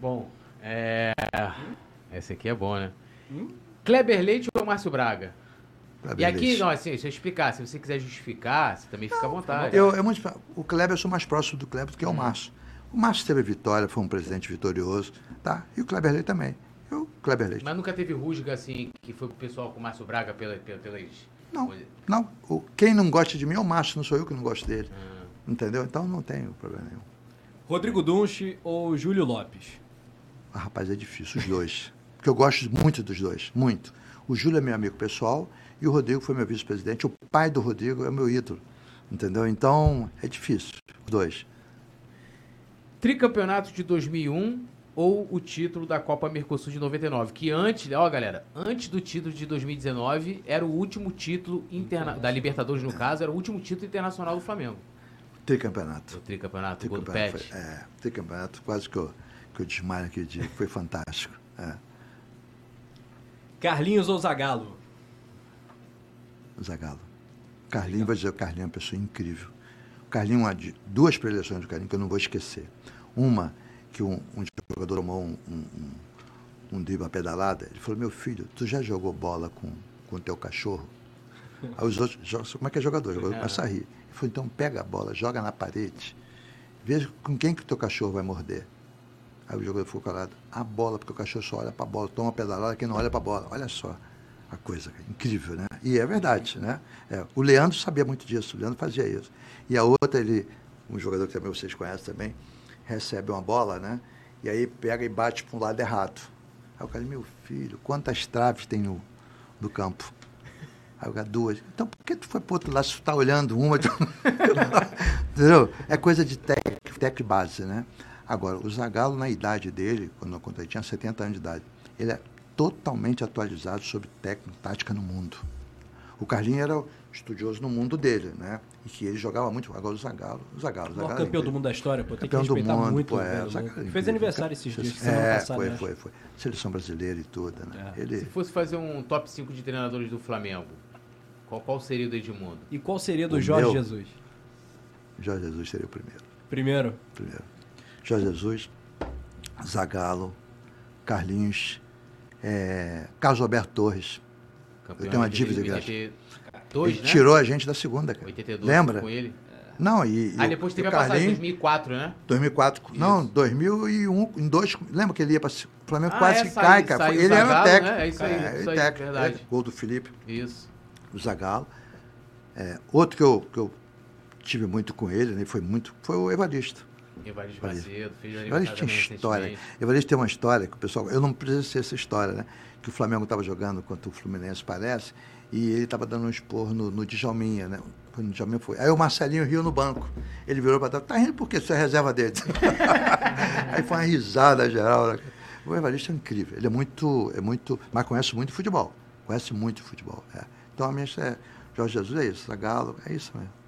Bom, é... Esse aqui é bom, né? Hum? Kleber Leite ou Márcio Braga? E aqui, não, assim, se eu explicar, se você quiser justificar, você também fica à vontade. Eu, eu, o Kleber, eu sou mais próximo do Kleber do que o hum. Márcio. O Márcio teve vitória, foi um presidente vitorioso, tá? E o Kleber Leite também. Eu, Kleber Leite. Mas nunca teve rusga, assim, que foi pro pessoal com o Márcio Braga pela, pela, pelas... Não, não. O, quem não gosta de mim é o Márcio, não sou eu que não gosto dele. Hum. Entendeu? Então não tenho problema nenhum. Rodrigo Dunche ou Júlio Lopes? Ah, rapaz, é difícil, os dois. Porque eu gosto muito dos dois, muito. O Júlio é meu amigo pessoal e o Rodrigo foi meu vice-presidente. O pai do Rodrigo é meu ídolo. Entendeu? Então, é difícil, os dois. Tricampeonato de 2001 ou o título da Copa Mercosul de 99, que antes, ó galera, antes do título de 2019, era o último título interna da Libertadores no caso, era o último título internacional do Flamengo. Tricampeonato. O tricampeonato, tricampeonato foi, É, tricampeonato, quase que eu, que eu desmaio aquele dia, foi fantástico. É. Carlinhos ou Zagallo? Zagallo. Carlinho, vai dizer, o Carlinho é uma pessoa incrível. O Carlinho, de, duas preleções do Carlinho que eu não vou esquecer. Uma, que um, um jogador tomou um, um, um, drible, pedalada, ele falou, meu filho, tu já jogou bola com o teu cachorro? Aí os outros, como é que é jogador? Jogador começa a rir. Ele falou, então pega a bola, joga na parede Veja com quem que o teu cachorro vai morder. Aí o jogador ficou calado. A bola, porque o cachorro só olha para a bola, toma pedalada, quem não olha para a bola. Olha só a coisa, incrível, né? E é verdade, né? É, o Leandro sabia muito disso, o Leandro fazia isso. E a outra, ele, um jogador que também vocês conhecem também, recebe uma bola, né? E aí pega e bate para um lado errado. Aí o cara, meu filho, quantas traves tem no, no campo? Aí o cara, duas. Então por que tu foi para outro lado se tu está olhando uma? Entendeu? É coisa de técnica, tec base, né? Agora, o Zagallo, na idade dele, quando eu contei, tinha 70 anos de idade, ele é totalmente atualizado sobre técnica, tática no mundo. O Carlinhos era estudioso no mundo dele, né? E que ele jogava muito. Agora o Zagallo. O Zagallo, o Zagallo é campeão do mundo da história, pô. Tem campeão que respeitar do mundo, muito. Pô, é, Zagallo, fez aniversário esses dias, semana é, passada. foi, né? foi, foi. Seleção brasileira e toda, né? Se Ele, fosse fazer um top 5 de treinadores do Flamengo, qual, qual seria o do Edmundo? E qual seria do O Jorge meu? Jesus? Jorge Jesus seria o primeiro. Primeiro, primeiro. Jorge Jesus, Zagallo, Carlinhos, é, Carlos Alberto Torres. Campeão Eu tenho uma dívida 82, ele né? tirou a gente da segunda, cara. 82 Lembra? com ele. Não, e, Aí depois teve a passagem em Carlinhos, 2004, né? 2004. Não, 2001, em dois. Lembra que ele ia para o Flamengo Ah, quase é, cai, cara. saiu Ele o era o técnico. né? É isso aí, É, isso aí, técnico, verdade. é, Gol do Felipe, Isso. o Zagallo. É, outro que eu, que eu tive muito com ele, né, foi muito, foi o Evaristo. Evaristo Macedo, fez Evaristo aniversário tinha história. Evaristo tem uma história que o pessoal. Eu não preciso ser essa história, né? Que o Flamengo estava jogando contra o Fluminense, parece, e ele estava dando um esporro no, no Djalminha, né? No Djalminha foi. Aí o Marcelinho riu no banco. Ele virou para trás, tá rindo por quê? Você é reserva dele. Aí foi uma risada geral. Né? O Evaristo é incrível. Ele é muito, é muito. Mas conhece muito futebol. Conhece muito futebol. é. Então a minha é. Jorge Jesus é isso, Zagallo, é isso mesmo.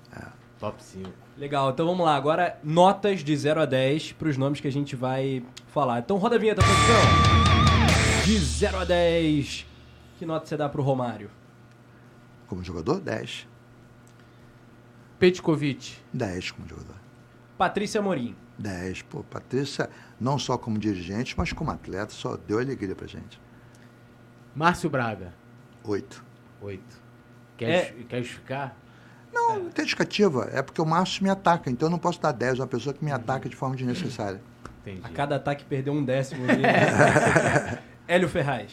Top 5. legal. Então vamos lá. Agora, notas de 0 a 10 para os nomes que a gente vai falar. Então roda a vinheta, produção. De 0 a 10, que nota você dá pro Romário? Como jogador, 10. Petkovic. 10 como jogador. Patrícia Morim. 10. Pô, Patrícia, não só como dirigente, mas como atleta, só deu alegria pra gente. Márcio Braga. 8. 8. Quer, É. quer justificar? Não, não tem justificativa. É porque o Márcio me ataca, então eu não posso dar 10 a uma pessoa que me ataca de forma desnecessária. Entendi. A cada ataque perdeu um décimo. ali. Hélio Ferraz.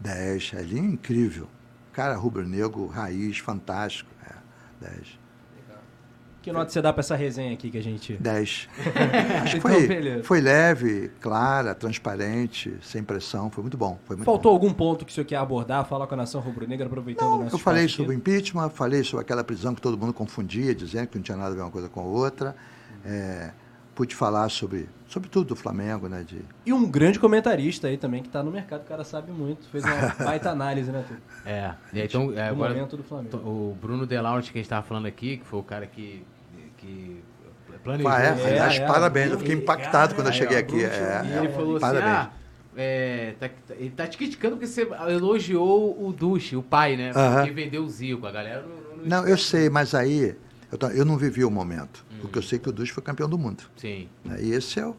10. Ali é incrível. Cara rubro-negro, raiz, fantástico. É, 10. Que nota você dá pra essa resenha aqui que a gente. 10. Acho que Então, foi, beleza. foi leve, clara, transparente, sem pressão. Foi muito bom. Foi muito Faltou bom. algum ponto que o senhor quer abordar, falar com a nação rubro-negra, aproveitando o Não, nosso eu falei sobre o aqui? impeachment, falei sobre aquela prisão que todo mundo confundia, dizendo que não tinha nada a ver uma coisa com a outra. É, pude falar sobre, sobre tudo do Flamengo, né? De, E um grande comentarista aí também, que tá no mercado, o cara sabe muito. Fez uma baita análise, né? É. E aí, então, é, Do agora, momento do Flamengo. o Bruno Delaunte, que a gente estava falando aqui, que foi o cara que, que planejou. Ah, é? É, Aliás, é, parabéns. é. Eu fiquei impactado quando eu cheguei aqui. Bruno É, chegou e é, ele falou assim, parabéns. ah, é, tá, tá- ele tá te criticando porque você elogiou o Duche, o pai, né? Porque vendeu o Zico. A galera não... não, Não, eu sei, mas aí eu, tô- eu não vivi o momento. Porque eu sei que o Duque foi campeão do mundo. Sim. né? E esse é o.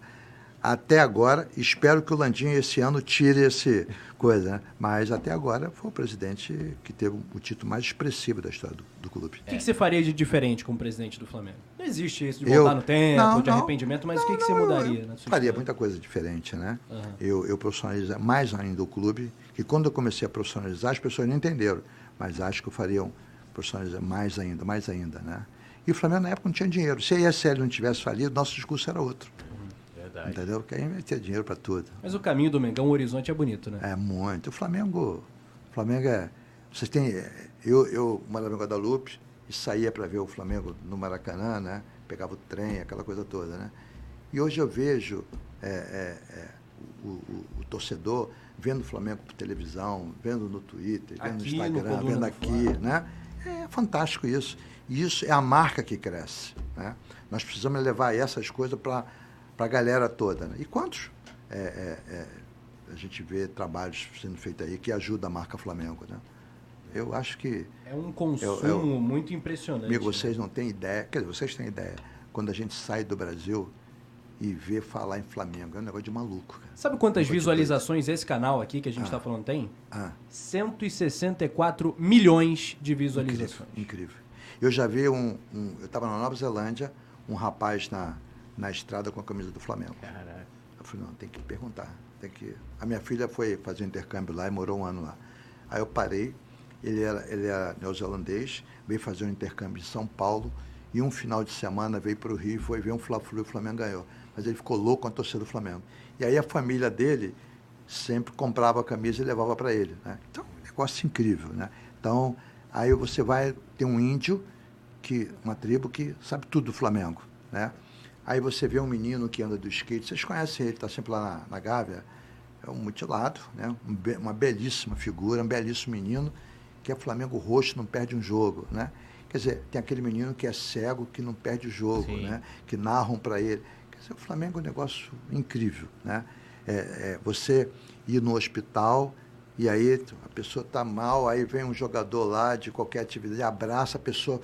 Até agora, espero que o Landinho esse ano tire esse coisa, né? Mas até agora foi o presidente que teve o título mais expressivo da história do, do clube. O que, que você faria de diferente como presidente do Flamengo? Não existe isso de Eu- voltar no tempo, Não, de não. arrependimento, mas o que, Não, que você não, mudaria eu na sua Faria história? muita coisa diferente, né? Aham. Eu, eu profissionalizo mais ainda o clube, que quando eu comecei a profissionalizar, as pessoas não entenderam, mas acho que eu faria um profissionalizar mais ainda, mais ainda, né? E o Flamengo na época não tinha dinheiro. Se a ISL não tivesse falido, nosso discurso era outro, Verdade. entendeu? Porque aí vai ter dinheiro para tudo. Mas o caminho do Mengão, o horizonte é bonito, né? É muito. O Flamengo, o Flamengo é. Vocês têm. Eu, eu morava em Guadalupe e saía para ver o Flamengo no Maracanã, né? Pegava o trem, aquela coisa toda, né? E hoje eu vejo é, é, é, o, o- o torcedor vendo o Flamengo por televisão, vendo no Twitter, vendo Aqui no Instagram, vendo do aqui, né? É fantástico isso. E isso é a marca que cresce. Né? Nós precisamos levar essas coisas para a galera toda. Né? E quantos é, é, é, a gente vê trabalhos sendo feitos aí que ajudam a marca Flamengo? Né? Eu acho que, É um consumo Eu- eu- muito impressionante. amigo, né? vocês não têm ideia, quer dizer, vocês têm ideia, quando a gente sai do Brasil e vê falar em Flamengo, é um negócio de maluco. Cara. Sabe quantas te visualizações esse canal aqui que a gente Ah. está falando tem? Ah, 164 milhões de incrível, visualizações. incrível. Eu já vi um, um- eu estava na Nova Zelândia, um rapaz na, na estrada com a camisa do Flamengo. Caraca. Eu falei, não, tem que perguntar. Tem que... A minha filha foi fazer um intercâmbio lá e morou um ano lá. Aí eu parei, ele era, ele era neozelandês, veio fazer um intercâmbio em São Paulo e um final de semana veio para o Rio e foi ver um Fla-Flu e o Flamengo ganhou. Mas ele ficou louco com a torcida do Flamengo. E aí a família dele sempre comprava a camisa e levava para ele. Né? Então, um negócio incrível. Né? Então, aí você vai ter um índio, que uma tribo que sabe tudo do Flamengo. Né? Aí você vê um menino que anda do skate, vocês conhecem ele, está sempre lá na, na Gávea, é um mutilado, né? Um be uma belíssima figura, um belíssimo menino, que é Flamengo roxo, não perde um jogo. Né? Quer dizer, tem aquele menino que é cego, que não perde o jogo, né? que narram para ele. Quer dizer, o Flamengo é um negócio incrível. Né? É, é, você ir no hospital e aí a pessoa está mal, aí vem um jogador lá de qualquer atividade, abraça a pessoa,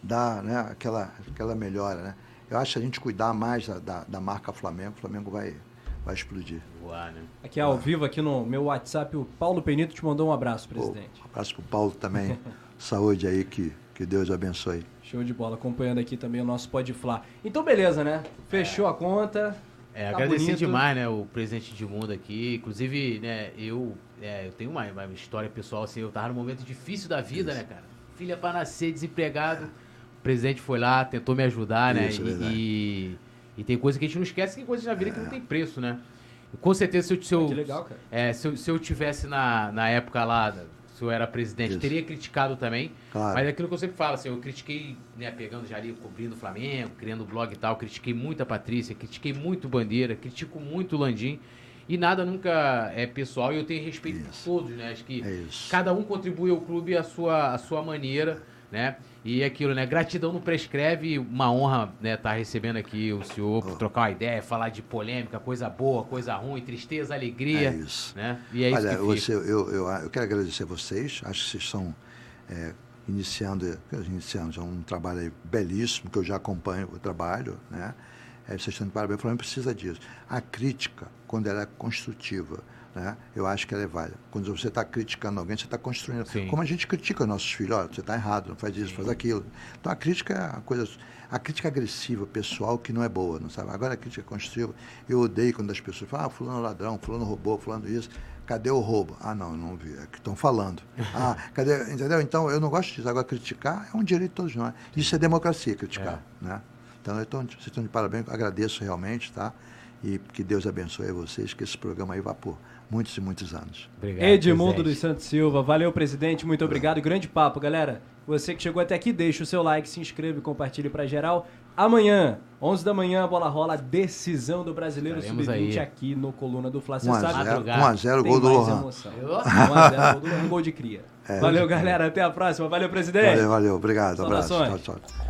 dá né, aquela, aquela melhora. Né? Eu acho que a gente cuidar mais da, da, da marca Flamengo, o Flamengo vai, vai explodir. Voar, né? Aqui ao vivo, aqui no meu WhatsApp, o Paulo Penito te mandou um abraço, presidente. um abraço para o Paulo também. Saúde aí, que, que Deus abençoe. Show de bola, acompanhando aqui também o nosso Pode Falar. Então, beleza, né? Fechou é. a conta. É, tá agradecer bonito. demais, né, o presidente de mundo aqui. Inclusive, né, eu, é, eu tenho uma, uma, história pessoal, assim, eu tava num momento difícil da vida, Isso. né, cara? Filha para nascer, desempregado. É o presidente foi lá, tentou me ajudar, né? Isso, e, e, e, tem coisa que a gente não esquece, tem coisas na vida é. que não tem preço, né? Com certeza, se eu, se eu, legal. É, se eu, se eu tivesse na, na época lá, se eu era presidente, Isso. teria criticado também. Claro. Mas é aquilo que eu sempre falo, assim, eu critiquei, né, pegando já ali, cobrindo o Flamengo, criando blog e tal, critiquei muito a Patrícia, critiquei muito Bandeira, critico muito o Landim. E nada nunca é pessoal e eu tenho respeito Isso. por todos, né? Acho que é cada um contribui ao clube à sua, à sua maneira né? E aquilo, né? Gratidão não prescreve, uma honra, né? Estar tá recebendo aqui o senhor, oh. trocar uma ideia, falar de polêmica, coisa boa, coisa ruim, tristeza, alegria. É isso. Né? E é Olha, isso que você, eu, eu, eu quero agradecer a vocês, acho que vocês estão é, iniciando, iniciando já um trabalho belíssimo, que eu já acompanho o trabalho, né? É, vocês estão de parabéns, o Flamengo precisa disso. A crítica, quando ela é construtiva, né? eu acho que ela é válida. Quando você está criticando alguém, você está construindo. Sim. Como a gente critica nossos filhos, olha, você está errado, não faz isso, Sim. faz aquilo. Então a crítica é a coisa. A crítica agressiva, pessoal, que não é boa, não sabe? Agora a crítica construtiva, eu odeio quando as pessoas falam, ah, fulano é ladrão, fulano roubou, fulano isso. Cadê o roubo? Ah, não, não vi. É que estão falando. Ah, cadê? Entendeu? Então, eu não gosto disso. Agora, criticar é um direito de todos nós. Isso é democracia, criticar. É. Né? Então, eu tô, vocês estão de parabéns, agradeço realmente, tá? E que Deus abençoe vocês, que esse programa aí vá por muitos e muitos anos. Obrigado, Edmundo presidente. dos Santos Silva, valeu, presidente, muito obrigado. Grande papo, galera. Você que chegou até aqui, deixa o seu like, se inscreve e compartilhe para geral. Amanhã, 11 da manhã, a bola rola, decisão do Brasileiro Sub-20 aqui no Coluna do Fla. Você 1 a 0, 1 a 0 gol do Lohan. 1 a 0 gol do gol de cria. É, valeu, galera. Até a próxima. Valeu, presidente. Valeu, valeu. Obrigado. Abraço. Tchau, tchau.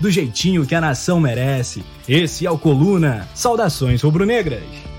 do jeitinho que a nação merece. Esse é o Coluna. Saudações rubro-negras.